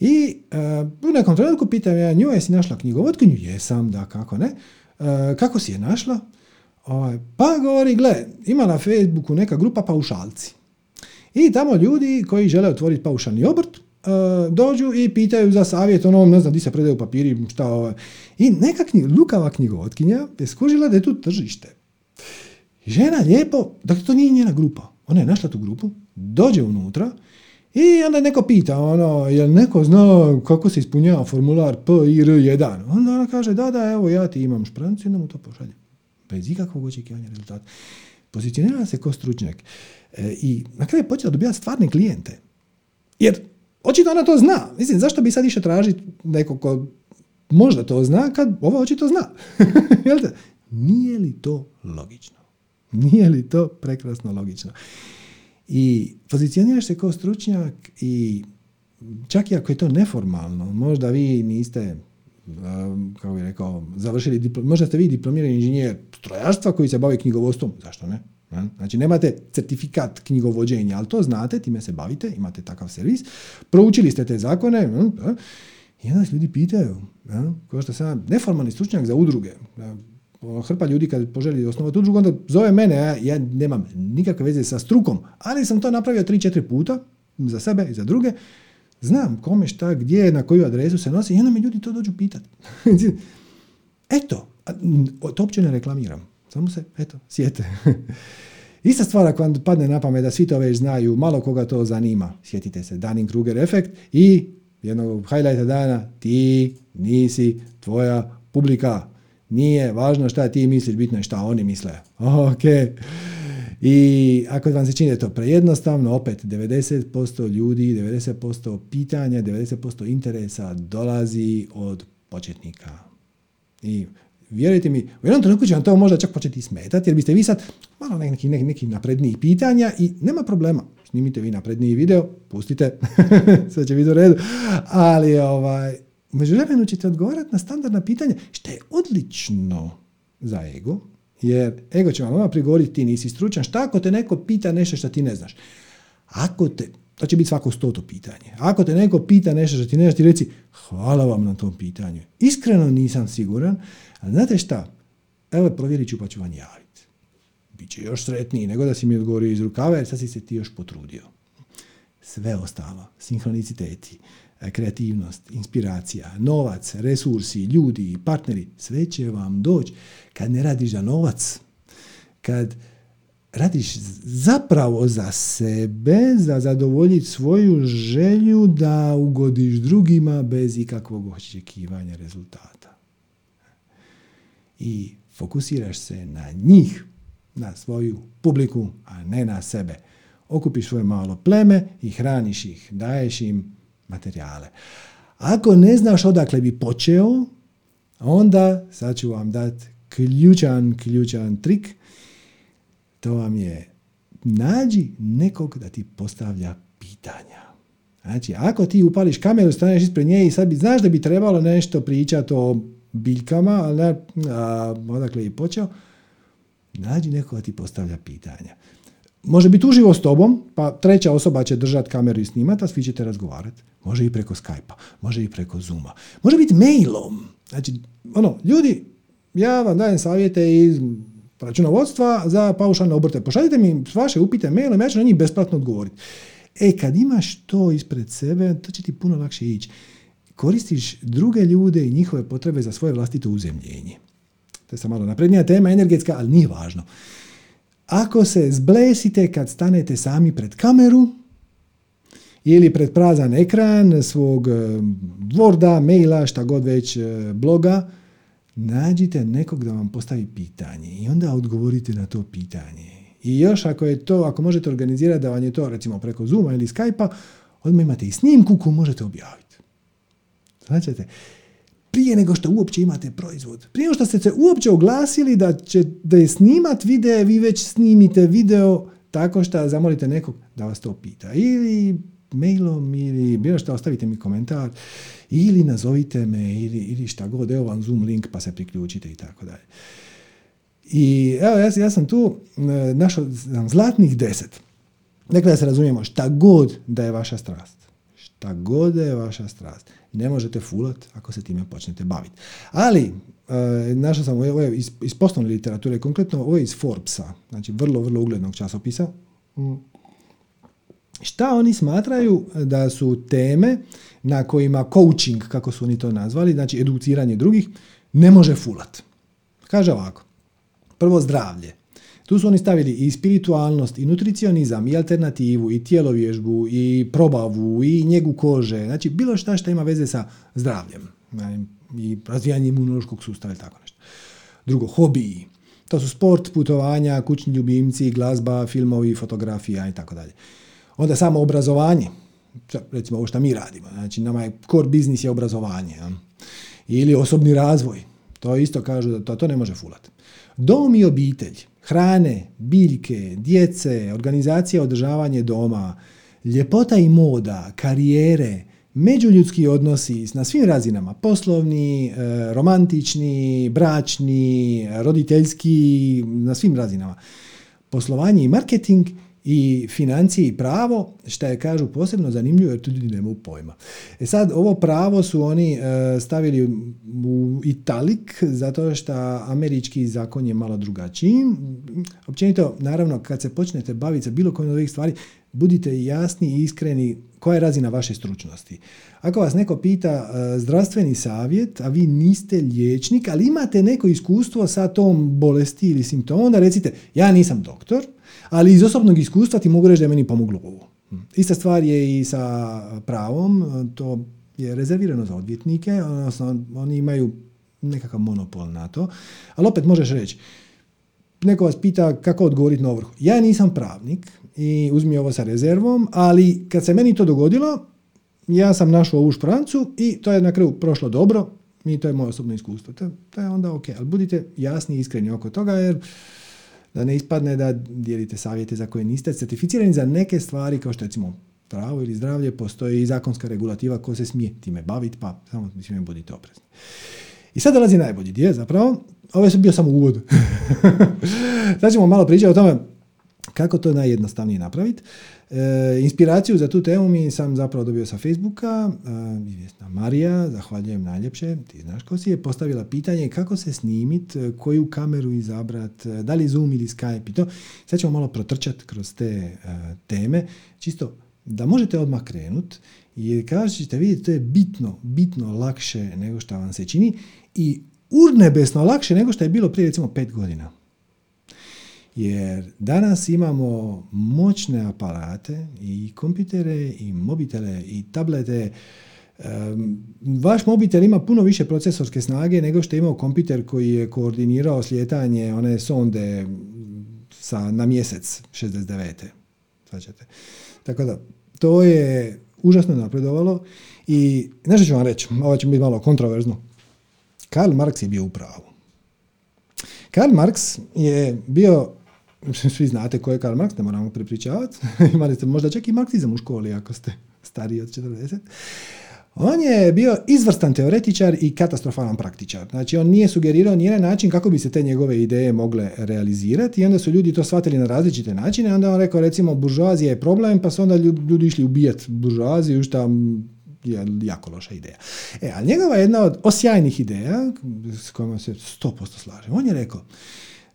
I uh, u nekom trenutku pitam ja nju, jesi našla knjigovotkinju? Jesam, da, kako ne. Uh, kako si je našla? Uh, pa govori, gle, ima na Facebooku neka grupa paušalci. I tamo ljudi koji žele otvoriti paušalni obrt, dođu i pitaju za savjet, ono, ne znam, di se predaju papiri, šta ovo. I neka lukava knjigovotkinja je skužila da je tu tržište. Žena lijepo, dakle to nije njena grupa. Ona je našla tu grupu, dođe unutra, i onda neko pita, ono, jel neko zna kako se ispunjava formular P i R 1? Onda ona kaže, da, da, evo ja ti imam šprancu i onda mu to pošalje. Bez ikakvog očekivanja rezultata. Pozicionira se kao stručnjak. E, I na kraju je počela dobijati stvarne klijente. Jer očito ona to zna. Mislim, zašto bi sad išao tražiti neko ko možda to zna kad ova očito zna? Jel te? Nije li to logično? Nije li to prekrasno logično? I pozicioniraš se kao stručnjak i čak i ako je to neformalno, možda vi niste um, kako bih rekao, završili diplom, možda ste vi diplomirani inženjer strojarstva koji se bavi knjigovodstvom, zašto ne? Znači nemate certifikat knjigovođenja, ali to znate, time se bavite, imate takav servis, proučili ste te zakone i onda se ljudi pitaju, kao što sam neformalni stručnjak za udruge, hrpa ljudi kad poželi osnovati udrugu, onda zove mene, ja, nemam nikakve veze sa strukom, ali sam to napravio 3-4 puta za sebe i za druge, znam kome, šta, gdje, na koju adresu se nosi i onda mi ljudi to dođu pitati. eto, to uopće ne reklamiram, samo se, eto, sjete. Ista stvar ako vam padne na pamet da svi to već znaju, malo koga to zanima, sjetite se, Dunning-Kruger efekt i jednog highlighta dana, ti nisi tvoja publika, nije važno šta ti misliš, bitno je šta oni misle. Ok. I ako vam se čini to prejednostavno, opet 90% ljudi, 90% pitanja, 90% interesa dolazi od početnika. I vjerujte mi, u jednom trenutku će vam to možda čak početi smetati, jer biste vi sad malo neki, neki, neki naprednijih pitanja i nema problema. Snimite vi napredniji video, pustite, sve će biti u redu. Ali ovaj, u međuvremenu ćete odgovarati na standardna pitanja, što je odlično za ego, jer ego će vam odmah prigovoriti ti nisi stručan. Šta ako te neko pita nešto što ti ne znaš? Ako te, to će biti svako stoto pitanje. Ako te neko pita nešto što ti ne znaš, ti reci hvala vam na tom pitanju. Iskreno nisam siguran, ali znate šta? Evo provjerit ću pa ću vam javiti. Biće još sretniji nego da si mi odgovorio iz rukava jer sad si se ti još potrudio. Sve ostalo, sinhroniciteti, E, kreativnost, inspiracija, novac, resursi, ljudi, partneri, sve će vam doći kad ne radiš za novac, kad radiš zapravo za sebe, za zadovoljiti svoju želju da ugodiš drugima bez ikakvog očekivanja rezultata. I fokusiraš se na njih, na svoju publiku, a ne na sebe. Okupiš svoje malo pleme i hraniš ih, daješ im materijale. Ako ne znaš odakle bi počeo, onda sad ću vam dati ključan, ključan trik. To vam je nađi nekog da ti postavlja pitanja. Znači, ako ti upališ kameru, staneš ispred nje i sad bi, znaš da bi trebalo nešto pričati o biljkama, ali ne, a, odakle je počeo, nađi nekoga ti postavlja pitanja. Može biti uživo s tobom, pa treća osoba će držati kameru i snimati, a svi ćete razgovarati. Može i preko Skype-a, može i preko Zooma. Može biti mailom. Znači, ono, ljudi, ja vam dajem savjete iz računovodstva za paušalne obrte. Pošaljite mi vaše upite mailom, ja ću na njih besplatno odgovoriti. E, kad imaš to ispred sebe, to će ti puno lakše ići. Koristiš druge ljude i njihove potrebe za svoje vlastito uzemljenje. To je sam malo naprednija tema, energetska, ali nije važno. Ako se zblesite kad stanete sami pred kameru, ili pred prazan ekran svog e, Worda, maila, šta god već e, bloga, nađite nekog da vam postavi pitanje i onda odgovorite na to pitanje. I još ako je to, ako možete organizirati da vam je to recimo preko Zooma ili Skype-a, odmah imate i snimku koju možete objaviti. Znači, prije nego što uopće imate proizvod, prije nego što ste se uopće oglasili da, će, da je snimat video, vi već snimite video tako što zamolite nekog da vas to pita. Ili mailom ili bilo što, ostavite mi komentar ili nazovite me ili, ili šta god, evo vam Zoom link pa se priključite i tako dalje. I evo, ja, ja sam tu e, našao zlatnih deset. Dakle, da se razumijemo, šta god da je vaša strast. Šta god da je vaša strast. Ne možete fulat ako se time počnete baviti. Ali, e, našao sam ovo iz, iz poslovne literature, konkretno ovo je iz Forbesa, znači vrlo, vrlo uglednog časopisa. Mm. Šta oni smatraju da su teme na kojima coaching, kako su oni to nazvali, znači educiranje drugih, ne može fulat. Kaže ovako. Prvo zdravlje. Tu su oni stavili i spiritualnost, i nutricionizam, i alternativu, i tijelovježbu, i probavu, i njegu kože. Znači, bilo šta što ima veze sa zdravljem i razvijanjem imunološkog sustava i tako nešto. Drugo, hobiji. To su sport, putovanja, kućni ljubimci, glazba, filmovi, fotografija i tako dalje. Onda samo obrazovanje, recimo ovo što mi radimo, znači nama je core biznis je obrazovanje. Ili osobni razvoj, to isto kažu da to, to ne može fulati. Dom i obitelj, hrane, biljke, djece, organizacija održavanje doma, ljepota i moda, karijere, međuljudski odnosi na svim razinama, poslovni, e, romantični, bračni, roditeljski, na svim razinama. Poslovanje i marketing i financije i pravo, što je kažu posebno zanimljivo jer tu ljudi nemaju pojma. E sad, ovo pravo su oni e, stavili u italik zato što američki zakon je malo drugačiji. Općenito, naravno, kad se počnete baviti sa bilo kojim od ovih stvari, budite jasni i iskreni koja je razina vaše stručnosti. Ako vas neko pita e, zdravstveni savjet, a vi niste liječnik, ali imate neko iskustvo sa tom bolesti ili simptomom, onda recite, ja nisam doktor, ali iz osobnog iskustva ti mogu reći da je meni pomoglo ovo. Ista stvar je i sa pravom, to je rezervirano za odvjetnike, odnosno oni imaju nekakav monopol na to, ali opet možeš reći, neko vas pita kako odgovoriti na ovrhu. Ja nisam pravnik i uzmi ovo sa rezervom, ali kad se meni to dogodilo, ja sam našao ovu šprancu i to je na kraju prošlo dobro i to je moje osobno iskustvo. To, to je onda ok, ali budite jasni i iskreni oko toga jer da ne ispadne da dijelite savjete za koje niste certificirani za neke stvari kao što recimo pravo ili zdravlje, postoji i zakonska regulativa ko se smije time baviti, pa samo mislim budite oprezni. I sad dolazi najbolji dio zapravo, ovo je bio samo uvod. sad ćemo malo pričati o tome kako to najjednostavnije napraviti. E, inspiraciju za tu temu mi sam zapravo dobio sa Facebooka. E, Marija, zahvaljujem najljepše, ti znaš ko si je, postavila pitanje kako se snimit, e, koju kameru izabrat, e, da li Zoom ili Skype i to. Sad ćemo malo protrčati kroz te e, teme, čisto da možete odmah krenut jer kao ćete vidjeti to je bitno, bitno lakše nego što vam se čini i urnebesno lakše nego što je bilo prije recimo pet godina. Jer danas imamo moćne aparate i kompitere i mobitele i tablete. Vaš mobitel ima puno više procesorske snage nego što je imao kompjuter koji je koordinirao slijetanje one sonde sa, na mjesec 69. Svačate. Tako da, to je užasno napredovalo i nešto ću vam reći, ovo će biti malo kontroverzno. Karl Marx je bio u pravu. Karl Marx je bio, svi znate ko je Karl Marx, ne moramo prepričavati, imali ste možda čak i marksizam u školi ako ste stariji od 40. On je bio izvrstan teoretičar i katastrofalan praktičar. Znači, on nije sugerirao nijedan način kako bi se te njegove ideje mogle realizirati i onda su ljudi to shvatili na različite načine. Onda on rekao, recimo, buržoazija je problem, pa su onda ljudi išli ubijati buržoaziju, što je jako loša ideja. E, ali njegova jedna od osjajnih ideja, s kojima se 100% slažem, on je rekao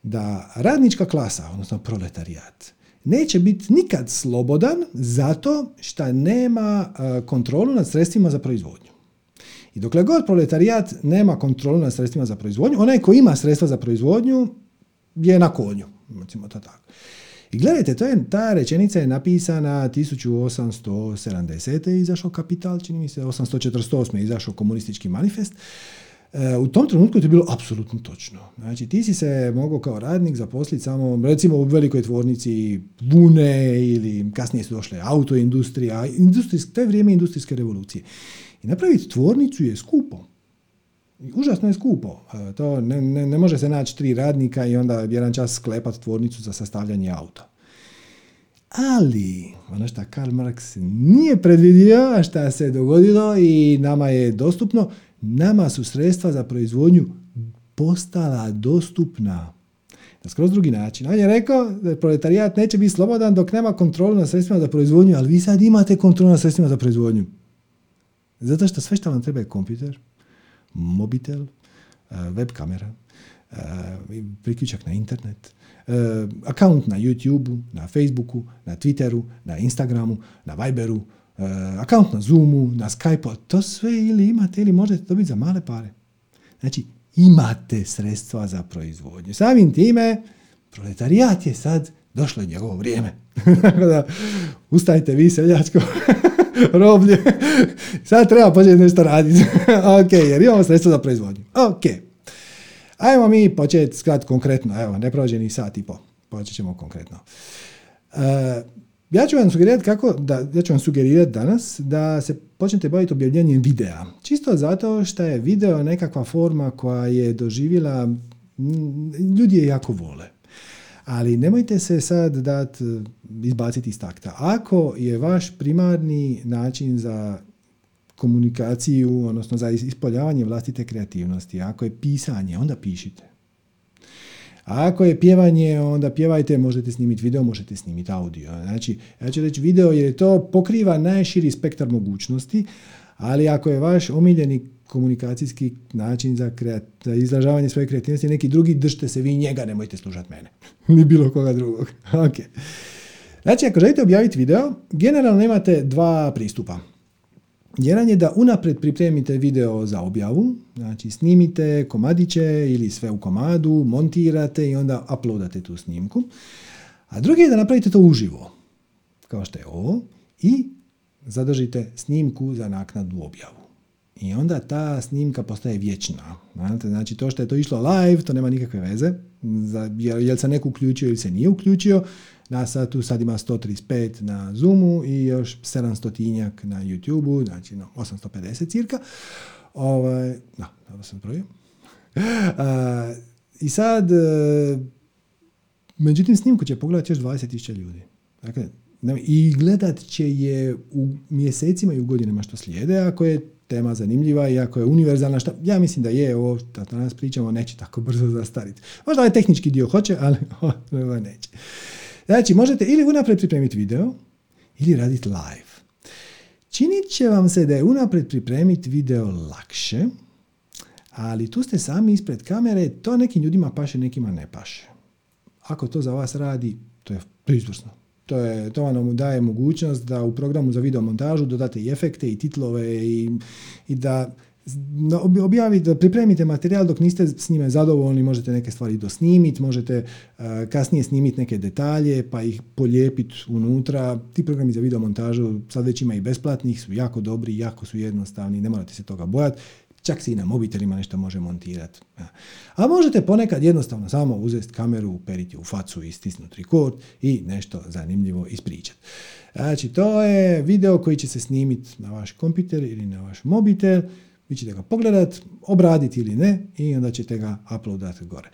da radnička klasa, odnosno proletarijat, neće biti nikad slobodan zato što nema e, kontrolu nad sredstvima za proizvodnju. I dokle god proletarijat nema kontrolu nad sredstvima za proizvodnju, onaj ko ima sredstva za proizvodnju je na konju, recimo to tako. I gledajte, to je, ta rečenica je napisana 1870. je izašao Kapital, čini mi se, 848. je izašao komunistički manifest. E, u tom trenutku je to bilo apsolutno točno. Znači, ti si se mogao kao radnik zaposliti samo, recimo u velikoj tvornici Vune ili kasnije su došle autoindustrija, industrijsk, to je vrijeme industrijske revolucije. I napraviti tvornicu je skupo. Užasno je skupo. E, to ne, ne, ne može se naći tri radnika i onda jedan čas sklepat tvornicu za sastavljanje auta. Ali, ono što Karl Marx nije predvidio, a šta se dogodilo i nama je dostupno, nama su sredstva za proizvodnju postala dostupna. Na skroz drugi način. On je rekao da proletarijat neće biti slobodan dok nema kontrolu na sredstvima za proizvodnju, ali vi sad imate kontrolu na sredstvima za proizvodnju. Zato što sve što vam treba je kompjuter, mobitel, eh, web kamera, eh, priključak na internet, eh, akaunt na YouTube, na Facebooku, na Twitteru, na Instagramu, na Viberu, akaunt na Zoomu, na Skypeu, to sve ili imate ili možete dobiti za male pare. Znači, imate sredstva za proizvodnju. Samim time, proletarijat je sad došlo je njegovo vrijeme. da, ustajte vi seljačko roblje. Sad treba početi nešto raditi. ok, jer imamo sredstvo za proizvodnju. Ok. Ajmo mi početi skrat konkretno. Evo, ne prođe ni sat i po. Počet ćemo konkretno. Uh, ja ću vam sugerirati kako, da, ja ću vam sugerirati danas da se počnete baviti objavljanjem videa. Čisto zato što je video nekakva forma koja je doživjela, ljudi je jako vole. Ali nemojte se sad dat izbaciti iz takta. Ako je vaš primarni način za komunikaciju, odnosno za ispoljavanje vlastite kreativnosti, ako je pisanje, onda pišite. A ako je pjevanje, onda pjevajte, možete snimiti video, možete snimiti audio. Znači, ja ću reći video jer to pokriva najširi spektar mogućnosti, ali ako je vaš omiljeni komunikacijski način za, za izražavanje svoje kreativnosti neki drugi, držite se vi njega, nemojte slušati mene. Ni bilo koga drugog. ok. Znači, ako želite objaviti video, generalno imate dva pristupa. Jedan je da unaprijed pripremite video za objavu, znači snimite komadiće ili sve u komadu, montirate i onda uploadate tu snimku. A drugi je da napravite to uživo, kao što je ovo, i zadržite snimku za naknadnu objavu. I onda ta snimka postaje vječna. Znači to što je to išlo live, to nema nikakve veze. Jel se neko uključio ili se nije uključio. Na satu sad ima 135 na Zoomu i još 700 tinjak na YouTubeu, znači no, 850 cirka. Ovaj, da, dobro sam brojio. I sad, e, međutim, snimku će pogledati još 20.000 ljudi. Dakle, i gledat će je u mjesecima i u godinama što slijede, ako je tema zanimljiva i ako je univerzalna, šta, ja mislim da je ovo, da danas pričamo, neće tako brzo zastariti. Možda ovaj tehnički dio hoće, ali ovo neće. Znači, možete ili unaprijed pripremiti video, ili raditi live. Činit će vam se da je unaprijed pripremiti video lakše, ali tu ste sami ispred kamere, to nekim ljudima paše, nekima ne paše. Ako to za vas radi, to je izvrsno. To, je, to vam daje mogućnost da u programu za video montažu dodate i efekte i titlove i, i da objavite, pripremite materijal dok niste s njime zadovoljni, možete neke stvari dosnimiti, možete uh, kasnije snimiti neke detalje pa ih polijepiti unutra. Ti programi za video montažu sad već ima i besplatnih, su jako dobri, jako su jednostavni, ne morate se toga bojati. Čak se i na mobitelima nešto može montirati. A možete ponekad jednostavno samo uzeti kameru, uperiti u facu i stisnuti record i nešto zanimljivo ispričati. Znači, to je video koji će se snimiti na vaš kompjuter ili na vaš mobitel. Vi ćete ga pogledat, obraditi ili ne i onda ćete ga uploadati gore.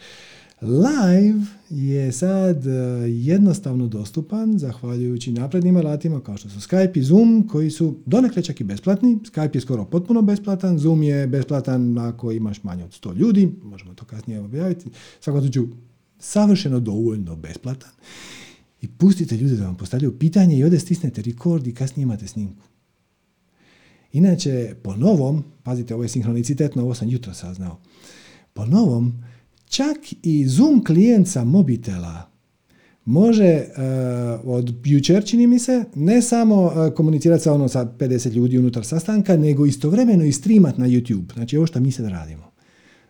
Live je sad e, jednostavno dostupan zahvaljujući naprednim alatima kao što su Skype i Zoom koji su donekle čak i besplatni. Skype je skoro potpuno besplatan, Zoom je besplatan ako imaš manje od 100 ljudi, možemo to kasnije objaviti. Svakako ću savršeno dovoljno besplatan. I pustite ljude da vam postavljaju pitanje i ovdje stisnete record i kasnije imate snimku. Inače, po novom, pazite, ovo je sinhronicitetno, ovo sam jutro saznao, po novom, čak i Zoom klijent sa mobitela može uh, od jučer, čini mi se, ne samo uh, komunicirati sa ono sa 50 ljudi unutar sastanka, nego istovremeno i streamat na YouTube. Znači ovo što mi sad radimo.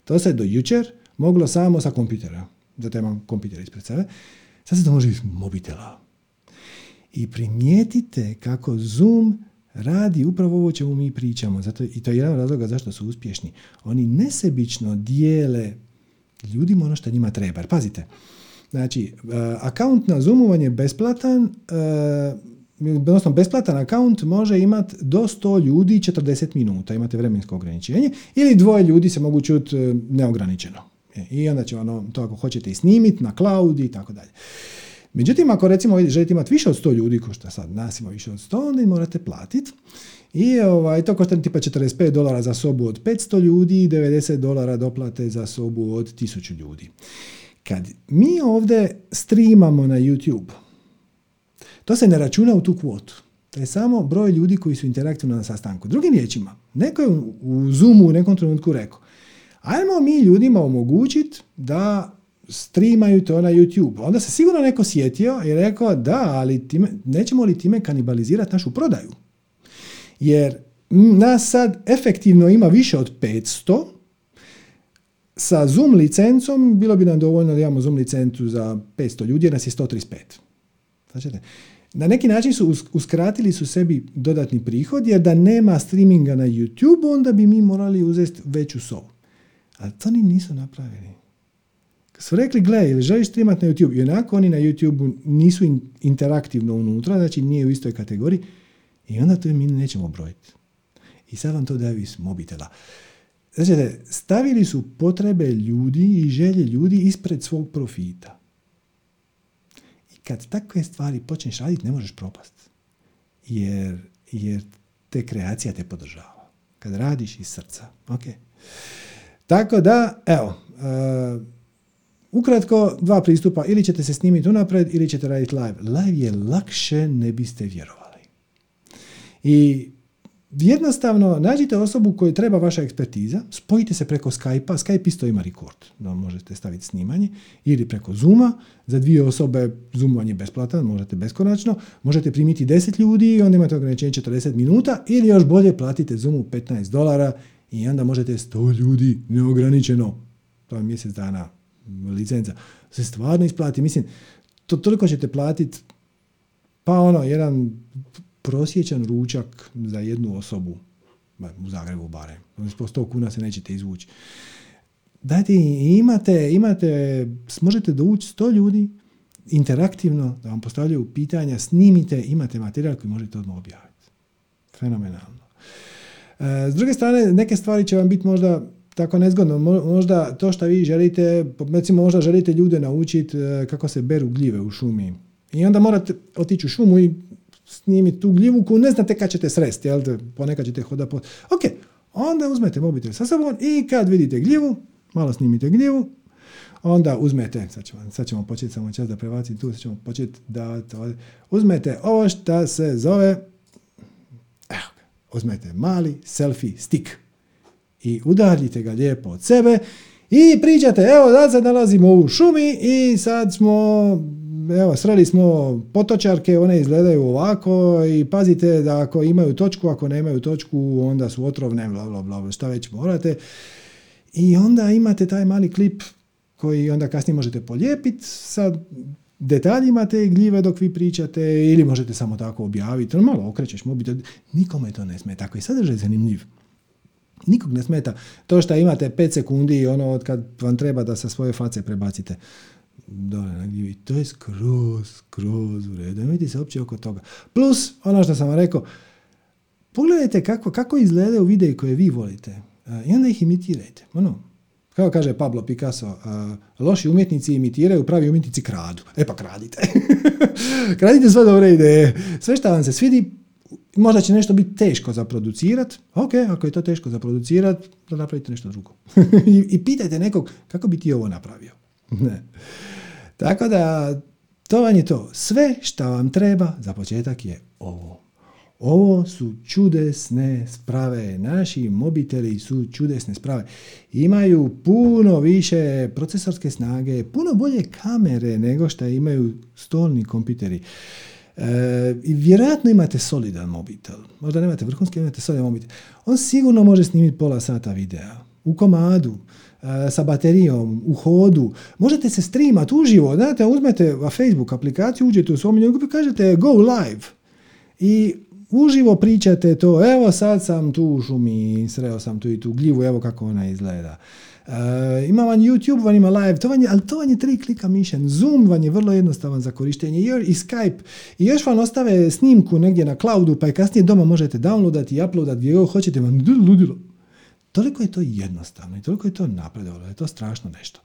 To se do jučer moglo samo sa kompjutera. Zato imam kompjuter ispred sebe. Sad se to može iz mobitela. I primijetite kako Zoom radi upravo ovo čemu mi pričamo. Zato, I to je jedan razloga zašto su uspješni. Oni nesebično dijele ljudima ono što njima treba. Pazite, znači, uh, akaunt na Zoomu je besplatan, uh, odnosno besplatan akaunt može imati do 100 ljudi 40 minuta, imate vremensko ograničenje, ili dvoje ljudi se mogu čuti uh, neograničeno. E, I onda će ono, to ako hoćete i snimiti na cloud i tako dalje. Međutim, ako recimo želite imati više od 100 ljudi, ko što sad nas ima više od 100, onda im morate platiti. I ovaj, to košta tipa 45 dolara za sobu od 500 ljudi i 90 dolara doplate za sobu od 1000 ljudi. Kad mi ovdje streamamo na YouTube, to se ne računa u tu kvotu. To je samo broj ljudi koji su interaktivni na sastanku. Drugim riječima, neko je u Zoomu u nekom trenutku rekao, ajmo mi ljudima omogućiti da streamaju to na YouTube. Onda se sigurno neko sjetio i rekao da, ali time, nećemo li time kanibalizirati našu prodaju? Jer nas sad efektivno ima više od 500, sa Zoom licencom bilo bi nam dovoljno da imamo Zoom licencu za 500 ljudi, nas je 135. Znači, na neki način su uskratili su sebi dodatni prihod, jer da nema streaminga na YouTube, onda bi mi morali uzeti veću sobu. Ali to ni nisu napravili su rekli, gle, ili želiš streamati na YouTube? I onako oni na YouTube nisu interaktivno unutra, znači nije u istoj kategoriji. I onda to mi nećemo brojiti. I sad vam to daju iz mobitela. Znači, stavili su potrebe ljudi i želje ljudi ispred svog profita. I kad takve stvari počneš raditi, ne možeš propast. Jer, jer te kreacija te podržava. Kad radiš iz srca. Ok. Tako da, evo, uh, Ukratko, dva pristupa, ili ćete se snimiti unapred ili ćete raditi live. Live je lakše, ne biste vjerovali. I jednostavno nađite osobu koju treba vaša ekspertiza, spojite se preko Skype-a, Skype isto ima rekord, da možete staviti snimanje, ili preko Zooma, za dvije osobe Zoom vam je besplatan, možete beskonačno, možete primiti 10 ljudi i onda imate ograničenje 40 minuta, ili još bolje platite Zoomu 15 dolara i onda možete 100 ljudi neograničeno, to je mjesec dana licenca, se stvarno isplati. Mislim, to toliko ćete platiti, pa ono, jedan prosječan ručak za jednu osobu, u Zagrebu barem, po 100 kuna se nećete izvući. Dajte, imate, imate, možete dovući 100 ljudi, interaktivno, da vam postavljaju pitanja, snimite, imate materijal koji možete odmah objaviti. Fenomenalno. E, s druge strane, neke stvari će vam biti možda tako nezgodno. Možda to što vi želite, recimo možda želite ljude naučiti e, kako se beru gljive u šumi. I onda morate otići u šumu i snimiti tu gljivu koju ne znate kad ćete sresti, jel? Ponekad ćete hodati po... Ok, onda uzmete mobitel sa sobom i kad vidite gljivu, malo snimite gljivu, onda uzmete, sad ćemo, sad ćemo početi samo čas da prebacim tu, sad ćemo početi da uzmete ovo što se zove, evo, uzmete mali selfie stick i udaljite ga lijepo od sebe i pričate, evo da se nalazimo u šumi i sad smo evo, sreli smo potočarke, one izgledaju ovako i pazite da ako imaju točku, ako nemaju točku, onda su otrovne, bla, bla, bla, šta već morate. I onda imate taj mali klip koji onda kasnije možete polijepiti sa detaljima te gljive dok vi pričate ili možete samo tako objaviti. malo okrećeš mobitel, nikome to ne smeta. Ako je sadržaj zanimljiv, nikog ne smeta to što imate 5 sekundi ono od kad vam treba da sa svoje face prebacite dole gljivi. To je skroz, skroz u redu. Nemojte se uopće oko toga. Plus, ono što sam vam rekao, pogledajte kako, kako izgledaju videi koje vi volite i onda ih imitirajte. Ono, kao kaže Pablo Picasso, loši umjetnici imitiraju, pravi umjetnici kradu. E pa kradite. kradite sve dobre ideje. Sve što vam se svidi, možda će nešto biti teško za producirat. Ok, ako je to teško za producirat, da napravite nešto drugo. I, I pitajte nekog kako bi ti ovo napravio. ne. Tako da, to vam je to. Sve što vam treba za početak je ovo. Ovo su čudesne sprave. Naši mobiteli su čudesne sprave. Imaju puno više procesorske snage, puno bolje kamere nego što imaju stolni kompiteri. E, I vjerojatno imate solidan mobitel. Možda nemate vrhunski, imate solidan mobitel. On sigurno može snimiti pola sata videa. U komadu e, sa baterijom, u hodu. Možete se streamati uživo. Znate, uzmete Facebook aplikaciju, uđete u svom i kažete go live. I uživo pričate to, evo sad sam tu u šumi, sreo sam tu i tu gljivu, evo kako ona izgleda. Uh, ima vam YouTube, vam ima live, to vam je, ali to vam je tri klika mišen. Zoom vam je vrlo jednostavan za korištenje i, Skype. I još vam ostave snimku negdje na cloudu, pa i kasnije doma možete downloadati i uploadati gdje god hoćete. Vam ludilo. Toliko je to jednostavno i toliko je to napredovalo, je to strašno nešto.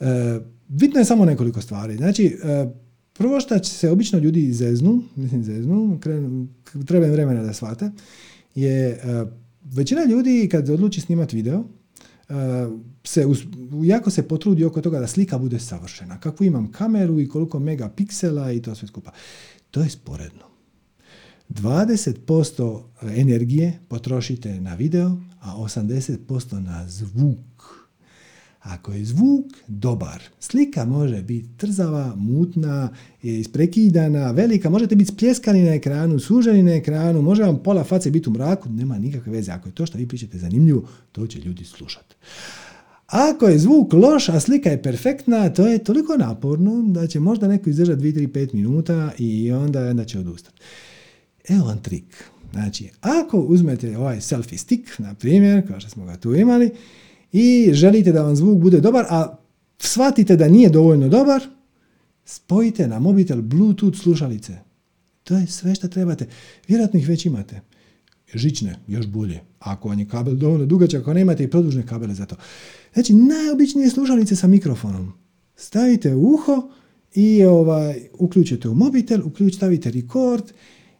Uh, bitno je samo nekoliko stvari. Znači, uh, Prvo što se obično ljudi zeznu, mislim zeznu, treba im vremena da shvate, je uh, većina ljudi kad odluči snimati video, se jako se potrudi oko toga da slika bude savršena. Kakvu imam kameru i koliko megapiksela i to sve skupa. To je sporedno. 20% energije potrošite na video, a 80% na zvuk. Ako je zvuk dobar, slika može biti trzava, mutna, isprekidana, velika, možete biti spljeskani na ekranu, suženi na ekranu, može vam pola face biti u mraku, nema nikakve veze. Ako je to što vi pričate zanimljivo, to će ljudi slušati. Ako je zvuk loš, a slika je perfektna, to je toliko naporno da će možda neko izdržati 2, 3, 5 minuta i onda, onda će odustati. Evo vam trik. Znači, ako uzmete ovaj selfie stick, na primjer, kao što smo ga tu imali, i želite da vam zvuk bude dobar, a shvatite da nije dovoljno dobar, spojite na mobitel Bluetooth slušalice. To je sve što trebate. Vjerojatno ih već imate. Žične, još bolje. Ako vam je kabel dovoljno dugačak, ako nemate i produžne kabele za to. Znači, najobičnije slušalice sa mikrofonom. Stavite uho i ovaj, uključite u mobitel, uključ, stavite record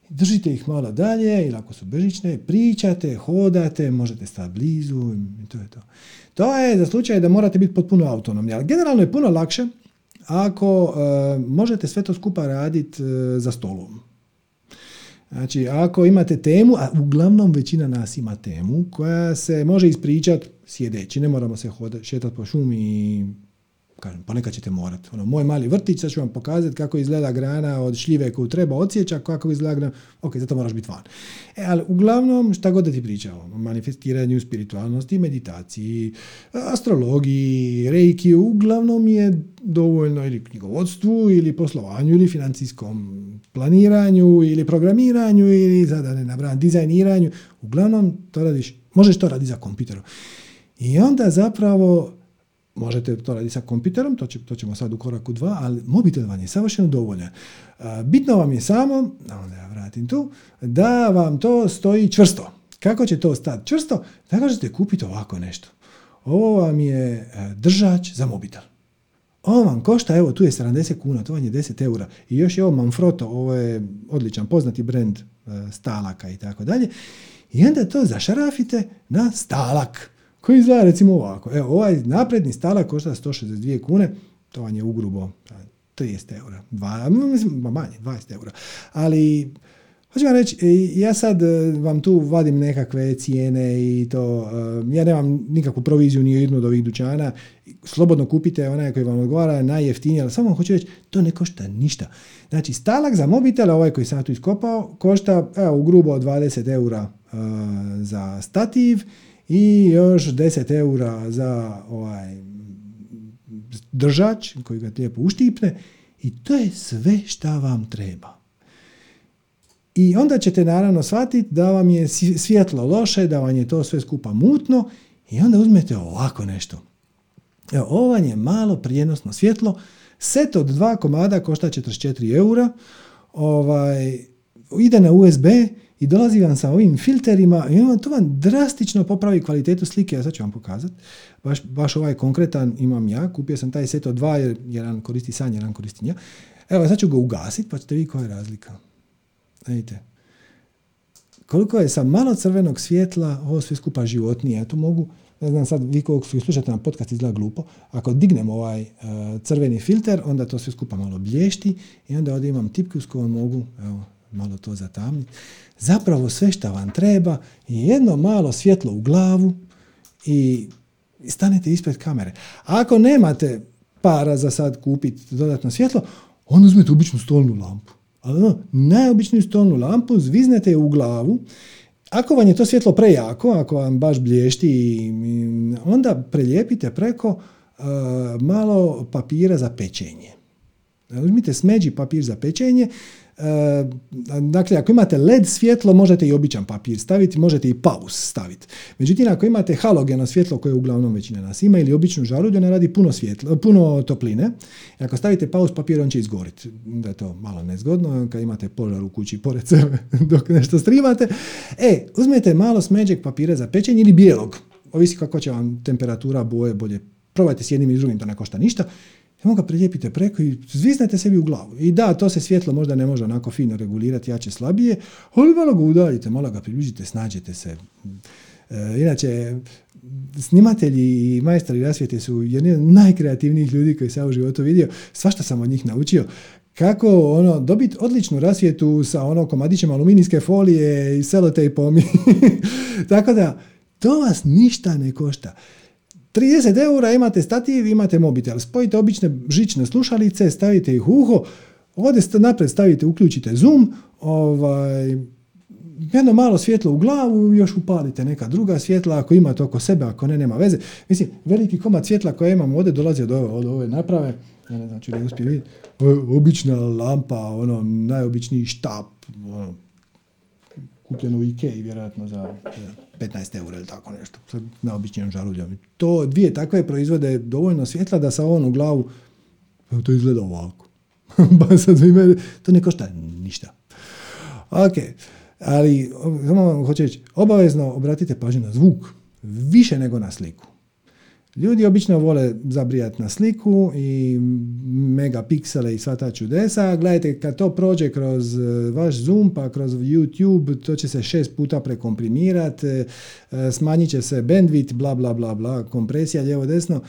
držite ih malo dalje ili ako su bežične, pričate, hodate, možete stati blizu i to je to. To je za slučaj da morate biti potpuno autonomni, ali generalno je puno lakše ako e, možete sve to skupa raditi e, za stolom. Znači, ako imate temu, a uglavnom većina nas ima temu koja se može ispričati sjedeći, ne moramo se šetati po šumi i kažem, ponekad ćete morati. Ono, moj mali vrtić, sad ću vam pokazati kako izgleda grana od šljive koju treba odsjeća, kako izgleda grana, ok, zato moraš biti van. E, ali uglavnom, šta god da ti pričao, o manifestiranju spiritualnosti, meditaciji, astrologiji, reiki, uglavnom je dovoljno ili knjigovodstvu, ili poslovanju, ili financijskom planiranju, ili programiranju, ili sada ne nabram, dizajniranju. Uglavnom, to radiš, možeš to raditi za kompjuterom. I onda zapravo Možete to raditi sa kompjuterom, to, će, to ćemo sad u koraku dva, ali mobitel vam je savršeno dovoljan. Bitno vam je samo, onda ja vratim tu, da vam to stoji čvrsto. Kako će to stati čvrsto? Tako ćete kupiti ovako nešto. Ovo vam je e, držač za mobitel. Ovo vam košta, evo tu je 70 kuna, to vam je 10 eura. I još je ovo Manfrotto, ovo je odličan poznati brand e, stalaka i tako dalje. I onda to zašarafite na stalak koji izgleda recimo ovako. Evo, ovaj napredni stalak košta 162 kune, to vam je ugrubo 30 eura, dva, mislim, manje, 20 eura. Ali Hoću vam reći, ja sad e, vam tu vadim nekakve cijene i to, e, ja nemam nikakvu proviziju ni jednu od ovih dućana, slobodno kupite onaj koji vam odgovara najjeftinije, ali samo vam hoću reći, to ne košta ništa. Znači, stalak za mobitel, ovaj koji sam tu iskopao, košta evo, grubo 20 eura e, za stativ i još 10 eura za ovaj držač koji ga lijepo uštipne i to je sve šta vam treba. I onda ćete naravno shvatiti da vam je svjetlo loše, da vam je to sve skupa mutno i onda uzmete ovako nešto. Evo, ovo vam je malo prijenosno svjetlo. Set od dva komada košta 44 eura. Ovaj, ide na USB i vam sa ovim filterima i to vam drastično popravi kvalitetu slike. Ja sad ću vam pokazati. Baš, baš ovaj konkretan imam ja. Kupio sam taj set od dva jer jedan koristi san, jedan koristi nja. Evo, sad ću ga ugasiti pa ćete vidjeti koja je razlika. Vidite. Koliko je sa malo crvenog svjetla ovo sve skupa životnije. Ja tu mogu, ne znam sad, vi kog slušate na podcast izgleda glupo, ako dignem ovaj uh, crveni filter, onda to sve skupa malo blješti i onda ovdje imam tipku s kojom mogu evo, malo to zatamniti. Zapravo sve što vam treba je jedno malo svjetlo u glavu i stanete ispred kamere. A ako nemate para za sad kupiti dodatno svjetlo, onda uzmete običnu stolnu lampu ali ono, najobičniju stolnu lampu, zviznete je u glavu, ako vam je to svjetlo prejako, ako vam baš blješti, onda prelijepite preko uh, malo papira za pečenje. Uzmite smeđi papir za pečenje, dakle, ako imate LED svjetlo, možete i običan papir staviti, možete i paus staviti. Međutim, ako imate halogeno svjetlo koje uglavnom većina nas ima ili običnu žarulju, ona radi puno, svjetlo, puno topline. I ako stavite paus papir, on će izgoriti. Da je to malo nezgodno, kad imate požar u kući pored sebe dok nešto streamate. E, uzmete malo smeđeg papira za pečenje ili bijelog. Ovisi kako će vam temperatura boje bolje. Probajte s jednim i drugim, to ne košta ništa samo ga prilijepite preko i zviznete sebi u glavu. I da, to se svjetlo možda ne može onako fino regulirati, jače, slabije, ali malo ga udaljite, malo ga približite, snađete se. E, inače, snimatelji i majstori rasvijete su jedni od najkreativnijih ljudi koji sam u životu vidio. Svašta sam od njih naučio. Kako ono, dobiti odličnu rasvjetu sa ono komadićem aluminijske folije i selotejpom. Tako da, to vas ništa ne košta. 30 eura imate stativ, imate mobitel. Spojite obične žične slušalice, stavite ih u uho, ovdje napred stavite, uključite zoom, ovaj, jedno malo svjetlo u glavu, još upalite neka druga svjetla, ako imate oko sebe, ako ne, nema veze. Mislim, veliki komad svjetla koje imamo ovdje dolazi od ove, od ove naprave, ja ne znam ću li uspije vidjeti, obična lampa, ono, najobičniji štap, ono, kupljen u Ikei, vjerojatno za 15 eura ili tako nešto, sa naobičnim žaruljom. To dvije takve proizvode dovoljno svjetla da sa ovom u glavu to izgleda ovako. Pa to ne košta ništa. Ok, ali samo hoću reći, obavezno obratite pažnju na zvuk, više nego na sliku. Ljudi obično vole zabrijati na sliku i megapiksele i sva ta čudesa. Gledajte, kad to prođe kroz e, vaš Zoom pa kroz YouTube, to će se šest puta prekomprimirati, e, smanjit će se bandwidth, bla bla bla bla, kompresija lijevo desno.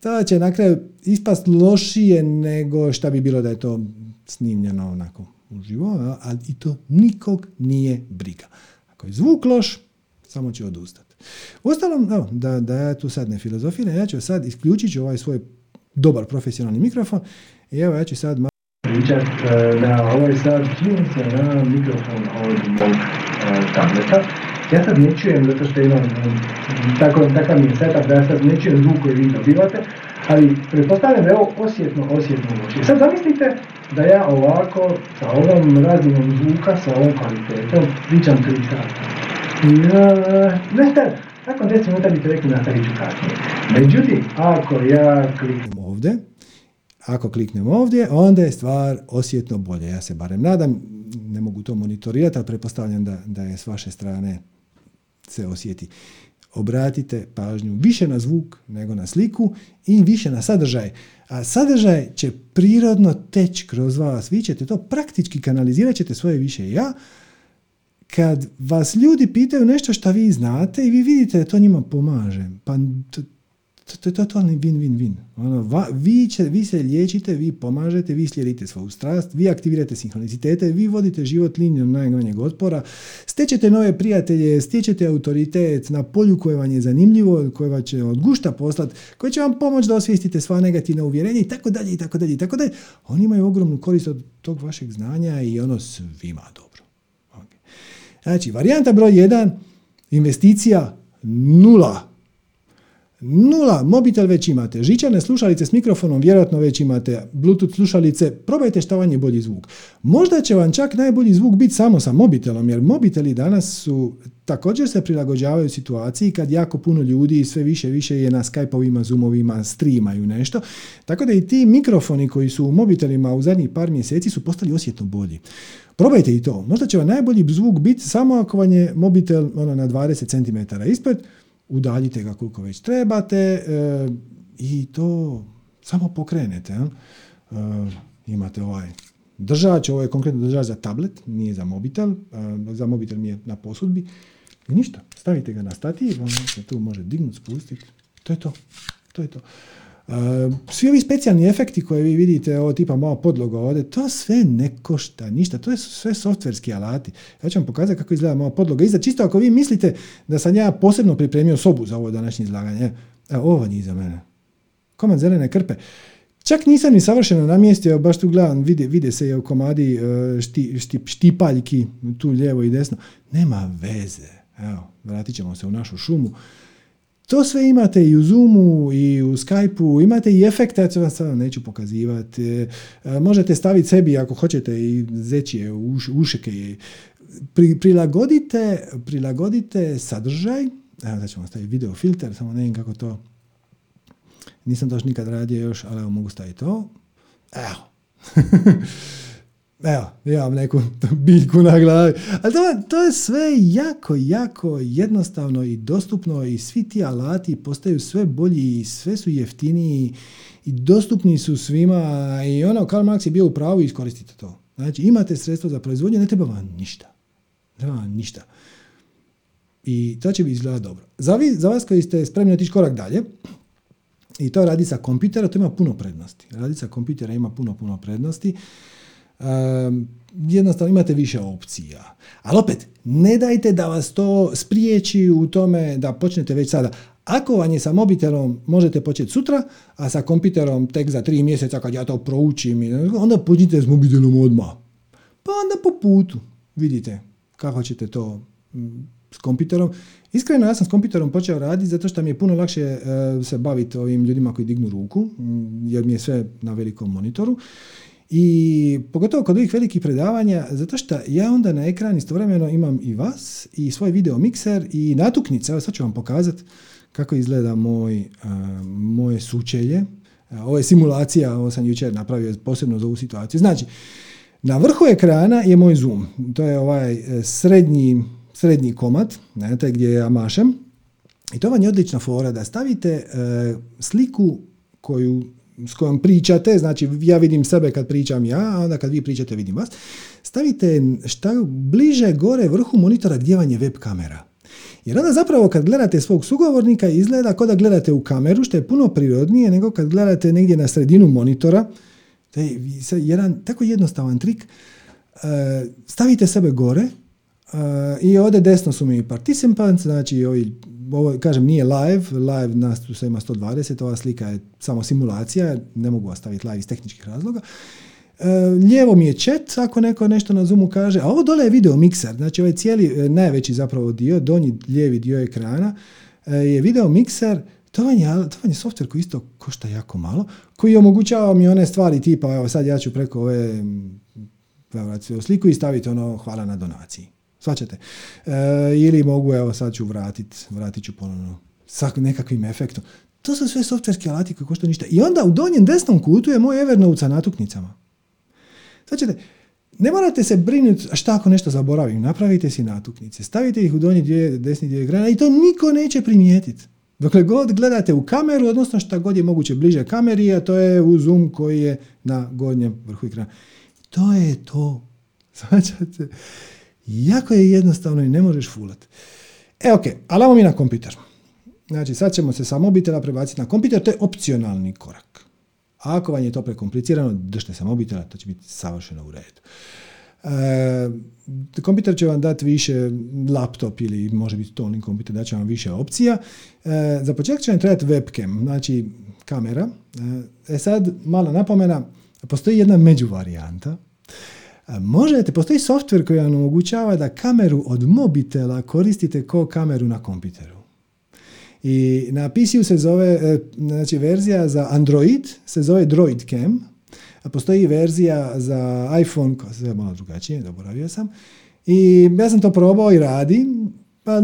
To će na kraju ispast lošije nego šta bi bilo da je to snimljeno onako uživo, ali i to nikog nije briga. Ako je zvuk loš, samo će odustati. Uostalom, evo, da, da ja tu sad ne filozofiram, ja ću sad isključit ću ovaj svoj dobar profesionalni mikrofon i evo ja ću sad malo pričat e, na ovaj sad se na mikrofon od mog e, tableta. Ja sad ne čujem, zato što imam tako, takav mi je setup da ja sad ne čujem zvuk koji vi dobivate, ali pretpostavljam da je ovo osjetno, osjetno loše. Sad zamislite da ja ovako, sa ovom razinom zvuka, sa ovom kvalitetom, pričam 3 sata. Ne, nakon 10 minuta bi te rekli ću kasnije. Međutim, ako ja kliknem ovdje, ako kliknem ovdje, onda je stvar osjetno bolje. Ja se barem nadam, ne mogu to monitorirati, ali pretpostavljam da, da je s vaše strane se osjeti. Obratite pažnju više na zvuk nego na sliku i više na sadržaj. A sadržaj će prirodno teći kroz vas. Vi ćete to praktički kanalizirat ćete svoje više ja, kad vas ljudi pitaju nešto što vi znate i vi vidite da to njima pomaže, pa to je totalni win-win-win. Ono, vi, vi se liječite, vi pomažete, vi slijedite svoju strast, vi aktivirate sinhronicitete, vi vodite život linijom najmanjeg otpora, stečete nove prijatelje, stječete autoritet na polju koje vam je zanimljivo, koje vam će od gušta poslati, koje će vam pomoći da osvijestite sva negativna uvjerenja i tako dalje i tako dalje i tako dalje. Oni imaju ogromnu korist od tog vašeg znanja i ono svima dobro. Znači, varijanta broj 1, investicija nula Nula, mobitel već imate, žičane slušalice s mikrofonom vjerojatno već imate, bluetooth slušalice, probajte šta vam je bolji zvuk. Možda će vam čak najbolji zvuk biti samo sa mobitelom, jer mobiteli danas su također se prilagođavaju situaciji kad jako puno ljudi sve više više je na Skype-ovima, Zoomovima, streamaju nešto. Tako da i ti mikrofoni koji su u mobitelima u zadnjih par mjeseci su postali osjetno bolji. Probajte i to. Možda će vam najbolji zvuk biti samo ako vam je mobitel ono, na 20 cm ispred, udaljite ga koliko već trebate e, i to samo pokrenete. E, imate ovaj držač, ovo je konkretno držač za tablet, nije za mobitel, e, za mobitel mi je na posudbi. Ništa, stavite ga na stativ, on se tu može dignuti, spustiti, to je to. To je to. Svi ovi specijalni efekti koje vi vidite, ovo tipa malo podloga ovdje, to sve ne košta ništa, to je sve softverski alati. Ja ću vam pokazati kako izgleda moja podloga. Iza čisto ako vi mislite da sam ja posebno pripremio sobu za ovo današnje izlaganje, evo ovo nije za mene. Komad zelene krpe. Čak nisam ni savršeno namjestio, baš tu gledam, vide, vide se i u komadi e, šti, šti, štipaljki, tu lijevo i desno. Nema veze. Evo, vratit ćemo se u našu šumu. To sve imate i u Zoomu i u Skypeu, imate i efekte, ja vam sada neću pokazivati. E, možete staviti sebi ako hoćete i zečije uš, ušike. Pri, prilagodite, prilagodite sadržaj, evo da ćemo staviti video filter, samo ne vidim kako to, nisam to još nikad radio još, ali evo mogu staviti to. Evo. Evo, imam neku biljku na glavi. Ali to, to je sve jako, jako jednostavno i dostupno i svi ti alati postaju sve bolji i sve su jeftiniji i dostupni su svima i ono, Karl Marx je bio u pravu iskoristite to. Znači, imate sredstvo za proizvodnju, ne treba vam ništa. Ne treba vam ništa. I to će biti izgledati dobro. Za, vi, za vas koji ste spremni otići korak dalje, i to radi sa kompjutera, to ima puno prednosti. Radi sa kompjutera ima puno, puno prednosti jednostavno imate više opcija. Ali opet, ne dajte da vas to spriječi u tome da počnete već sada. Ako vam je sa mobitelom, možete početi sutra, a sa kompiterom tek za tri mjeseca kad ja to proučim, onda počnite s mobitelom odmah. Pa onda po putu vidite kako ćete to s kompiterom. Iskreno, ja sam s kompiterom počeo raditi zato što mi je puno lakše e, se baviti ovim ljudima koji dignu ruku, jer mi je sve na velikom monitoru. I pogotovo kod ovih velikih predavanja, zato što ja onda na ekran istovremeno imam i vas, i svoj video mikser, i natuknice. Evo sad ću vam pokazati kako izgleda moj, moje sučelje. ovo je simulacija, ovo sam jučer napravio posebno za ovu situaciju. Znači, na vrhu ekrana je moj zoom. To je ovaj e, srednji, srednji komad, znate, gdje ja mašem. I to vam je odlična fora da stavite e, sliku koju s kojom pričate, znači ja vidim sebe kad pričam ja, a onda kad vi pričate vidim vas, stavite šta bliže gore vrhu monitora gdje vam je web kamera. Jer onda zapravo kad gledate svog sugovornika izgleda kao da gledate u kameru, što je puno prirodnije nego kad gledate negdje na sredinu monitora. To je jedan tako jednostavan trik. E, stavite sebe gore e, i ovdje desno su mi participants, znači ovi ovo, kažem, nije live, live nas tu ima 120, ova slika je samo simulacija, ne mogu ostaviti live iz tehničkih razloga. E, lijevo mi je chat, ako neko nešto na Zoomu kaže, a ovo dole je video mikser, znači ovaj cijeli, e, najveći zapravo dio, donji lijevi dio ekrana je video mikser, to vam, je, to vam je software koji isto košta jako malo, koji omogućava mi one stvari tipa, evo sad ja ću preko ove sliku i staviti ono hvala na donaciji. Svačate. E, ili mogu, evo sad ću vratiti, vratit ću ponovno sa nekakvim efektom. To su sve softverski alati koji koštaju ništa. I onda u donjem desnom kutu je moj Evernote sa natuknicama. Svačate, ne morate se brinuti šta ako nešto zaboravim. Napravite si natuknice, stavite ih u donji dio, desni dio ekrana i to niko neće primijetiti. Dokle god gledate u kameru, odnosno šta god je moguće bliže kameri, a to je u zoom koji je na gornjem vrhu ekrana. To je to. Svačate. Jako je jednostavno i ne možeš fulat. E, ok, ali mi na kompjuter. Znači, sad ćemo se sa mobitela prebaciti na kompjuter, to je opcionalni korak. A ako vam je to prekomplicirano, držite se mobitela, to će biti savršeno u redu. E, kompjuter će vam dati više laptop ili može biti stolni kompjuter, da će vam više opcija. E, za početak će vam trebati webcam, znači kamera. E, e sad, mala napomena, postoji jedna međuvarijanta. E, možete, postoji software koji vam omogućava da kameru od mobitela koristite kao kameru na kompjuteru. I na PC-u se zove, e, znači verzija za Android se zove Droid Cam, a postoji verzija za iPhone koja se malo drugačije, zaboravio sam. I ja sam to probao i radi, pa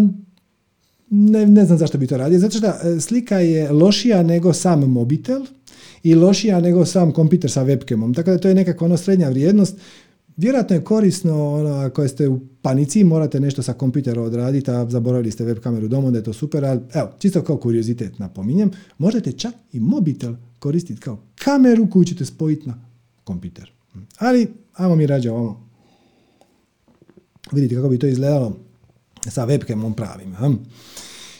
ne, ne znam zašto bi to radio, zato što e, slika je lošija nego sam mobitel i lošija nego sam kompjuter sa webcamom, tako da to je nekako ono srednja vrijednost. Vjerojatno je korisno ono, ako ste u panici morate nešto sa kompjutera odraditi, a zaboravili ste web kameru doma, da je to super, ali evo, čisto kao kuriozitet napominjem, možete čak i mobitel koristiti kao kameru koju ćete spojiti na kompjuter. Ali, ajmo mi rađe ovamo. Vidite kako bi to izgledalo sa webcamom pravim.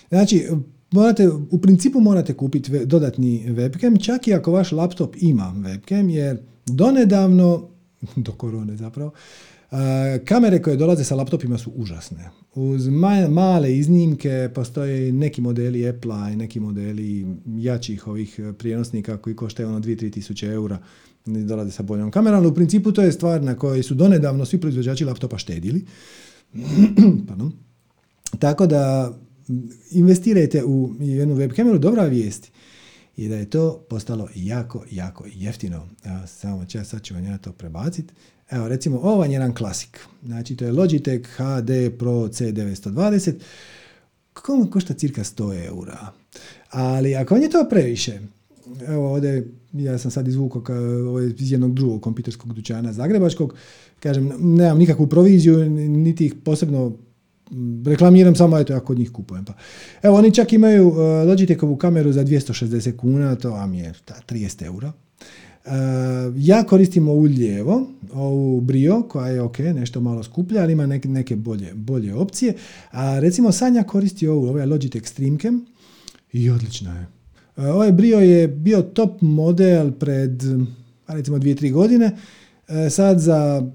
Znači, morate, u principu morate kupiti dodatni webcam, čak i ako vaš laptop ima webcam, jer donedavno, do korone zapravo, Kamere koje dolaze sa laptopima su užasne. Uz male iznimke postoje neki modeli Apple i neki modeli jačih ovih prijenosnika koji koštaju ono 2-3 tisuće eura dolaze sa boljom kamerom, ali u principu to je stvar na kojoj su donedavno svi proizvođači laptopa štedili. Tako da investirajte u jednu web kameru, dobra vijesti i da je to postalo jako, jako jeftino. Samo čas, sad ću vam ja to prebaciti. Evo, recimo, ovo je jedan klasik. Znači, to je Logitech HD Pro C920. Kako košta cirka 100 eura? Ali ako vam je to previše, evo ovdje, ja sam sad izvukao iz jednog drugog kompjuterskog dućana zagrebačkog, kažem, nemam nikakvu proviziju, niti ih posebno reklamiram samo, eto, ja kod njih kupujem. Pa. Evo, oni čak imaju uh, Logitechovu kameru za 260 kuna, to vam je 30 eura. Uh, ja koristim ovu lijevo, ovu Brio, koja je ok, nešto malo skuplja, ali ima neke, neke bolje, bolje opcije. A recimo Sanja koristi ovu, ovaj Logitech Streamcam i odlična je. Uh, ovaj Brio je bio top model pred, recimo, dvije, tri godine. Sad za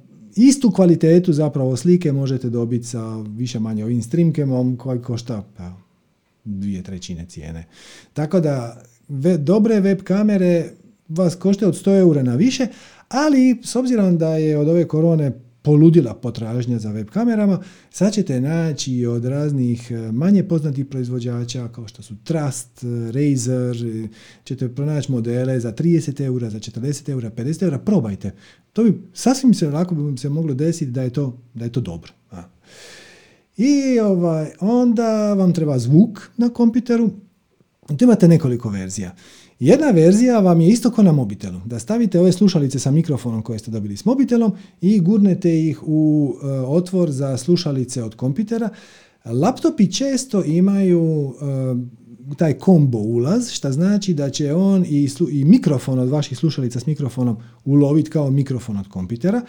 istu kvalitetu zapravo slike možete dobiti sa više manje ovim streamcamom koji košta pa, dvije trećine cijene. Tako da dobre web kamere vas koštaju od 100 eura na više, ali s obzirom da je od ove korone poludila potražnja za web kamerama, sad ćete naći od raznih e, manje poznatih proizvođača kao što su Trust, Razer, e, ćete pronaći modele za 30 eura, za 40 eura, 50 eura, probajte. To bi sasvim se lako bi se moglo desiti da je to, da je to dobro. I ovaj, onda vam treba zvuk na kompjuteru. Imate nekoliko verzija. Jedna verzija vam je isto kao na mobitelu. Da stavite ove slušalice sa mikrofonom koje ste dobili s mobitelom i gurnete ih u e, otvor za slušalice od kompitera. Laptopi često imaju e, taj kombo ulaz, što znači da će on i, i mikrofon od vaših slušalica s mikrofonom uloviti kao mikrofon od kompitera.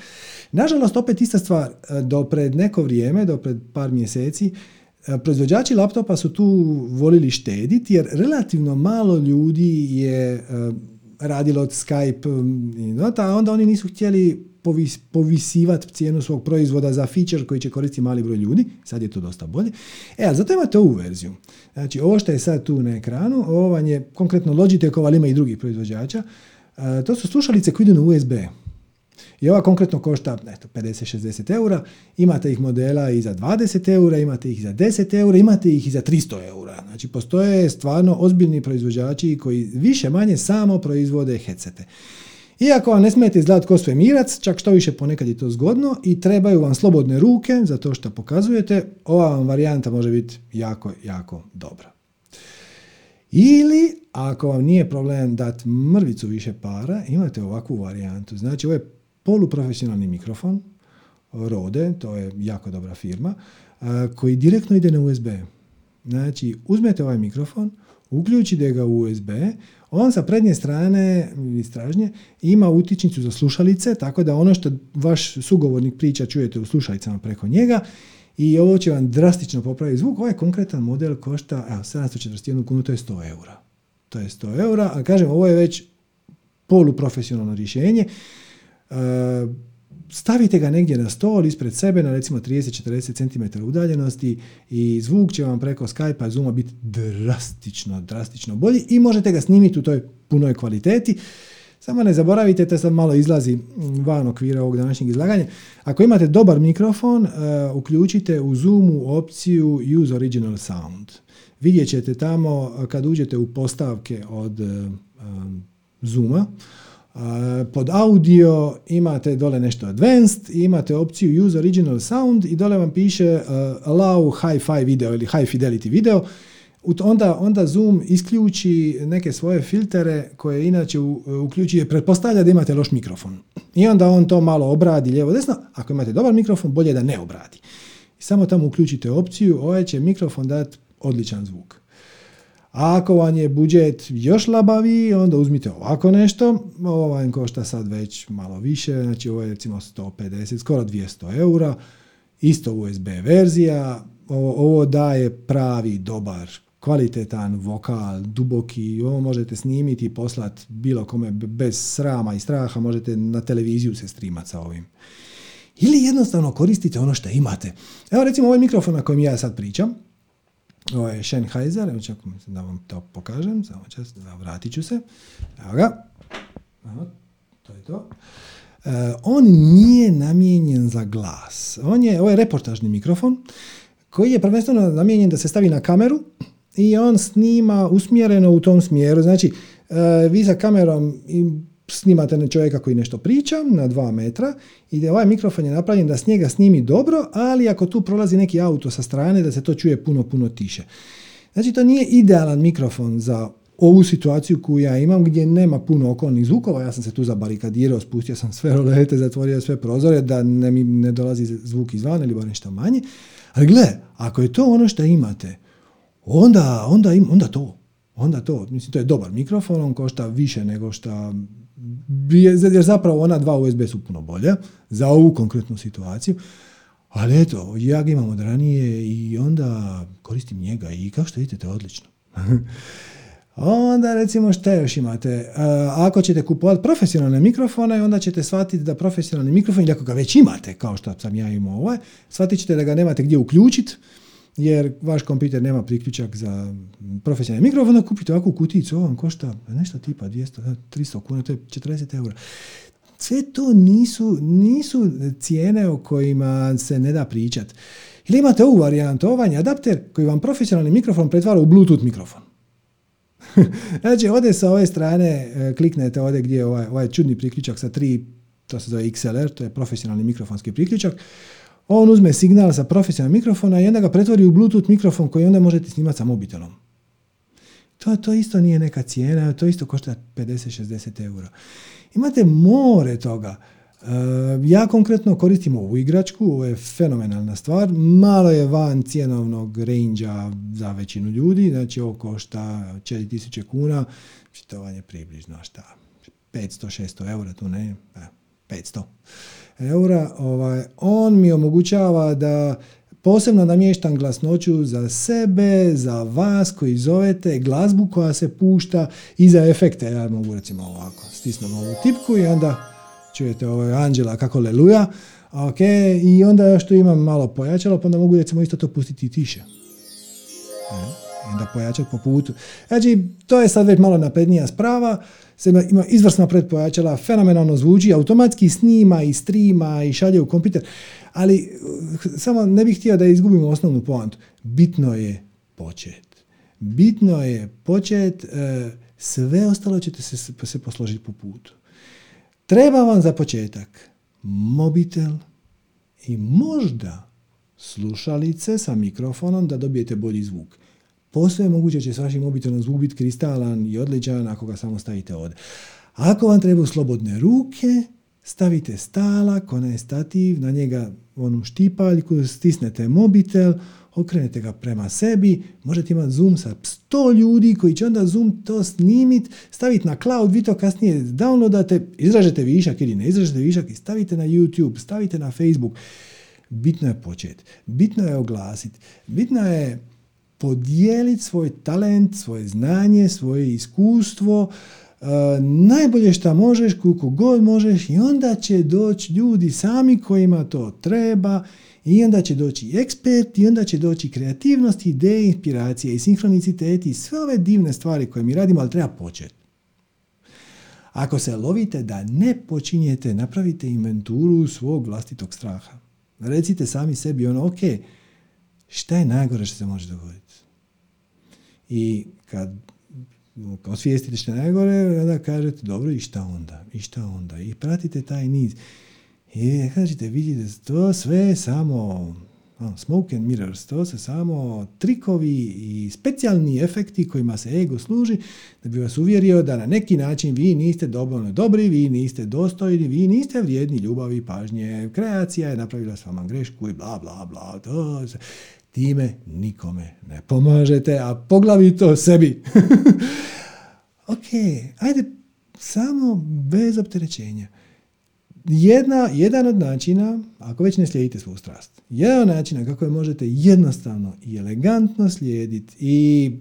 Nažalost, opet ista stvar, e, do pred neko vrijeme, do pred par mjeseci, proizvođači laptopa su tu volili štediti jer relativno malo ljudi je e, radilo od Skype, a onda oni nisu htjeli povis, povisivati cijenu svog proizvoda za feature koji će koristiti mali broj ljudi. Sad je to dosta bolje. E, a zato imate ovu verziju. Znači, ovo što je sad tu na ekranu, ovo vam je konkretno Logitech, ali ima i drugih proizvođača. E, to su slušalice koje idu na USB. I ova konkretno košta eto, 50-60 eura, imate ih modela i za 20 eura, imate ih za 10 eura, imate ih i za 300 eura. Znači postoje stvarno ozbiljni proizvođači koji više manje samo proizvode headsete. Iako vam ne smijete izgledati ko svemirac, čak što više ponekad je to zgodno i trebaju vam slobodne ruke za to što pokazujete, ova vam varijanta može biti jako, jako dobra. Ili, ako vam nije problem dati mrvicu više para, imate ovakvu varijantu. Znači, ovo je poluprofesionalni mikrofon, Rode, to je jako dobra firma, koji direktno ide na USB. Znači, uzmete ovaj mikrofon, uključite ga u USB, on sa prednje strane istražnje ima utičnicu za slušalice, tako da ono što vaš sugovornik priča čujete u slušalicama preko njega i ovo će vam drastično popraviti zvuk. Ovaj konkretan model košta evo, 741 kunu, to je 100 eura. To je 100 eura, a kažem, ovo je već poluprofesionalno rješenje. E, stavite ga negdje na stol ispred sebe na recimo 30-40 cm udaljenosti i zvuk će vam preko Skype-a Zooma biti drastično, drastično bolji i možete ga snimiti u toj punoj kvaliteti. Samo ne zaboravite, to sad malo izlazi van okvira ovog današnjeg izlaganja. Ako imate dobar mikrofon, uh, uključite u Zoomu opciju Use Original Sound. Vidjet ćete tamo kad uđete u postavke od Zooma, pod audio imate dole nešto advanced, imate opciju use original sound i dole vam piše uh, allow hi-fi video ili high fidelity video. Onda, onda Zoom isključi neke svoje filtere koje inače uključi, pretpostavlja da imate loš mikrofon. I onda on to malo obradi lijevo desno. Ako imate dobar mikrofon, bolje da ne obradi. Samo tamo uključite opciju, ovaj će mikrofon dati odličan zvuk. A ako vam je budžet još labaviji, onda uzmite ovako nešto. Ovo vam košta sad već malo više, znači ovo je recimo 150, skoro 200 eura. Isto USB verzija. Ovo, ovo daje pravi, dobar, kvalitetan vokal, duboki. Ovo možete snimiti i poslati bilo kome bez srama i straha. Možete na televiziju se streamati sa ovim. Ili jednostavno koristite ono što imate. Evo recimo ovaj mikrofon na kojem ja sad pričam ovo je Sennheiser, evo čak da vam to pokažem, samo čas, vratit ću se. Evo ga. Evo, to je to. Uh, on nije namijenjen za glas. On je, ovo je reportažni mikrofon koji je prvenstveno namijenjen da se stavi na kameru i on snima usmjereno u tom smjeru. Znači, uh, vi sa kamerom snimate čovjeka koji nešto priča na dva metra i da ovaj mikrofon je napravljen da s snimi dobro, ali ako tu prolazi neki auto sa strane da se to čuje puno, puno tiše. Znači to nije idealan mikrofon za ovu situaciju koju ja imam gdje nema puno okolnih zvukova, ja sam se tu zabarikadirao, spustio sam sve rolete, zatvorio sve prozore da ne mi ne dolazi zvuk izvana ili bar nešto manje. Ali gle, ako je to ono što imate, onda, onda, onda to. Onda to, mislim, to je dobar mikrofon, on košta više nego što jer zapravo ona dva USB su puno bolja za ovu konkretnu situaciju. Ali eto, ja ga imam od ranije i onda koristim njega i kao što vidite, odlično. onda recimo što još imate? ako ćete kupovati profesionalne mikrofone, onda ćete shvatiti da profesionalni mikrofon, ili ako ga već imate, kao što sam ja imao ovaj, shvatit ćete da ga nemate gdje uključiti, jer vaš kompjuter nema priključak za profesionalni mikrofon, da kupite ovakvu kuticu, ovo vam košta nešto tipa 200, 300 kuna, to je 40 eura. Sve to nisu, nisu cijene o kojima se ne da pričat. Ili imate ovu varijantu, ovaj adapter koji vam profesionalni mikrofon pretvara u Bluetooth mikrofon. znači, ovdje sa ove strane e, kliknete ovdje gdje je ovaj, ovaj čudni priključak sa tri, to se zove XLR, to je profesionalni mikrofonski priključak. On uzme signal sa profesionalnog mikrofona i onda ga pretvori u Bluetooth mikrofon koji onda možete snimati sa mobitelom. To, to isto nije neka cijena, to isto košta 50-60 eura. Imate more toga. E, ja konkretno koristim ovu igračku, ovo je fenomenalna stvar, malo je van cijenovnog range za većinu ljudi, znači ovo košta 4000 kuna, to vam je približno šta, 500-600 eura, tu ne, 500 eura, ovaj, on mi omogućava da posebno namještam glasnoću za sebe, za vas koji zovete, glazbu koja se pušta i za efekte. Ja mogu recimo ovako, stisnem ovu tipku i onda čujete ovo Anđela kako leluja. Ok, i onda još tu imam malo pojačalo, pa onda mogu recimo isto to pustiti i tiše. I onda pojačati po putu. Znači, to je sad već malo naprednija sprava se ima izvrsna predpojačala, fenomenalno zvuči, automatski snima i streama i šalje u kompjuter, ali uh, samo ne bih htio da izgubimo osnovnu poantu. Bitno je počet. Bitno je počet, uh, sve ostalo ćete se, se posložiti po putu. Treba vam za početak mobitel i možda slušalice sa mikrofonom da dobijete bolji zvuk. Posve je moguće će s vašim mobitelom zvuk biti kristalan i odličan ako ga samo stavite ovdje. Ako vam treba slobodne ruke, stavite stalak, onaj stativ, na njega onu štipaljku, stisnete mobitel, okrenete ga prema sebi, možete imati zoom sa 100 ljudi koji će onda zoom to snimit, staviti na cloud, vi to kasnije downloadate, izražete višak ili ne izražete višak i stavite na YouTube, stavite na Facebook. bitno je početi, bitno je oglasiti, bitno je podijeliti svoj talent, svoje znanje, svoje iskustvo, uh, najbolje što možeš, koliko god možeš i onda će doći ljudi sami kojima to treba i onda će doći ekspert i onda će doći kreativnost, ideje, inspiracije i sinhroniciteti i sve ove divne stvari koje mi radimo, ali treba početi. Ako se lovite da ne počinjete, napravite inventuru svog vlastitog straha. Recite sami sebi ono, ok, šta je najgore što se može dogoditi? I kad osvijestite što je najgore, onda kažete, dobro, i šta onda? I šta onda? I pratite taj niz. I kažete, vidite, to sve samo smoke and mirrors, to su samo trikovi i specijalni efekti kojima se ego služi da bi vas uvjerio da na neki način vi niste dovoljno dobri, vi niste dostojni, vi niste vrijedni ljubavi pažnje. Kreacija je napravila s vama grešku i bla bla bla. To time nikome ne pomažete, a poglavito sebi. ok, ajde samo bez opterećenja jedna, jedan od načina, ako već ne slijedite svoju strast, jedan od načina kako je možete jednostavno i elegantno slijediti i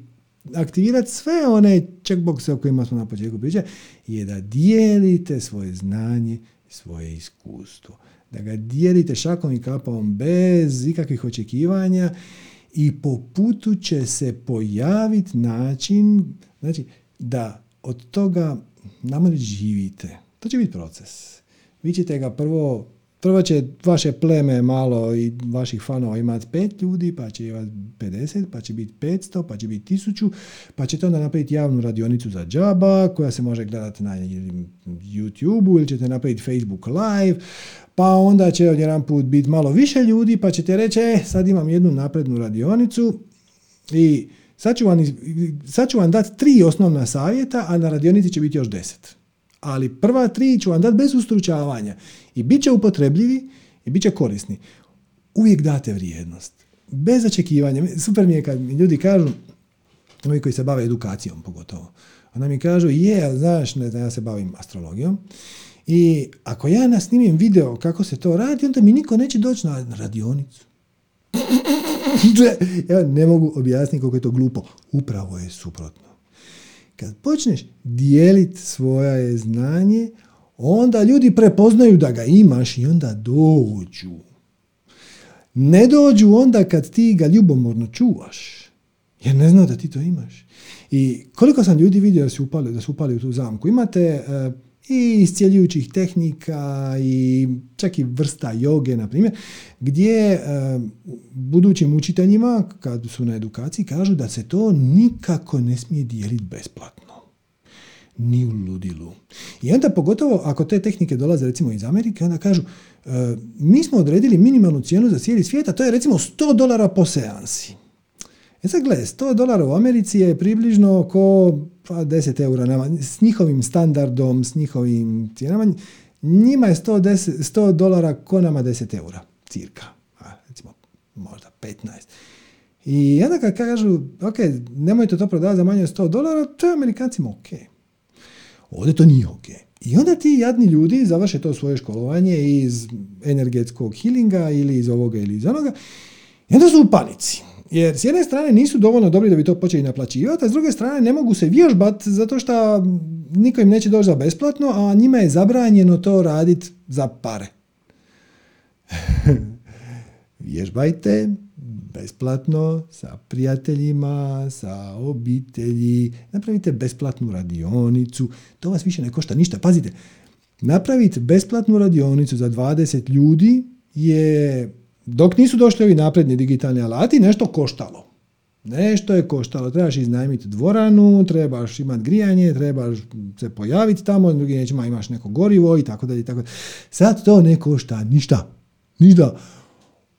aktivirati sve one checkboxe o kojima smo na početku pričali, je da dijelite svoje znanje i svoje iskustvo. Da ga dijelite šakom i kapom bez ikakvih očekivanja i po putu će se pojaviti način znači, da od toga namoli živite. To će biti proces vi ćete ga prvo, prvo će vaše pleme malo i vaših fanova imati pet ljudi, pa će imati 50, pa će biti 500, pa će biti 1000, pa ćete onda napraviti javnu radionicu za džaba koja se može gledati na YouTube ili ćete napraviti Facebook live, pa onda će jedan put biti malo više ljudi, pa ćete reći, e, sad imam jednu naprednu radionicu i sad ću vam, sad ću vam dati tri osnovna savjeta, a na radionici će biti još deset ali prva tri ću vam dati bez ustručavanja i bit će upotrebljivi i bit će korisni. Uvijek date vrijednost. Bez očekivanja. Super mi je kad mi ljudi kažu, ovi koji se bave edukacijom pogotovo, onda mi kažu, je, znaš, ne znam, ja se bavim astrologijom, i ako ja nasnimim video kako se to radi, onda mi niko neće doći na radionicu. ja ne mogu objasniti koliko je to glupo. Upravo je suprotno. Kad počneš dijeliti svoje znanje, onda ljudi prepoznaju da ga imaš i onda dođu. Ne dođu onda kad ti ga ljubomorno čuvaš, jer ne znaju da ti to imaš. I koliko sam ljudi vidio da su upali, da su upali u tu zamku. Imate eh, i iscijeljujućih tehnika i čak i vrsta joge, na primjer, gdje e, budućim učiteljima, kad su na edukaciji, kažu da se to nikako ne smije dijeliti besplatno. Ni u ludilu. I onda pogotovo ako te tehnike dolaze recimo iz Amerike, onda kažu e, mi smo odredili minimalnu cijenu za cijeli svijet, a to je recimo 100 dolara po seansi. E sad gledaj, 100 dolara u Americi je približno oko pa 10 eura nama, s njihovim standardom, s njihovim cijenama, njima je 110, 100 dolara ko nama 10 eura, cirka, a, recimo možda 15. I onda kad kažu, ok, nemojte to prodavati za manje od 100 dolara, to je Amerikancima ok. Ovdje to nije ok. I onda ti jadni ljudi završe to svoje školovanje iz energetskog healinga ili iz ovoga ili iz onoga i onda su u panici. Jer s jedne strane nisu dovoljno dobri da bi to počeli naplaćivati, a s druge strane ne mogu se vježbati zato što niko im neće doći za besplatno, a njima je zabranjeno to raditi za pare. Vježbajte besplatno sa prijateljima, sa obitelji, napravite besplatnu radionicu, to vas više ne košta ništa. Pazite, napraviti besplatnu radionicu za 20 ljudi je dok nisu došli ovi napredni digitalni alati, nešto koštalo. Nešto je koštalo. Trebaš iznajmiti dvoranu, trebaš imati grijanje, trebaš se pojaviti tamo, drugi nećima imaš neko gorivo i tako dalje. Sad to ne košta ništa. Ništa.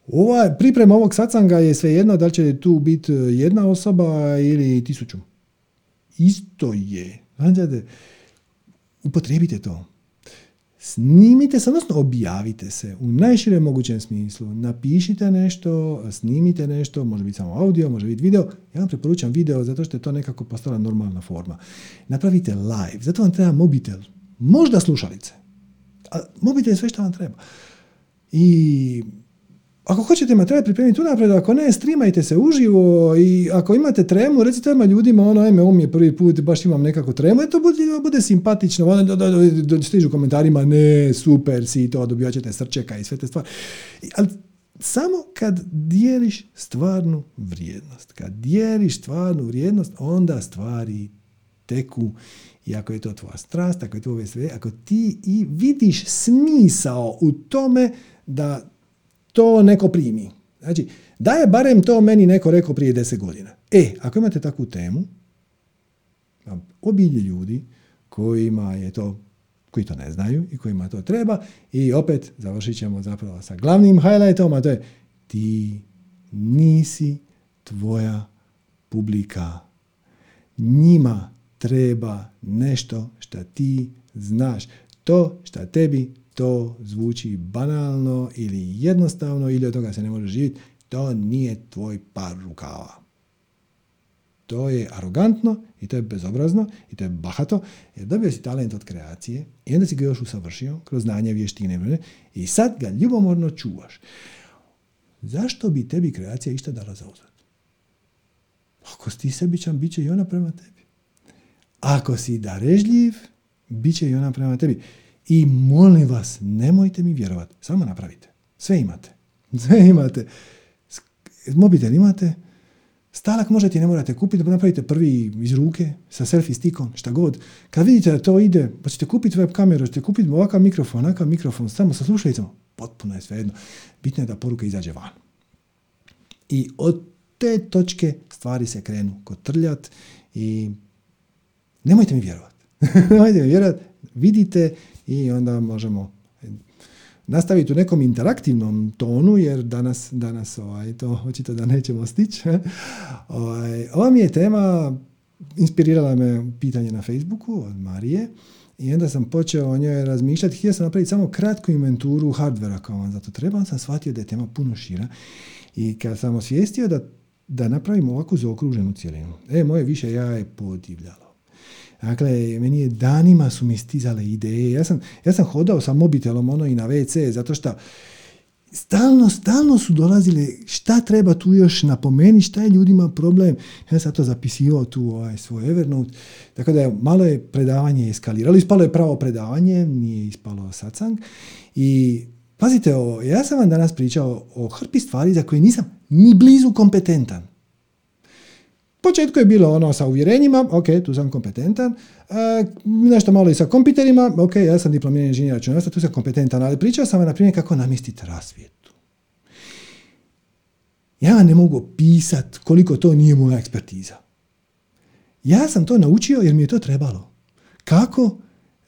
Ova, priprema ovog sacanga je svejedno da li će tu biti jedna osoba ili tisuću. Isto je. Upotrijebite to. Snimite se, odnosno objavite se u najširem mogućem smislu. Napišite nešto, snimite nešto, može biti samo audio, može biti video. Ja vam preporučam video zato što je to nekako postala normalna forma. Napravite live, zato vam treba mobitel, možda slušalice. A mobitel je sve što vam treba. I ako hoćete materijal pripremiti unaprijed, ako ne, streamajte se uživo i ako imate tremu, recite odmah ljudima, ono, ajme, ovo mi je prvi put, baš imam nekako tremu, to bude, bude simpatično, ono, do, do, stižu komentarima, ne, super si to, dobijat ćete srčeka i sve te stvari. Ali samo kad dijeliš stvarnu vrijednost, kad dijeliš stvarnu vrijednost, onda stvari teku i ako je to tvoja strast, ako je to sve, ako ti i vidiš smisao u tome da to neko primi. Znači, da je barem to meni neko rekao prije deset godina. E, ako imate takvu temu, obilje ljudi kojima je to koji to ne znaju i kojima to treba i opet završit ćemo zapravo sa glavnim highlightom, a to je ti nisi tvoja publika. Njima treba nešto što ti znaš. To što tebi to zvuči banalno ili jednostavno ili od toga se ne može živjeti, to nije tvoj par rukava. To je arogantno i to je bezobrazno i to je bahato jer dobio si talent od kreacije i onda si ga još usavršio kroz znanje, vještine i sad ga ljubomorno čuvaš. Zašto bi tebi kreacija išta dala za uzad? Ako si ti sebičan, bit će i ona prema tebi. Ako si darežljiv, bit će i ona prema tebi. I molim vas, nemojte mi vjerovati, samo napravite. Sve imate. Sve imate. Mobitel imate, Stalak možete i ne morate kupiti, napravite prvi iz ruke sa selfie stikom, šta god. Kad vidite da to ide, pa ćete kupiti web kameru, ćete kupiti ovakav mikrofon, onakav mikrofon, samo sa slušalicom, potpuno je svejedno. Bitno je da poruka izađe van. I od te točke stvari se krenu kotrljat i nemojte mi vjerovati. nemojte mi vjerovati, vidite i onda možemo nastaviti u nekom interaktivnom tonu, jer danas, danas ovaj, to očito da nećemo stići. ovaj, ova mi je tema, inspirirala me pitanje na Facebooku od Marije, i onda sam počeo o njoj razmišljati. Htio sam napraviti samo kratku inventuru hardvera kao vam za to treba. Onda sam shvatio da je tema puno šira. I kad sam osvijestio da, da napravimo ovakvu zaokruženu cijelinu, e, moje više ja je podivljalo. Dakle, meni je danima su mi stizale ideje. Ja sam, ja sam hodao sa mobitelom ono i na WC, zato što stalno, stalno su dolazili šta treba tu još napomenuti, šta je ljudima problem. Ja sam to zapisivao tu ovaj, svoj Evernote. Tako da je malo je predavanje eskaliralo. Ispalo je pravo predavanje, nije ispalo sacang. I pazite ovo, ja sam vam danas pričao o hrpi stvari za koje nisam ni blizu kompetentan početku je bilo ono sa uvjerenjima, ok, tu sam kompetentan, e, nešto malo i sa kompiterima, ok, ja sam diplomirani inženjer računarstva, tu sam kompetentan, ali pričao sam vam na primjer kako namjestiti rasvjetu. Ja ne mogu pisat koliko to nije moja ekspertiza. Ja sam to naučio jer mi je to trebalo. Kako?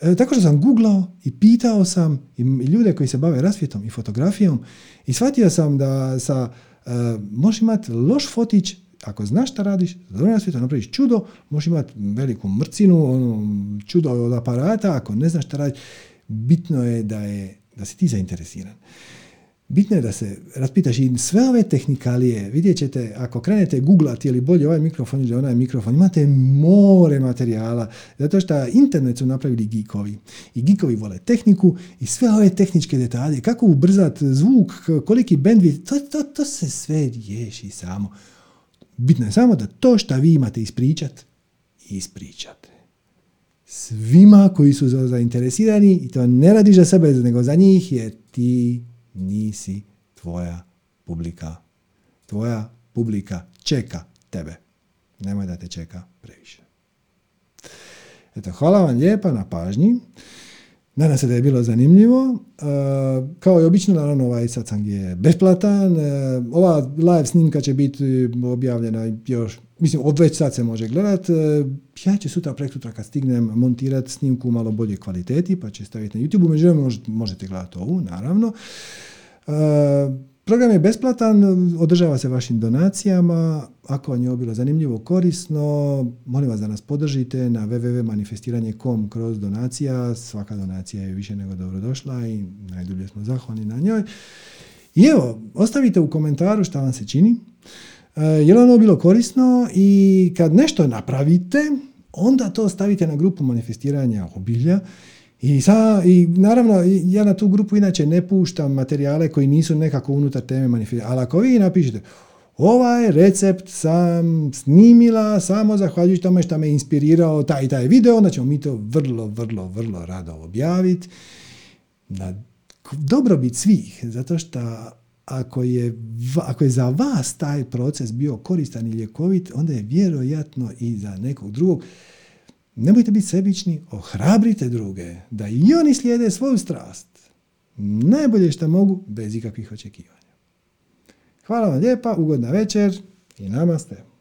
E, tako što sam googlao i pitao sam i ljude koji se bave rasvjetom i fotografijom i shvatio sam da sa, e, možeš imati loš fotić ako znaš šta radiš, za svijeta napraviš čudo, možeš imati veliku mrcinu, ono, čudo od aparata, ako ne znaš šta radiš, bitno je da, je da si ti zainteresiran. Bitno je da se raspitaš i sve ove tehnikalije, vidjet ćete, ako krenete googlati ili bolje ovaj mikrofon ili onaj mikrofon, imate more materijala, zato što internet su napravili geekovi. I geekovi vole tehniku i sve ove tehničke detalje, kako ubrzati zvuk, koliki bandwidth, to, to, to se sve riješi samo. Bitno je samo da to što vi imate ispričat, ispričate. Svima koji su zainteresirani i to ne radiš za sebe, nego za njih, jer ti nisi tvoja publika. Tvoja publika čeka tebe. Nemoj da te čeka previše. Eto, hvala vam lijepa na pažnji. Nadam se da je bilo zanimljivo. Uh, kao i obično, naravno, ovaj satsang je besplatan. Uh, ova live snimka će biti objavljena još, mislim, od već sad se može gledat. Uh, ja ću sutra, preksutra kad stignem montirati snimku u malo bolje kvaliteti, pa će staviti na YouTube. Međutim, možete gledati ovu, naravno. Program je besplatan, održava se vašim donacijama. Ako vam je ovo bilo zanimljivo, korisno, molim vas da nas podržite na www.manifestiranje.com kroz donacija. Svaka donacija je više nego dobrodošla i najdublje smo zahvalni na njoj. I evo, ostavite u komentaru šta vam se čini. E, je li ono bilo korisno i kad nešto napravite, onda to stavite na grupu manifestiranja obilja I, sa, I naravno, ja na tu grupu inače ne puštam materijale koji nisu nekako unutar teme manifestacije. Ali ako vi napišete, ovaj recept sam snimila samo zahvaljujući tome što me inspirirao taj i taj video, onda ćemo mi to vrlo, vrlo, vrlo rado objaviti na dobrobit svih, zato što ako je, ako je za vas taj proces bio koristan i ljekovit, onda je vjerojatno i za nekog drugog. Nemojte biti sebični, ohrabrite druge, da i oni slijede svoju strast. Najbolje što mogu, bez ikakvih očekivanja. Hvala vam lijepa, ugodna večer i namaste.